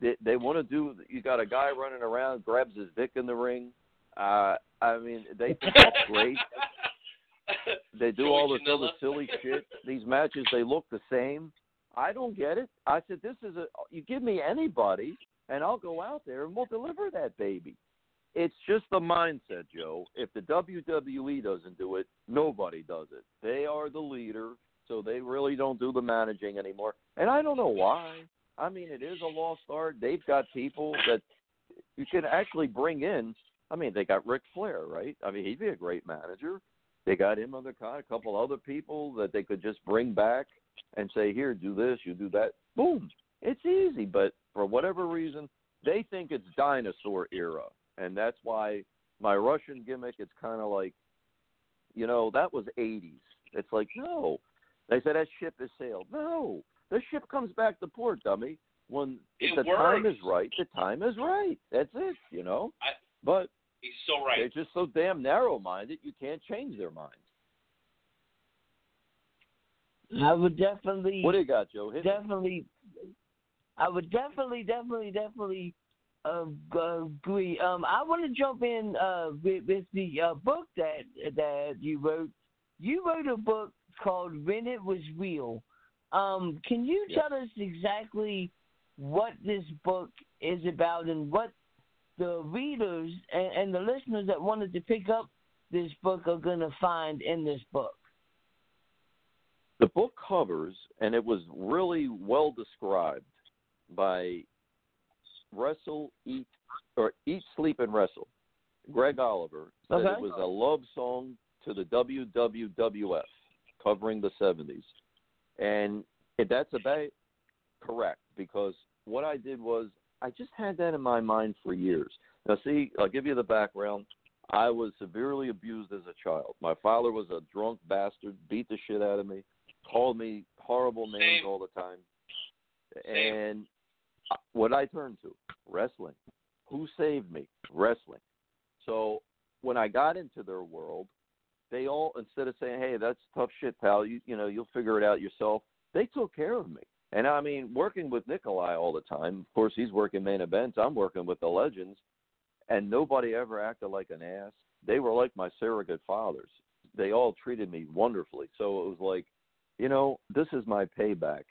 They, they want to do. You got a guy running around, grabs his dick in the ring. Uh, I mean, they think that's great. They do Joey all this other silly shit. These matches, they look the same. I don't get it. I said, this is a. You give me anybody, and I'll go out there and we'll deliver that baby. It's just the mindset, Joe. If the WWE doesn't do it, nobody does it. They are the leader, so they really don't do the managing anymore. And I don't know why. I mean, it is a lost art. They've got people that you can actually bring in. I mean, they got Ric Flair, right? I mean, he'd be a great manager. They got him on the con, a couple other people that they could just bring back and say, "Here, do this, you do that." Boom. It's easy, but for whatever reason, they think it's dinosaur era, and that's why my Russian gimmick. It's kind of like, you know, that was '80s. It's like, no. They said that ship has sailed. No, the ship comes back to port, dummy. When if It the time is right, the time is right. That's it, you know. I, But he's so right. they're just so damn narrow-minded. You can't change their minds. I would definitely. What do you got, Joe? Hit me. definitely. I would definitely, definitely, definitely uh, agree. Um, I want to jump in uh, with, with the uh, book that that you wrote. You wrote a book called "When It Was Real." Um, can you Yes. tell us exactly what this book is about and what the readers and, and the listeners that wanted to pick up this book are going to find in this book? The book covers, and it was really well described by Wrestle, Eat, or Eat, Sleep, and Wrestle. Greg Oliver said Okay. it was a love song to the WWWF, covering the 70s. And that's about correct because what I did was I just had that in my mind for years. Now, see, I'll give you the background. I was severely abused as a child. My father was a drunk bastard, beat the shit out of me, called me horrible names Same. all the time. Same. And what I turned to wrestling. Who saved me? Wrestling. So when I got into their world, they all instead of saying, "Hey, that's tough shit, pal. You you know you'll figure it out yourself," they took care of me. And I mean, working with Nikolai all the time. Of course, he's working main events. I'm working with the legends, and nobody ever acted like an ass. They were like my surrogate fathers. They all treated me wonderfully. So it was like, you know, this is my payback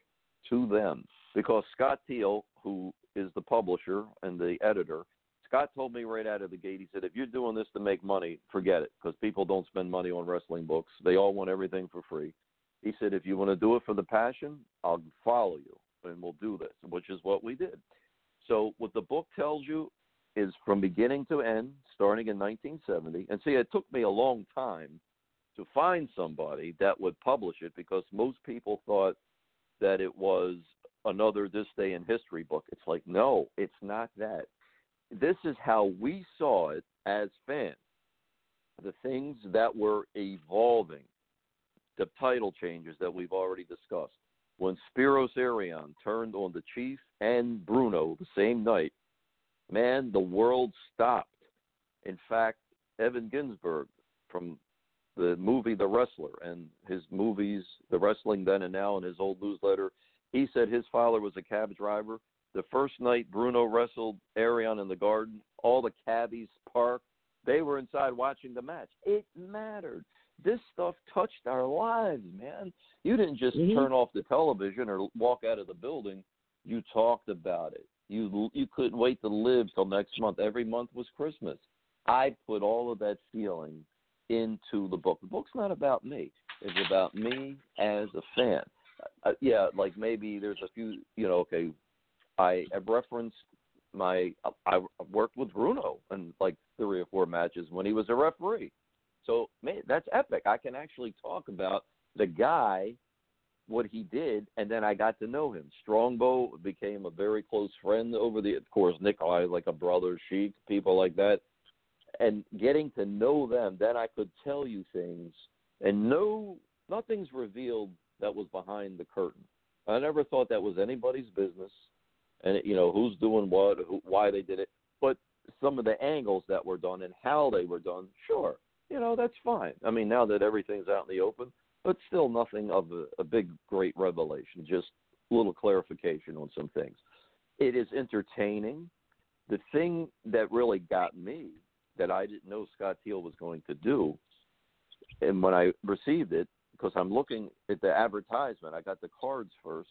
to them because Scott Teal, who is the publisher and the editor, Scott told me right out of the gate, he said, if you're doing this to make money, forget it because people don't spend money on wrestling books. They all want everything for free. He said, if you want to do it for the passion, I'll follow you and we'll do this, which is what we did. So what the book tells you is from beginning to end, starting in 1970. And see, it took me a long time to find somebody that would publish it because most people thought that it was another This Day in History book. It's like, no, it's not that. This is how we saw it as fans. The things that were evolving, the title changes that we've already discussed. When Spiros Arion turned on the Chief and Bruno the same night, man, the world stopped. In fact, Evan Ginzburg from the movie The Wrestler and his movies, The Wrestling Then and Now, and his old newsletter, he said his father was a cab driver. The first night Bruno wrestled Arion in the garden, all the cabbies parked. They were inside watching the match. It mattered. This stuff touched our lives, man. You didn't just Mhm. turn off the television or walk out of the building. You talked about it. You you couldn't wait to live till next month. Every month was Christmas. I put all of that feeling into the book. The book's not about me. It's about me as a fan. Uh, yeah, like maybe there's a few, you know, okay, I have referenced my, I I worked with Bruno in like three or four matches when he was a referee. So, man, that's epic. I can actually talk about the guy, what he did, and then I got to know him. Strongbow became a very close friend over the, of course, Nikolai like a brother, Sheik, people like that and getting to know them, then I could tell you things, and no, nothing's revealed that was behind the curtain. I never thought that was anybody's business, and you know who's doing what, who, why they did it. But some of the angles that were done and how they were done, sure, you know that's fine. I mean, now that everything's out in the open, but still nothing of a, a big, great revelation. Just a little clarification on some things. It is entertaining. The thing that really got me that I didn't know Scott Teal was going to do. And when I received it, because I'm looking at the advertisement, I got the cards first,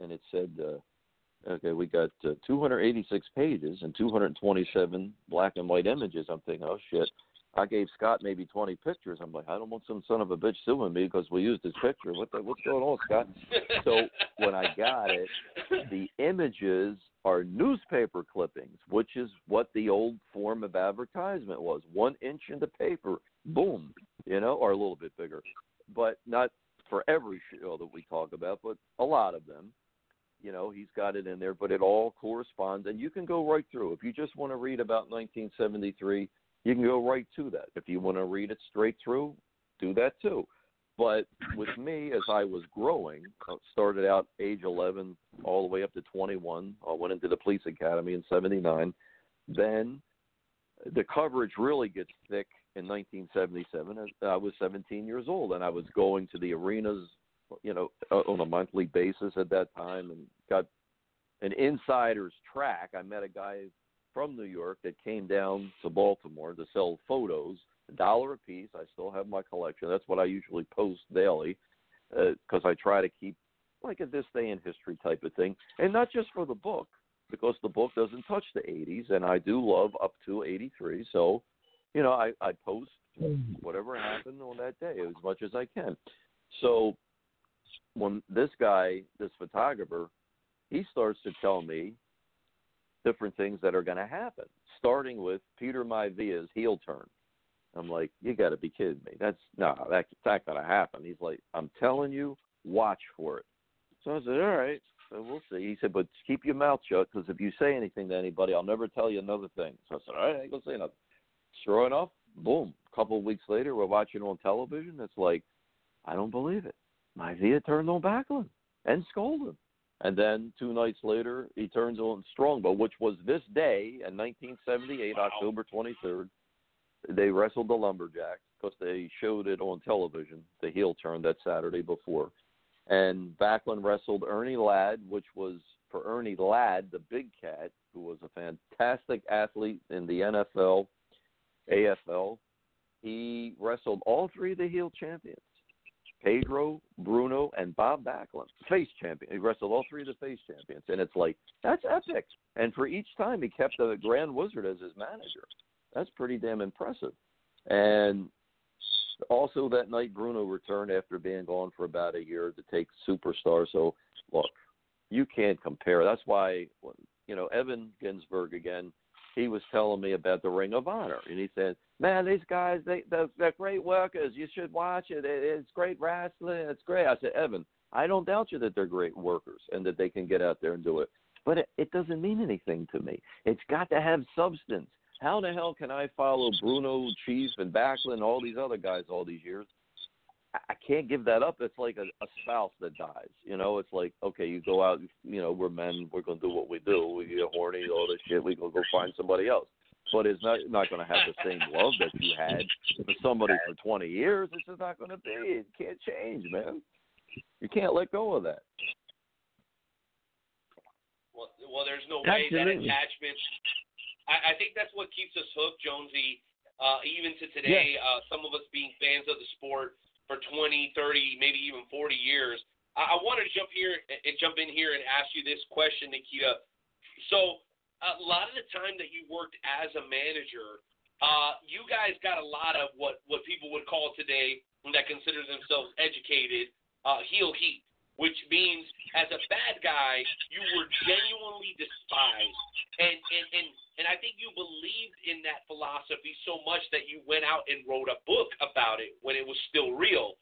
and it said, uh, okay, we got uh, 286 pages and 227 black and white images. I'm thinking, oh shit. I gave Scott maybe 20 pictures. I'm like, I don't want some son of a bitch suing me because we used his picture. What the, what's going on, Scott? So when I got it, the images are newspaper clippings, which is what the old form of advertisement was. One inch in the paper, boom, you know, or a little bit bigger. But not for every show that we talk about, but a lot of them. You know, he's got it in there, but it all corresponds. And you can go right through. If you just want to read about 1973, you can go right to that. If you want to read it straight through, do that too. But with me, as I was growing, started out age 11 all the way up to 21. I went into the police academy in 79. Then the coverage really gets thick in 1977. I was 17 years old, and I was going to the arenas, you know, uh, on a monthly basis at that time, and got an insider's track. I met a guy from New York that came down to Baltimore to sell photos, a dollar a piece. I still have my collection. That's what I usually post daily uh, because I try to keep like a this day in history type of thing, and not just for the book because the book doesn't touch the 80s, and I do love up to 83. So, you know, I, I post whatever happened on that day as much as I can. So, when this guy, this photographer, he starts to tell me different things that are going to happen, starting with Peter Maivia's heel turn. I'm like, you got to be kidding me. That's no, that's not going to happen. He's like, I'm telling you, watch for it. So I said, all right, so we'll see. He said, but keep your mouth shut because if you say anything to anybody, I'll never tell you another thing. So I said, all right, I ain't gonna say nothing. Sure enough, boom. A couple of weeks later, we're watching on television. It's like, I don't believe it. Maivia turned on Backlund and scolded him. And then two nights later, he turns on Strongbow, which was this day in 1978, October 23rd. They wrestled the Lumberjacks because they showed it on television, the heel turn that Saturday before. And Backlund wrestled Ernie Ladd, which was for Ernie Ladd, the big cat, who was a fantastic athlete in the NFL, AFL. He wrestled all three of the heel champions. Pedro, Bruno, and Bob Backlund, face champion. He wrestled all three of the face champions, and it's like that's epic. And for each time, he kept the Grand Wizard as his manager. That's pretty damn impressive. And also that night, Bruno returned after being gone for about a year to take Superstar. So look, you can't compare. That's why you know Evan Ginzburg again. He was telling me about the Ring of Honor, and he said, "Man, these guys, they they're, they're great workers. You should watch it. it. It's great wrestling. It's great." I said, "Evan, I don't doubt you that they're great workers and that they can get out there and do it, but it, it doesn't mean anything to me. It's got to have substance. How the hell can I follow Bruno, Chief, and Backlund, all these other guys all these years? I- I can't give that up. It's like a, a spouse that dies. You know, it's like okay, you go out. You know, we're men. We're gonna do what we do. We get horny, all this shit. We gonna go find somebody else. But it's not not going to have the same love that you had for somebody for 20 years. It's just not going to be. It can't change, man. You can't let go of that. Well, well, there's no way that attachment. I, I think that's what keeps us hooked, Jonesy. Uh, even to today, uh, some of us being fans of the sport for 20, 30, maybe even 40 years. I, I want to jump here and and jump in here and ask you this question, Nikita. So, a lot of the time that you worked as a manager, uh, you guys got a lot of what what people would call today that consider themselves educated uh, heel heat, which means as a bad guy, you were genuinely despised, and and and and I think you believed in that philosophy so much that you went out and wrote a book about it when it was still real.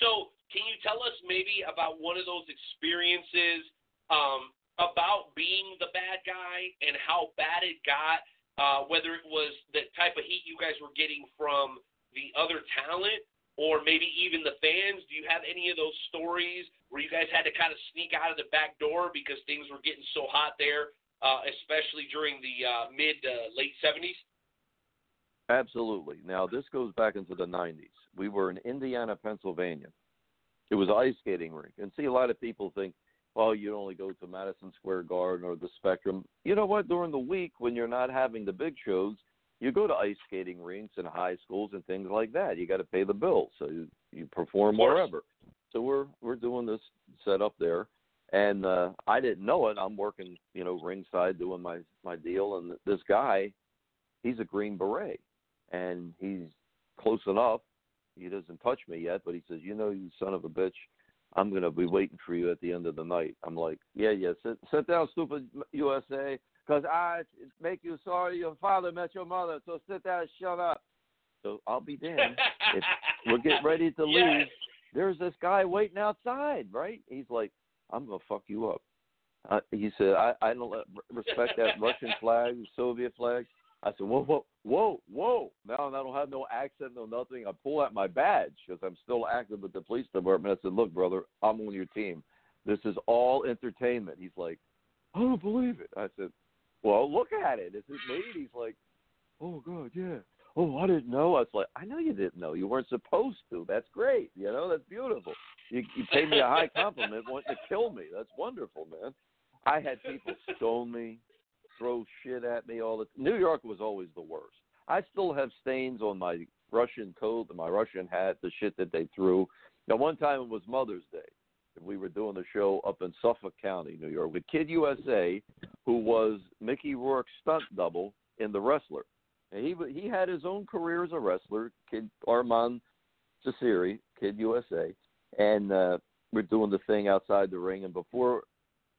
So, can you tell us maybe about one of those experiences um, about being the bad guy and how bad it got? Uh, whether it was the type of heat you guys were getting from the other talent or maybe even the fans. Do you have any of those stories where you guys had to kind of sneak out of the back door because things were getting so hot there, uh, especially during the uh, mid uh, late 70s? Absolutely. Now this goes back into the '90s. We were in Indiana, Pennsylvania. It was ice skating rink, and see a lot of people think, well, you only go to Madison Square Garden or the Spectrum. You know what? During the week when you're not having the big shows, you go to ice skating rinks and high schools and things like that. You got to pay the bills, so you, you perform wherever. So we're we're doing this setup there, and uh, I didn't know it. I'm working, you know, ringside doing my my deal, and this guy, he's a Green Beret, and he's close enough. He doesn't touch me yet, but he says, "You know, you son of a bitch, I'm gonna be waiting for you at the end of the night." I'm like, "Yeah, yeah, sit sit down, stupid USA, because I make you sorry your father met your mother. So sit down, and shut up." So I'll be damned. if we're getting ready to leave, Yes. there's this guy waiting outside, right? He's like, "I'm gonna fuck you up." Uh, he said, "I I don't respect that Russian flag, Soviet flag." I said, "Whoa, whoa, whoa, whoa!" Now I don't have no accent, no nothing. I pull out my badge because I'm still active with the police department. I said, "Look, brother, I'm on your team. This is all entertainment." He's like, "I don't believe it." I said, "Well, look at it. it. Is it made?" He's like, "Oh God, yeah." Oh, I didn't know. I was like, I know you didn't know. You weren't supposed to. That's great. You know, that's beautiful. You you paid me a high compliment, wanting to kill me. That's wonderful, man. I had people stone me, throw shit at me all the New York was always the worst. I still have stains on my Russian coat and my Russian hat, the shit that they threw. Now, one time it was Mother's Day. We were doing the show up in Suffolk County, New York, with Kid USA, who was Mickey Rourke's stunt double in The Wrestler. And he he had his own career as a wrestler, Kid Armand Cesari, Kid USA, and uh, we're doing the thing outside the ring. And before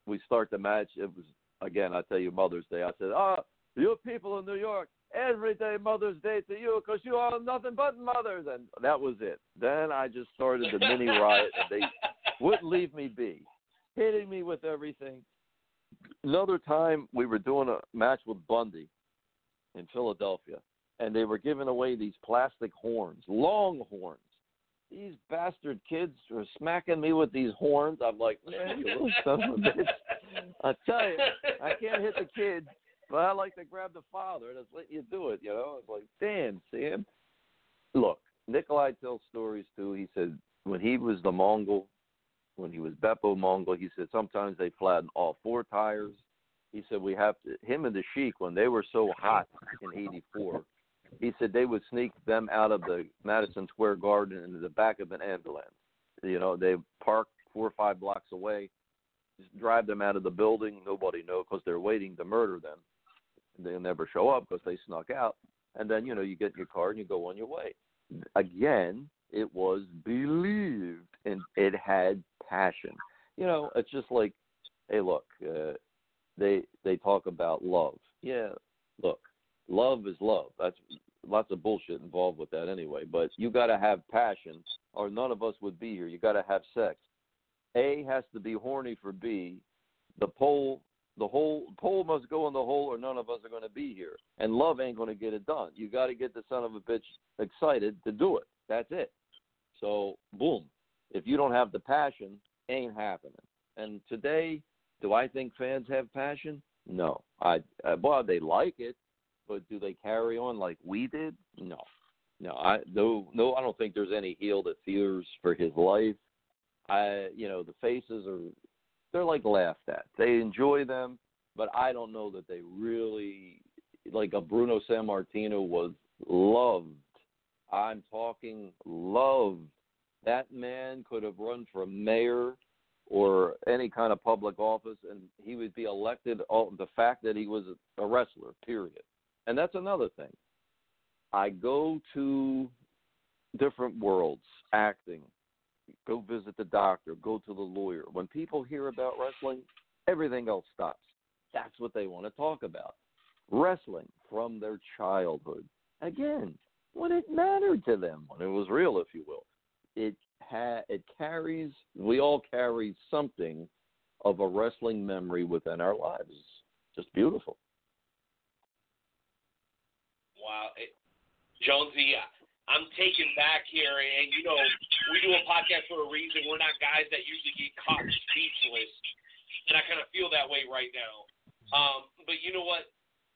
we start the match, it was again, I tell you, Mother's Day. I said, "Ah, you people in New York, every day Mother's Day to you because you are nothing but mothers. And that was it. Then I just started the mini riot, and they wouldn't leave me be, hitting me with everything. Another time we were doing a match with Bundy in Philadelphia, and they were giving away these plastic horns, long horns. These bastard kids were smacking me with these horns. I'm like, man, you little son of a bitch. I tell you, I can't hit the kids, but I like to grab the father and just let you do it. You know, it's like, damn, Sam. Look, Nikolai tells stories too. He said when he was the Mongol, when he was Bepo Mongol, he said sometimes they flatten all four tires. He said we have to. Him and the Sheik when they were so hot in '84, he said they would sneak them out of the Madison Square Garden into the back of an ambulance. You know, they park four or five blocks away, just drive them out of the building. Nobody know because they're waiting to murder them. They'll never show up because they snuck out. And then you know you get your car and you go on your way. Again, it was believed and it had passion. You know, it's just like, hey, look, uh, they they talk about love. Yeah, look, love is love. That's lots of bullshit involved with that anyway. But you got to have passion, or none of us would be here. You got to have sex. A has to be horny for B. The pole, the whole pole must go in the hole, or none of us are going to be here. And love ain't going to get it done. You got to get the son of a bitch excited to do it. That's it. So boom. If you don't have the passion, ain't happening. And today, do I think fans have passion? No. I uh, well, they like it, but do they carry on like we did? No. No, I no no I don't think there's any heel that fears for his life. I you know, the faces are they're like laughed at. They enjoy them, but I don't know that they really like a Bruno Sammartino was loved. I'm talking loved. That man could have run for mayor or any kind of public office, and he would be elected. All the fact that he was a wrestler, period. And that's another thing. I go to different worlds, acting, go visit the doctor, go to the lawyer. When people hear about wrestling, everything else stops. That's what they want to talk about. Wrestling from their childhood. Again, when it mattered to them, when it was real, if you will. It ha- it carries we all carry something of a wrestling memory within our lives. Just beautiful. Wow, it, Jonesy, I'm taken back here, and you know we do a podcast for a reason. We're not guys that usually get caught speechless, and I kind of feel that way right now. Um, but you know what,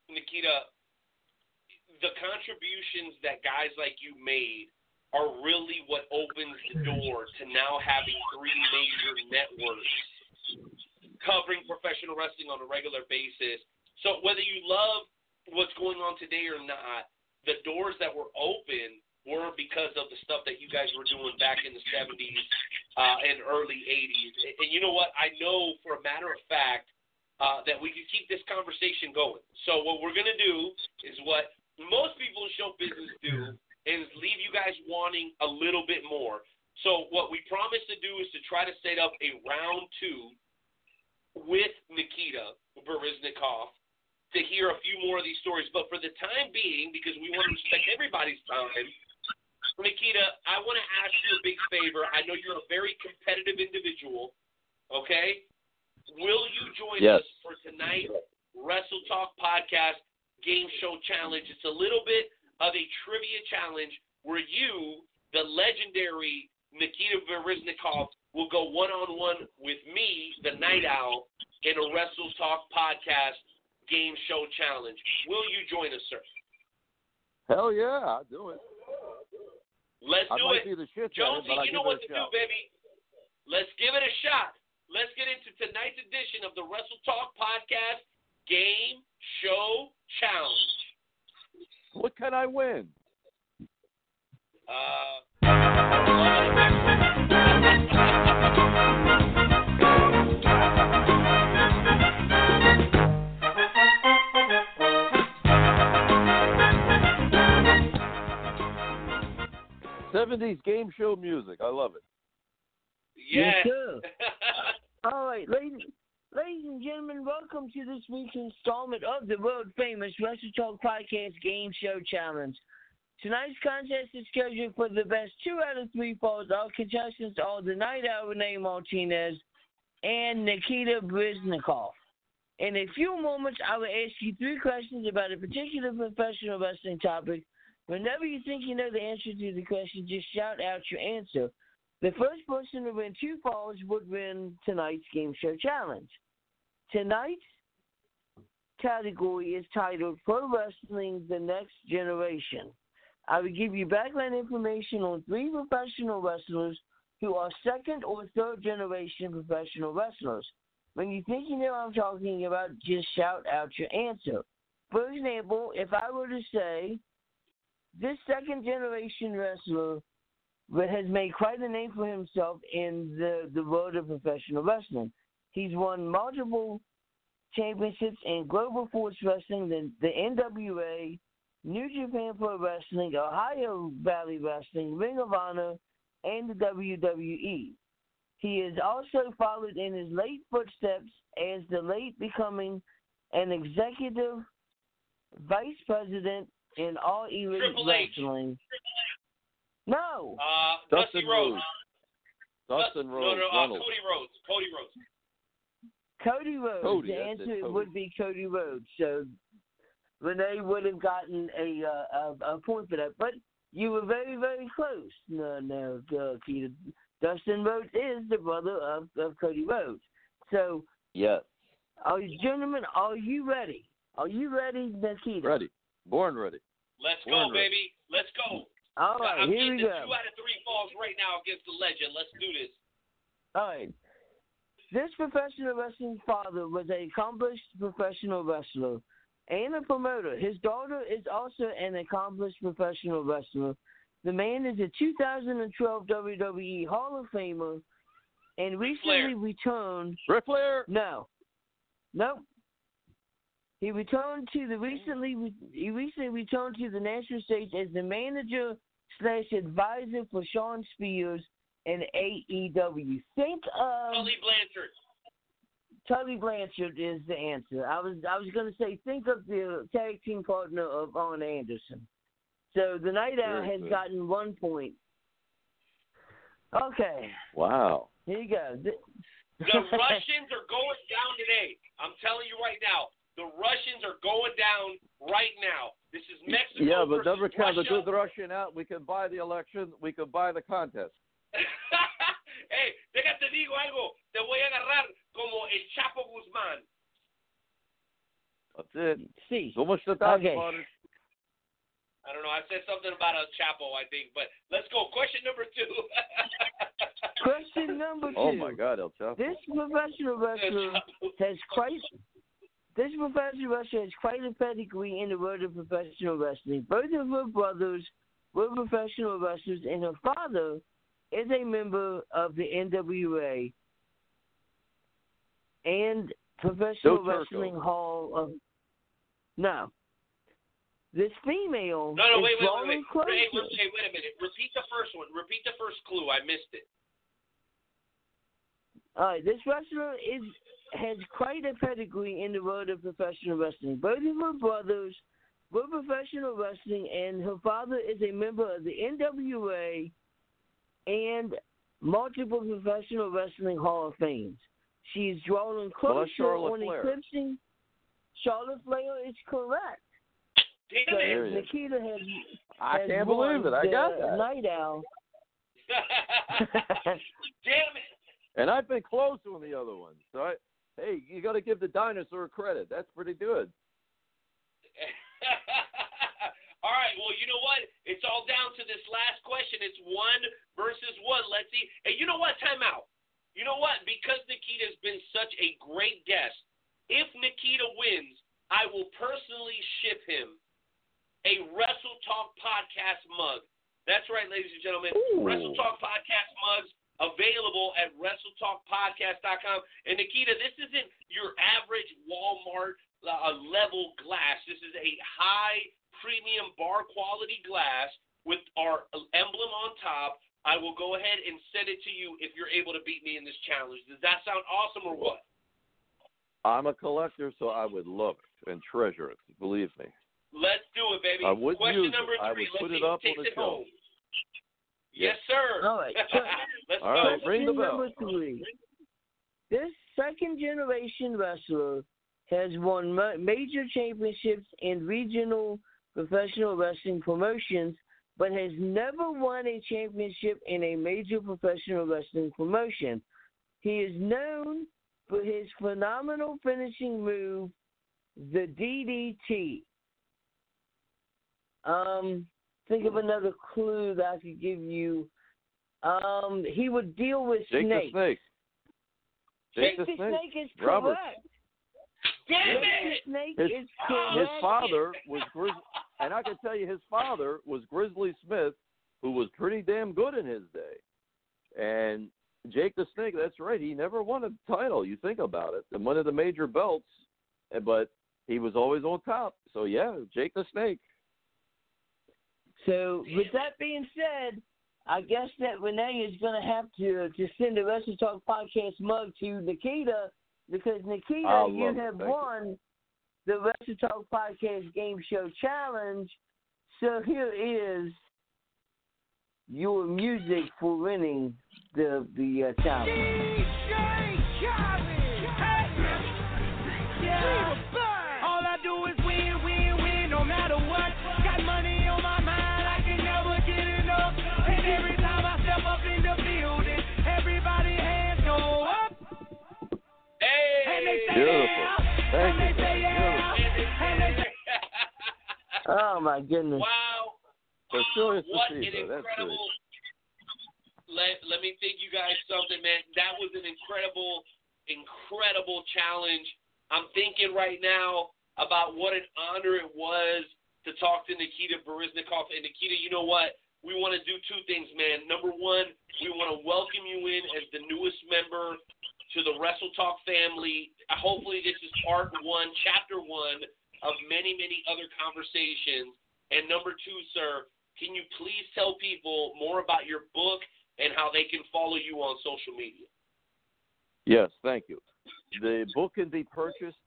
Nikita, the contributions that guys like you made are really what opens the door to now having three major networks covering professional wrestling on a regular basis. So whether you love what's going on today or not, the doors that were open were because of the stuff that you guys were doing back in the 70s uh, and early 80s. And, and you know what? I know for a matter of fact uh, that we can keep this conversation going. So what we're going to do is what most people in show business do is leave you guys wanting a little bit more. So what we promise to do is to try to set up a round two with Nikita Breznikov to hear a few more of these stories. But for the time being, because we want to respect everybody's time, Nikita, I want to ask you a big favor. I know you're a very competitive individual. Okay, will you join yes. us for tonight's Wrestle Talk podcast game show challenge? It's a little bit of a trivia challenge where you, the legendary Nikita Breznikov, will go one on one with me, the Knight Owl, in a Wrestle Talk podcast game show challenge. Will you join us, sir? Hell yeah, I'll do it. Let's I do it. be the shit Jonesy, you know what to do, baby. Let's give it a shot. Let's get into tonight's edition of the Wrestle Talk podcast game show challenge. What can I win? Uh, Seventies game show music. I love it. yeah. Yes. All right, ladies, ladies and gentlemen, welcome to this week's installment of the world famous Wrestle Talk Podcast Game Show Challenge. Tonight's contest is scheduled for the best two out of three falls. Our contestants are the Knight Owl Renee Martinez and Nikita Breznikov. In a few moments, I will ask you three questions about a particular professional wrestling topic. Whenever you think you know the answer to the question, just shout out your answer. The first person to win two falls would win tonight's game show challenge. Tonight's category is titled Pro Wrestling The Next Generation. I will give you background information on three professional wrestlers who are second or third generation professional wrestlers. When you think you know what I'm talking about, just shout out your answer. For example, if I were to say, this second generation wrestler has made quite a name for himself in the, the world of professional wrestling. He's won multiple championships in Global Force Wrestling, the, the NWA, New Japan Pro Wrestling, Ohio Valley Wrestling, Ring of Honor, and the WWE. He is also followed in his late footsteps as the late becoming an executive vice president in All Elite Triple H. Wrestling. No. Uh, Dustin Dusty Rhodes. Rhodes. Dustin No, Rhodes. no, uh, Cody Rhodes. Cody Rhodes. Cody Rhodes. Cody, the that's it, answer Cody. would be Cody Rhodes. So Renee would have gotten a, uh, a a point for that, but you were very very close. No, no, uh, Keita. Dustin Rhodes is the brother of, of Cody Rhodes. So, Yes. are you, gentlemen, are you ready? Are you ready, Nikita? Ready. Born ready. Let's go, ready. baby. Let's go. All right, I'm here getting we the go. two out of three falls right now against the legend. Let's do this. All right. This professional wrestling father was an accomplished professional wrestler and a promoter. His daughter is also an accomplished professional wrestler. The man is a 2012 WWE Hall of Famer and recently returned. Ric Flair. No. Nope. He returned to the recently he recently returned to the national stage as the manager slash advisor for Shawn Spears and AEW. Think of Tully Blanchard. Tully Blanchard is the answer. I was I was going to say think of the tag team partner of Arn Anderson. So the Knight Owl Very has gotten one point. Okay, Wow. here you go. The Russians are going down today. I'm telling you right now. The Russians are going down right now. This is Mexico. Yeah, but never count the Russia. good Russian out. We can buy the election. We can buy the contest. hey, déjate digo algo. Te voy a agarrar como el Chapo Guzmán. That's it. See. So much to talk Okay. about it. I don't know. I said something about a Chapo, I think. But let's go. Question number two. Question number oh, two. Oh my God, El Chapo. This professional wrestler has quite this professional wrestler has quite a pedigree in the world of professional wrestling. Both of her brothers were professional wrestlers, and her father is a member of the NWA and Professional Joe Turco. Wrestling Hall of. No. This female No, no, is wait, wait, wait, wait. closer. Hey, wait, wait, wait a minute. Repeat the first one. Repeat the first clue. I missed it. All right, this wrestler is has quite a pedigree in the world of professional wrestling. Both of her brothers were professional wrestling, and her father is a member of the NWA and multiple professional wrestling Hall of Fames. She's drawing Well, closer that's on Flair. eclipsing. Charlotte Flair is correct. Damn So it. There you Nikita has. I has can't believe it. I got the that. Knight Owl. Damn it. And I've been close on the other one. So I, hey, you got to give the dinosaur credit. That's pretty good. all right. Well, you know what? It's all down to this last question. It's one versus one. Let's see. And you know what? Time out. You know what? Because Nikita's been such a great guest, If Nikita wins, I will personally ship him a Wrestle Talk podcast mug. That's right, ladies and gentlemen. Ooh. Wrestle Talk podcast mugs available at WrestleTalkPodcast.com. And Nikita, this isn't your average Walmart uh, level glass. This is a high premium bar quality glass with our emblem on top. I will go ahead and send it to you if you're able to beat me in this challenge. Does that sound awesome or what? I'm a collector, so I would love it and treasure it. Believe me. Let's do it, baby. I would Question use it. number I three. would put Let's it see who up on the it show. home. Yes, sir. All right. So, Let's All go. ring the bell. number three. This second generation wrestler has won major championships in regional professional wrestling promotions, but has never won a championship in a major professional wrestling promotion. He is known for his phenomenal finishing move, the DDT. Um, think of another clue that I could give you. Um, he would deal with Jake snakes. the Snake. Jake Jake the Snake is Robert. correct. Damn Jake it! the Snake His, is correct. his father was Grizz, and I can tell you, his father was Grizzly Smith, who was pretty damn good in his day. And Jake the Snake, that's right. He never won a title. You think about it, and one of the major belts, eh, but he was always on top. So yeah, Jake the Snake. So, with that being said, I guess that Renee is going to have to to send the Wrestle Talk podcast mug to Nikita because Nikita, you have Thank won the Wrestle Talk podcast game show challenge. So here is your music for winning the the uh, challenge. All I do is win, win, win, no matter what. Got money on my mind, I can never get enough. And every time I step up in the building, everybody hands go up. And they say Beautiful. yeah, Thank and they you. Oh my goodness! Wow. But curious to what an. Incredible. Let, let me think you guys something, man. That was an incredible, incredible challenge. I'm thinking right now about what an honor it was to talk to Nikita Breznikov. And Nikita, you know what? We want to do two things, man. Number one, we want to welcome you in as the newest member to the Wrestle Talk family. Hopefully, this is part one, chapter one of many, many other conversations. And number two, sir, can you please tell people more about your book and how they can follow you on social media? Yes, thank you. The book can be purchased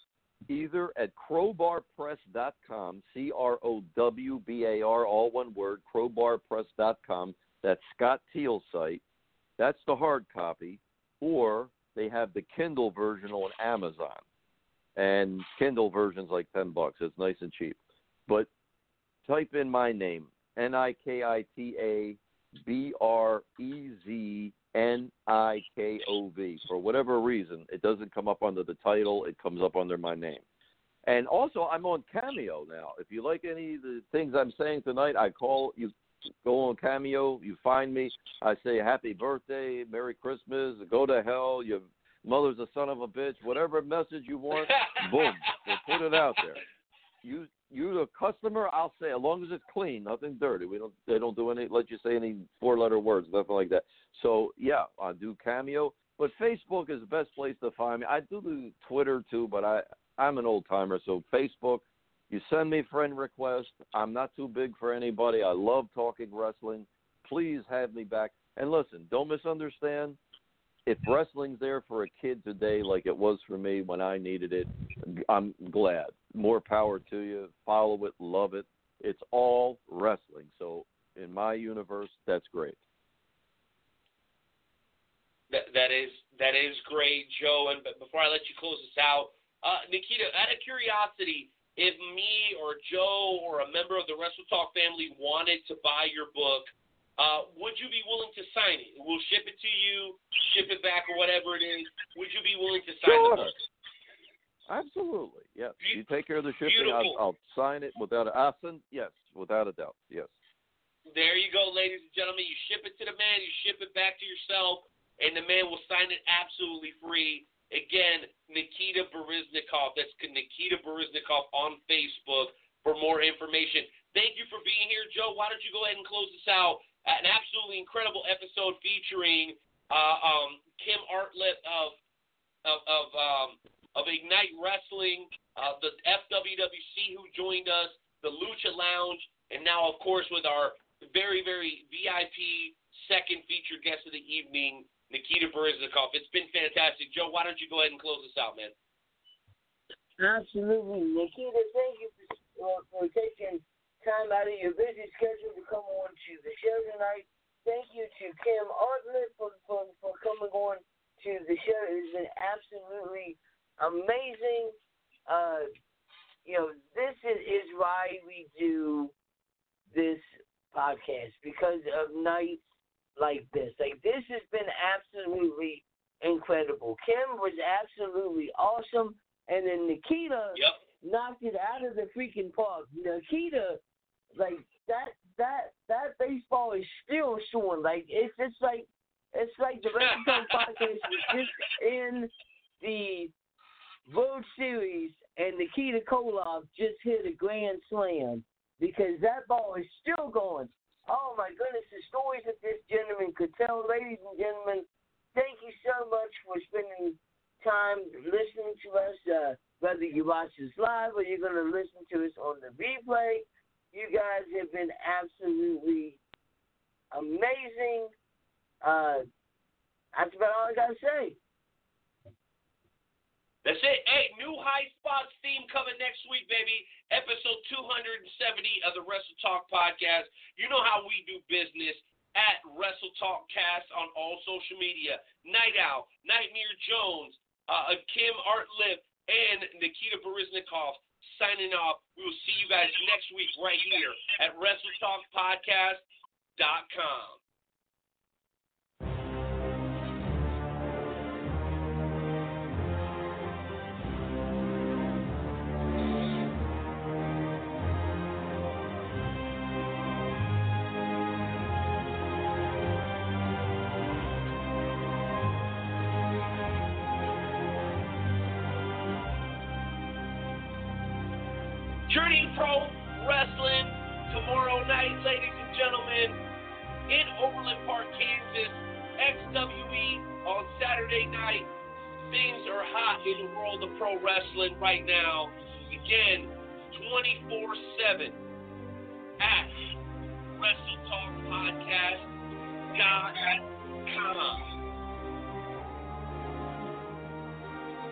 either at crowbarpress.com, C R O W B A R, all one word, crowbarpress.com. That's Scott Teal's site. That's the hard copy. Or they have the Kindle version on Amazon. And Kindle version's like 10 bucks. It's nice and cheap. But type in my name, N I K I T A B R E Z N I K O V. For whatever reason, it doesn't come up under the title, it comes up under my name. And also, I'm on Cameo now. If you like any of the things I'm saying tonight, I call you. Go on Cameo, you find me. I say happy birthday, Merry Christmas, go to hell, your mother's a son of a bitch, whatever message you want, boom, we'll put it out there. You you the customer, I'll say as long as it's clean, nothing dirty. We don't they don't do any let you say any four letter words, nothing like that. So yeah, I do Cameo, but Facebook is the best place to find me. I do the Twitter too, but I I'm an old timer, so Facebook. You send me friend requests. I'm not too big for anybody. I love talking wrestling. Please have me back. And listen, don't misunderstand. If wrestling's there for a kid today, like it was for me when I needed it, I'm glad. More power to you. Follow it, love it. It's all wrestling. So in my universe, that's great. That, that is that is great, Joe. And but before I let you close this out, uh, Nikita, out of curiosity, if me or Joe or a member of the Wrestle Talk family wanted to buy your book, uh, would you be willing to sign it? We'll ship it to you, ship it back, or whatever it is. Would you be willing to sign Sure. the book? Absolutely. Yes. You take care of the shipping. I'll, I'll sign it without a. Send, yes, without a doubt. Yes. There you go, ladies and gentlemen. You ship it to the man, you ship it back to yourself, and the man will sign it absolutely free. Again, Nikita Breznikov. That's Nikita Breznikov on Facebook for more information. Thank you for being here, Joe. Why don't you go ahead and close this out? An absolutely incredible episode featuring uh, um, Kim Artlip of of of, um, of Ignite Wrestling, uh, the FWWC who joined us, the Lucha Lounge, and now of course with our very very VIP second featured guest of the evening, Nikita Breznikov. It's been fantastic, Joe. Why don't you go ahead and close this out, man? Absolutely. Nikita, thank you for, for taking time out of your busy schedule to come on to the show tonight. Thank you to Kim Artlip for, for, for coming on to the show. It's been absolutely amazing. Uh, you know, this is, is why we do this podcast because of nights like this. Like this has been absolutely incredible. Kim was absolutely awesome, and then Nikita yep. knocked it out of the freaking park. Nikita, like that that that baseball is still showing. Like it's just like it's like the Red Sox podcast was just in the World Series, and Nikita Koloff just hit a grand slam because that ball is still going. Oh my goodness, the stories that this gentleman could tell. Ladies and gentlemen, thank you so much for spending time listening to us. Uh, whether you watch us live or you're going to listen to us on the replay, you guys have been absolutely amazing. Uh, that's about all I got to say. That's it. Hey, new High Spots theme coming next week, baby. Episode 270 of the Wrestle Talk podcast. You know how we do business at Wrestle Talk Cast on all social media. Knight Owl, Nightmare Jones, uh, Kim Artlip, and Nikita Breznikov signing off. We will see you guys next week right here at WrestleTalkPodcast.com. right now. Again, 24 7 at Wrestle Talk Podcast. God